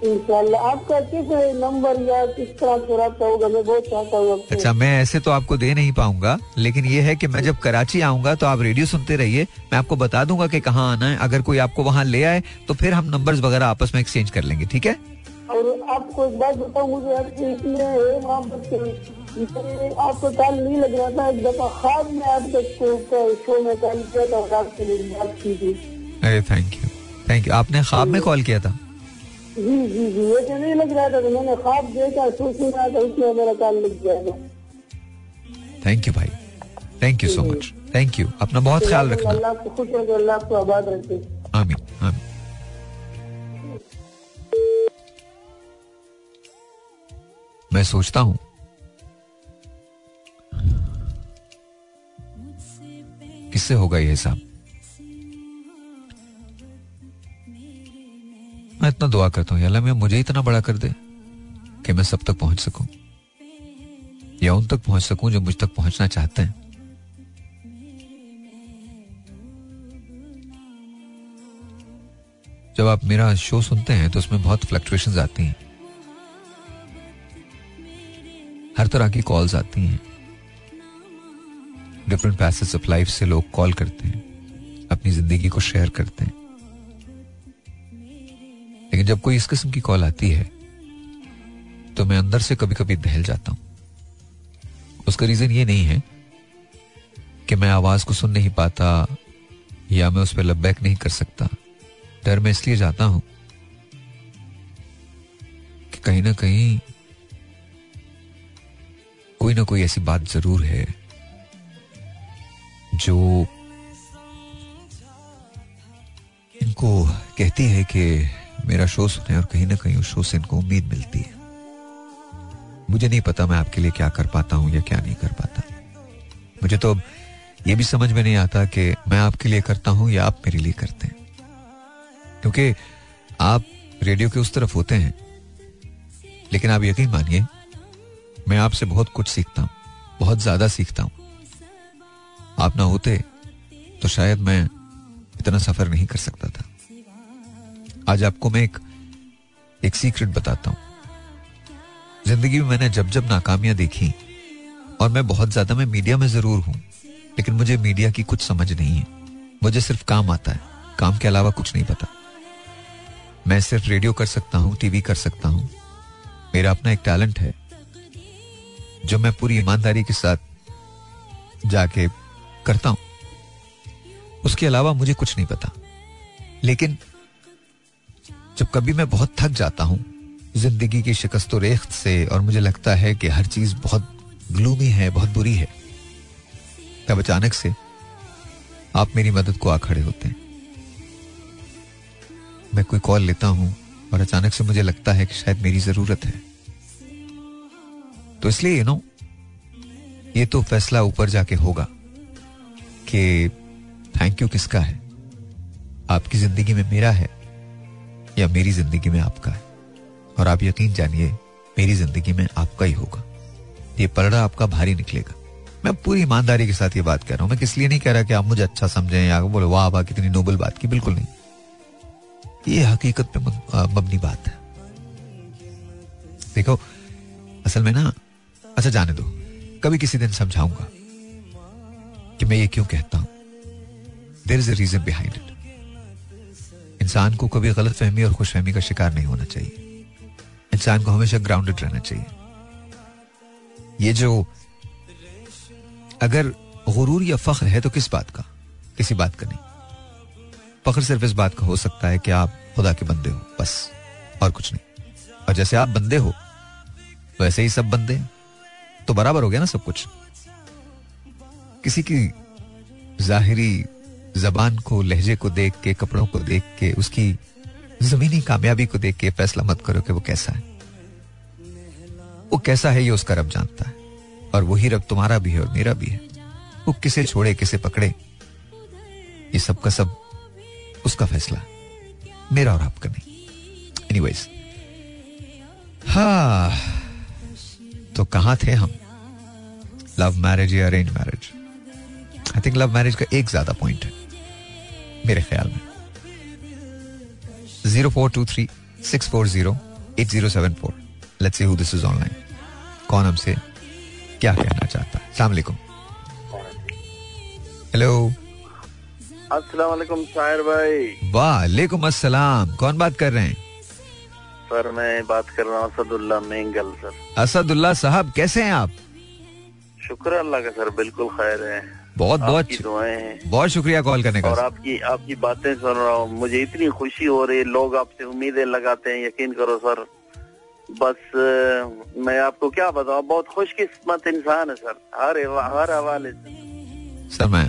आपका किस नंबर या किस तरह से होगा मैं बहुत चाहता हूँ अच्छा मैं ऐसे तो आपको दे नहीं पाऊँगा लेकिन ये है कि मैं जब कराची आऊँगा तो आप रेडियो सुनते रहिए। मैं आपको बता दूँगा कि कहाँ आना है। अगर कोई आपको वहाँ ले आए तो फिर हम नंबर्स वगैरह आपस में एक्सचेंज कर लेंगे ठीक है? और आपको एक बात बताऊँ मुझे है कि आपको कॉल नहीं लग रहा था एक दफ़ा ख्वाब में आपके शो में कॉल किया था और आपसे मेरी बात की थी। अरे थैंक यू थैंक यू आपने ख्वाब में कॉल किया था? जी जी जी वैसे नहीं लग रहा था तो मैंने ख्वाब देखा सोच रहा था उसमें मेरा कॉल लग जाएगा थैंक यू भाई. Thank you so much thank you अपना बहुत ख्याल रखना। अल्लाह आपको खुश रखे अल्लाह आपको आबाद रखे। आमीन आमीन. मैं सोचता हूँ। किससे होगा ये हिसाब? मैं इतना दुआ करता हूँ अल्लाह मैं मुझे इतना बड़ा कर दे कि मैं सब तक पहुँच सकूँ। या उन तक पहुँच सकूँ जो मुझ तक पहुँचना चाहते हैं। जब आप मेरा शो सुनते हैं तो उसमें बहुत फ्लक्चुएशंस आती हैं। हर तरह की कॉल्स आती हैं। डिफरेंट पैसेज ऑफ़ लाइफ से लोग कॉल करते हैं। अपनी ज़िंदगी को शेयर करते हैं। लेकिन जब कोई इस किस्म की कॉल आती है तो मैं अंदर से कभी कभी दहल जाता हूँ। उसका रीजन ये नहीं है कि मैं आवाज़ को सुन नहीं पाता या मैं उस पर लबैक नहीं कर सकता। डर में इसलिए जाता हूँ कि कहीं ना कहीं कोई ना कोई ऐसी बात ज़रूर है जो इनको कहती है कि मेरा शो सुने और कहीं ना कहीं उस शो से इनको उम्मीद मिलती है। मुझे नहीं पता मैं आपके लिए क्या कर पाता हूँ या क्या नहीं कर पाता। मुझे तो अब ये भी समझ में नहीं आता कि मैं आपके लिए करता हूँ या आप मेरे लिए करते हैं। क्योंकि आप रेडियो के उस तरफ़ होते हैं। लेकिन आप यकीन मानिए मैं आपसे बहुत कुछ सीखता हूँ, बहुत ज़्यादा सीखता हूँ। आप ना होते तो शायद मैं इतना सफ़र नहीं कर सकता था। आज आपको मैं एक एक सीक्रेट बताता हूँ। ज़िंदगी में मैंने जब जब नाकामियाँ देखी, और मैं बहुत ज़्यादा, मैं मीडिया में ज़रूर हूँ, लेकिन मुझे मीडिया की कुछ समझ नहीं है। मुझे सिर्फ़ काम आता है, काम के अलावा कुछ नहीं पता। मैं सिर्फ़ रेडियो कर सकता हूँ, टीवी कर सकता हूँ। मेरा अपना एक टैलेंट है जो मैं पूरी ईमानदारी के साथ जाके करता हूँ। उसके अलावा मुझे कुछ नहीं पता। लेकिन जब कभी मैं बहुत थक जाता हूँ, ज़िंदगी की शिकस्त रेख्त से और मुझे लगता है कि हर चीज़ बहुत ग्लूमी है, बहुत बुरी है, तब अचानक से आप मेरी मदद को आ खड़े होते हैं। मैं कोई कॉल लेता हूँ और अचानक से मुझे लगता है कि शायद मेरी ज़रूरत है। तो इसलिए यू नो ये तो फैसला ऊपर जाके होगा कि थैंक यू किसका है? आपकी ज़िंदगी में मेरा है या मेरी ज़िंदगी में आपका है? और आप यकीन जानिए, मेरी ज़िंदगी में आपका ही होगा। ये पलड़ा आपका भारी निकलेगा। मैं पूरी ईमानदारी के साथ ये बात कह रहा हूँ। मैं किस लिए नहीं कह रहा कि आप मुझे अच्छा समझें या बोले, वाह वाह, कितनी नोबल बात की। बिल्कुल नहीं। ये हकीकत पे मबनी बात है। देखो, असल में ना अच्छा जाने दो। कभी किसी दिन समझाऊँगा कि मैं ये क्यों कहता हूँ। There is a reason behind it इंसान को कभी गलत फहमी और खुशफहमी का शिकार नहीं होना चाहिए। इंसान को हमेशा ग्राउंडेड रहना चाहिए। ये जो, अगर गुरूर या फख्र है तो किस बात का? किसी बात का नहीं। फख्र सिर्फ़ इस बात का हो सकता है कि आप खुदा के बंदे हो, बस, और कुछ नहीं। और जैसे आप बंदे हो वैसे ही सब बंदे हैं। तो बराबर हो गया ना सब कुछ। किसी की जाहिरी जबान को, लहजे को देख के, कपड़ों को देख के, उसकी जमीनी कामयाबी को देख के फैसला मत करो कि वो कैसा है। वो कैसा है ये उसका रब जानता है। और वही रब तुम्हारा भी है और मेरा भी है। वो किसे छोड़े, किसे पकड़े, ये सब का सब उसका फैसला मेरा और आपका नहीं। एनीवेज हाँ तो कहाँ थे हम? लव मैरिज या arrange marriage? I think love marriage का एक ज़्यादा पॉइंट है मेरे ख्याल में। Zero four two three six four zero eight zero seven four. Let's see who this is online कौन हमसे क्या कहना चाहता है? सलाम सलामकुम हेलो अस्सलाम वालेकुम शायर भाई। वालेकुम अस्सलाम। कौन बात कर रहे हैं? सर मैं बात कर रहा हूँ असदुल्ला मेंगल सर। असदुल्ला साहब कैसे हैं आप? शुक्र अल्लाह का सर बिल्कुल खैर है। बहुत बहुत दुआएँ बहुत शुक्रिया कॉल करने का। और आपकी आपकी बातें सुन रहा हूँ। मुझे इतनी खुशी हो रही है। लोग आपसे उम्मीदें लगाते हैं। यकीन करो सर बस मैं आपको क्या बताऊँ? बहुत खुशकिस्मत इंसान है सर। हर हर हवाले से। सर मैं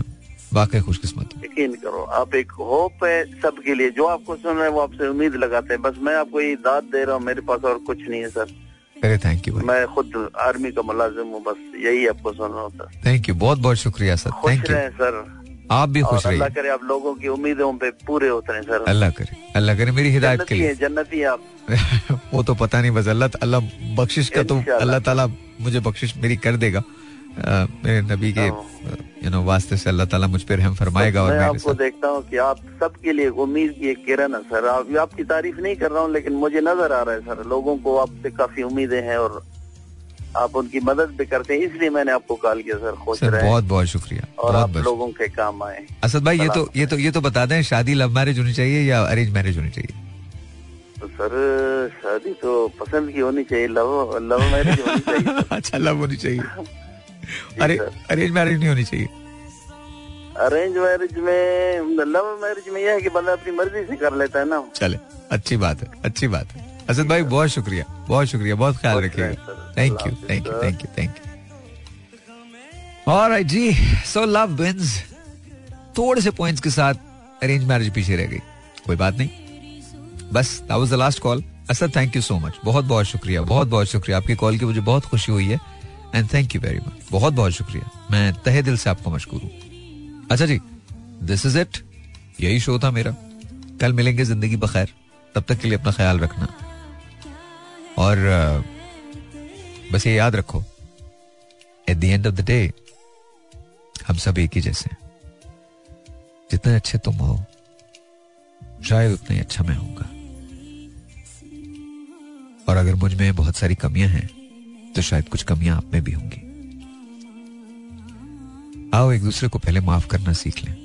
वाकई खुशकिस्मत यकीन करो आप एक होप है सबके लिए। जो आपको सुन रहे हैं वो आपसे उम्मीद लगाते हैं। बस मैं आपको ये दाद दे रहा हूँ। मेरे पास और कुछ नहीं है सर। अरे थैंक यू मैं खुद आर्मी का मुलाजिम हूँ बस यही आपको सुन रहा हूँ। सर थैंक यू बहुत बहुत शुक्रिया सर। Thank you sir. आप भी खुश रहिए अल्लाह करे आप लोगों की उम्मीदों पे पूरे होते हैं सर। अल्लाह करे अल्लाह करे मेरी हिदायत के लिए। जन्नती आप। वो तो पता नहीं बस अल्लाह अल्लाह बख्शिश का तो अल्लाह ताला मुझे बख्शिश मेरी कर देगा। मेरे नबी के यू नो वास्ते से अल्लाह ताला मुझ पर रहम फरमाएगा और मैं आपको देखता हूँ कि आप सबके लिए उम्मीद की एक किरण है सर। आप आपकी तारीफ़ नहीं कर रहा हूँ लेकिन मुझे नज़र आ रहा है सर। लोगों को आपसे काफ़ी उम्मीदें हैं और आप उनकी मदद भी करते हैं इसलिए मैंने आपको कॉल किया सर। खुश सर बहुत बहुत शुक्रिया। और बहुत आप लोगों के काम आए। असद भाई ये तो ये तो ये तो बता दें शादी लव मैरिज होनी चाहिए या अरेंज मैरिज होनी चाहिए? तो सर शादी तो पसंद की होनी चाहिए लव लव मैरिज होनी चाहिए अच्छा लव होनी चाहिए। अरे अरेंज मैरिज नहीं होनी चाहिए। अरेंज मैरिज में लव मैरिज में यह है कि बंदा अपनी मर्ज़ी से कर लेता है ना। चले अच्छी बात है अच्छी बात है। असद भाई बहुत शुक्रिया बहुत शुक्रिया बहुत ख्याल रखिएगा thank you thank you thank you thank you और जी सो लव विंस थोड़े से पॉइंट्स के साथ अरेंज मैरिज पीछे रह गई। कोई बात नहीं। बस that was the last call Asad thank you so much बहुत बहुत शुक्रिया बहुत बहुत शुक्रिया। आपकी कॉल की मुझे बहुत खुशी हुई है। And thank you very much बहुत बहुत शुक्रिया। मैं तहे दिल से आपको मशकूर हूँ। अच्छा जी दिस इज़ इट यही शो था मेरा। कल मिलेंगे ज़िंदगी बखैर। तब तक के लिए अपना ख्याल रखना। और बस ये याद रखो at the end of the day हम सब एक ही जैसे जितने अच्छे तुम हो, शायद उतना ही अच्छा मैं होऊँगा। और अगर मुझमें बहुत सारी कमियाँ हैं तो शायद कुछ कमियाँ आप में भी होंगी। आओ एक दूसरे को पहले माफ़ करना सीख लें।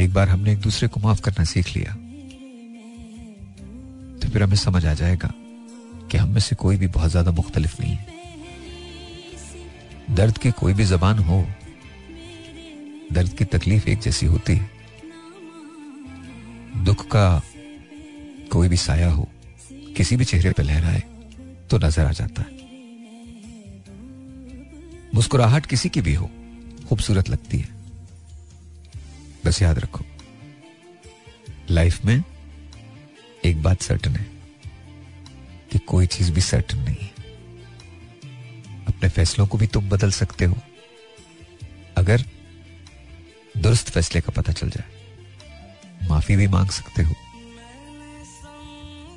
एक बार हमने एक दूसरे को माफ़ करना सीख लिया तो फिर हमें समझ आ जाएगा कि हम में से कोई भी बहुत ज़्यादा मुख्तलिफ़ नहीं है। दर्द की कोई भी जबान हो, दर्द की तकलीफ़ एक जैसी होती है दुख का कोई भी साया हो, किसी भी चेहरे पर लहराए तो नज़र आ जाता है। मुस्कुराहट किसी की भी हो, खूबसूरत लगती है। बस याद रखो, लाइफ में एक बात सर्टन है कि कोई चीज़ भी सर्टन नहीं है। अपने फैसलों को भी तुम बदल सकते हो, अगर दुरुस्त फैसले का पता चल जाए। माफ़ी भी मांग सकते हो,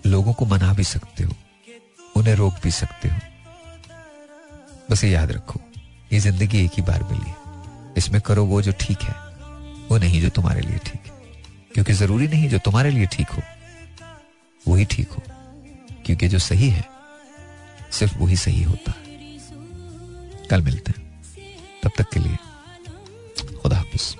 लोगों को मना भी सकते हो, उन्हें रोक भी सकते हो। बस ये याद रखो ये ज़िंदगी एक ही बार मिली। इसमें करो वो जो ठीक है, वो नहीं जो तुम्हारे लिए ठीक है। क्योंकि ज़रूरी नहीं जो तुम्हारे लिए ठीक हो वही ठीक हो। क्योंकि जो सही है, सिर्फ़ वही सही होता है। कल मिलते हैं। तब तक के लिए खुदा हाफिज।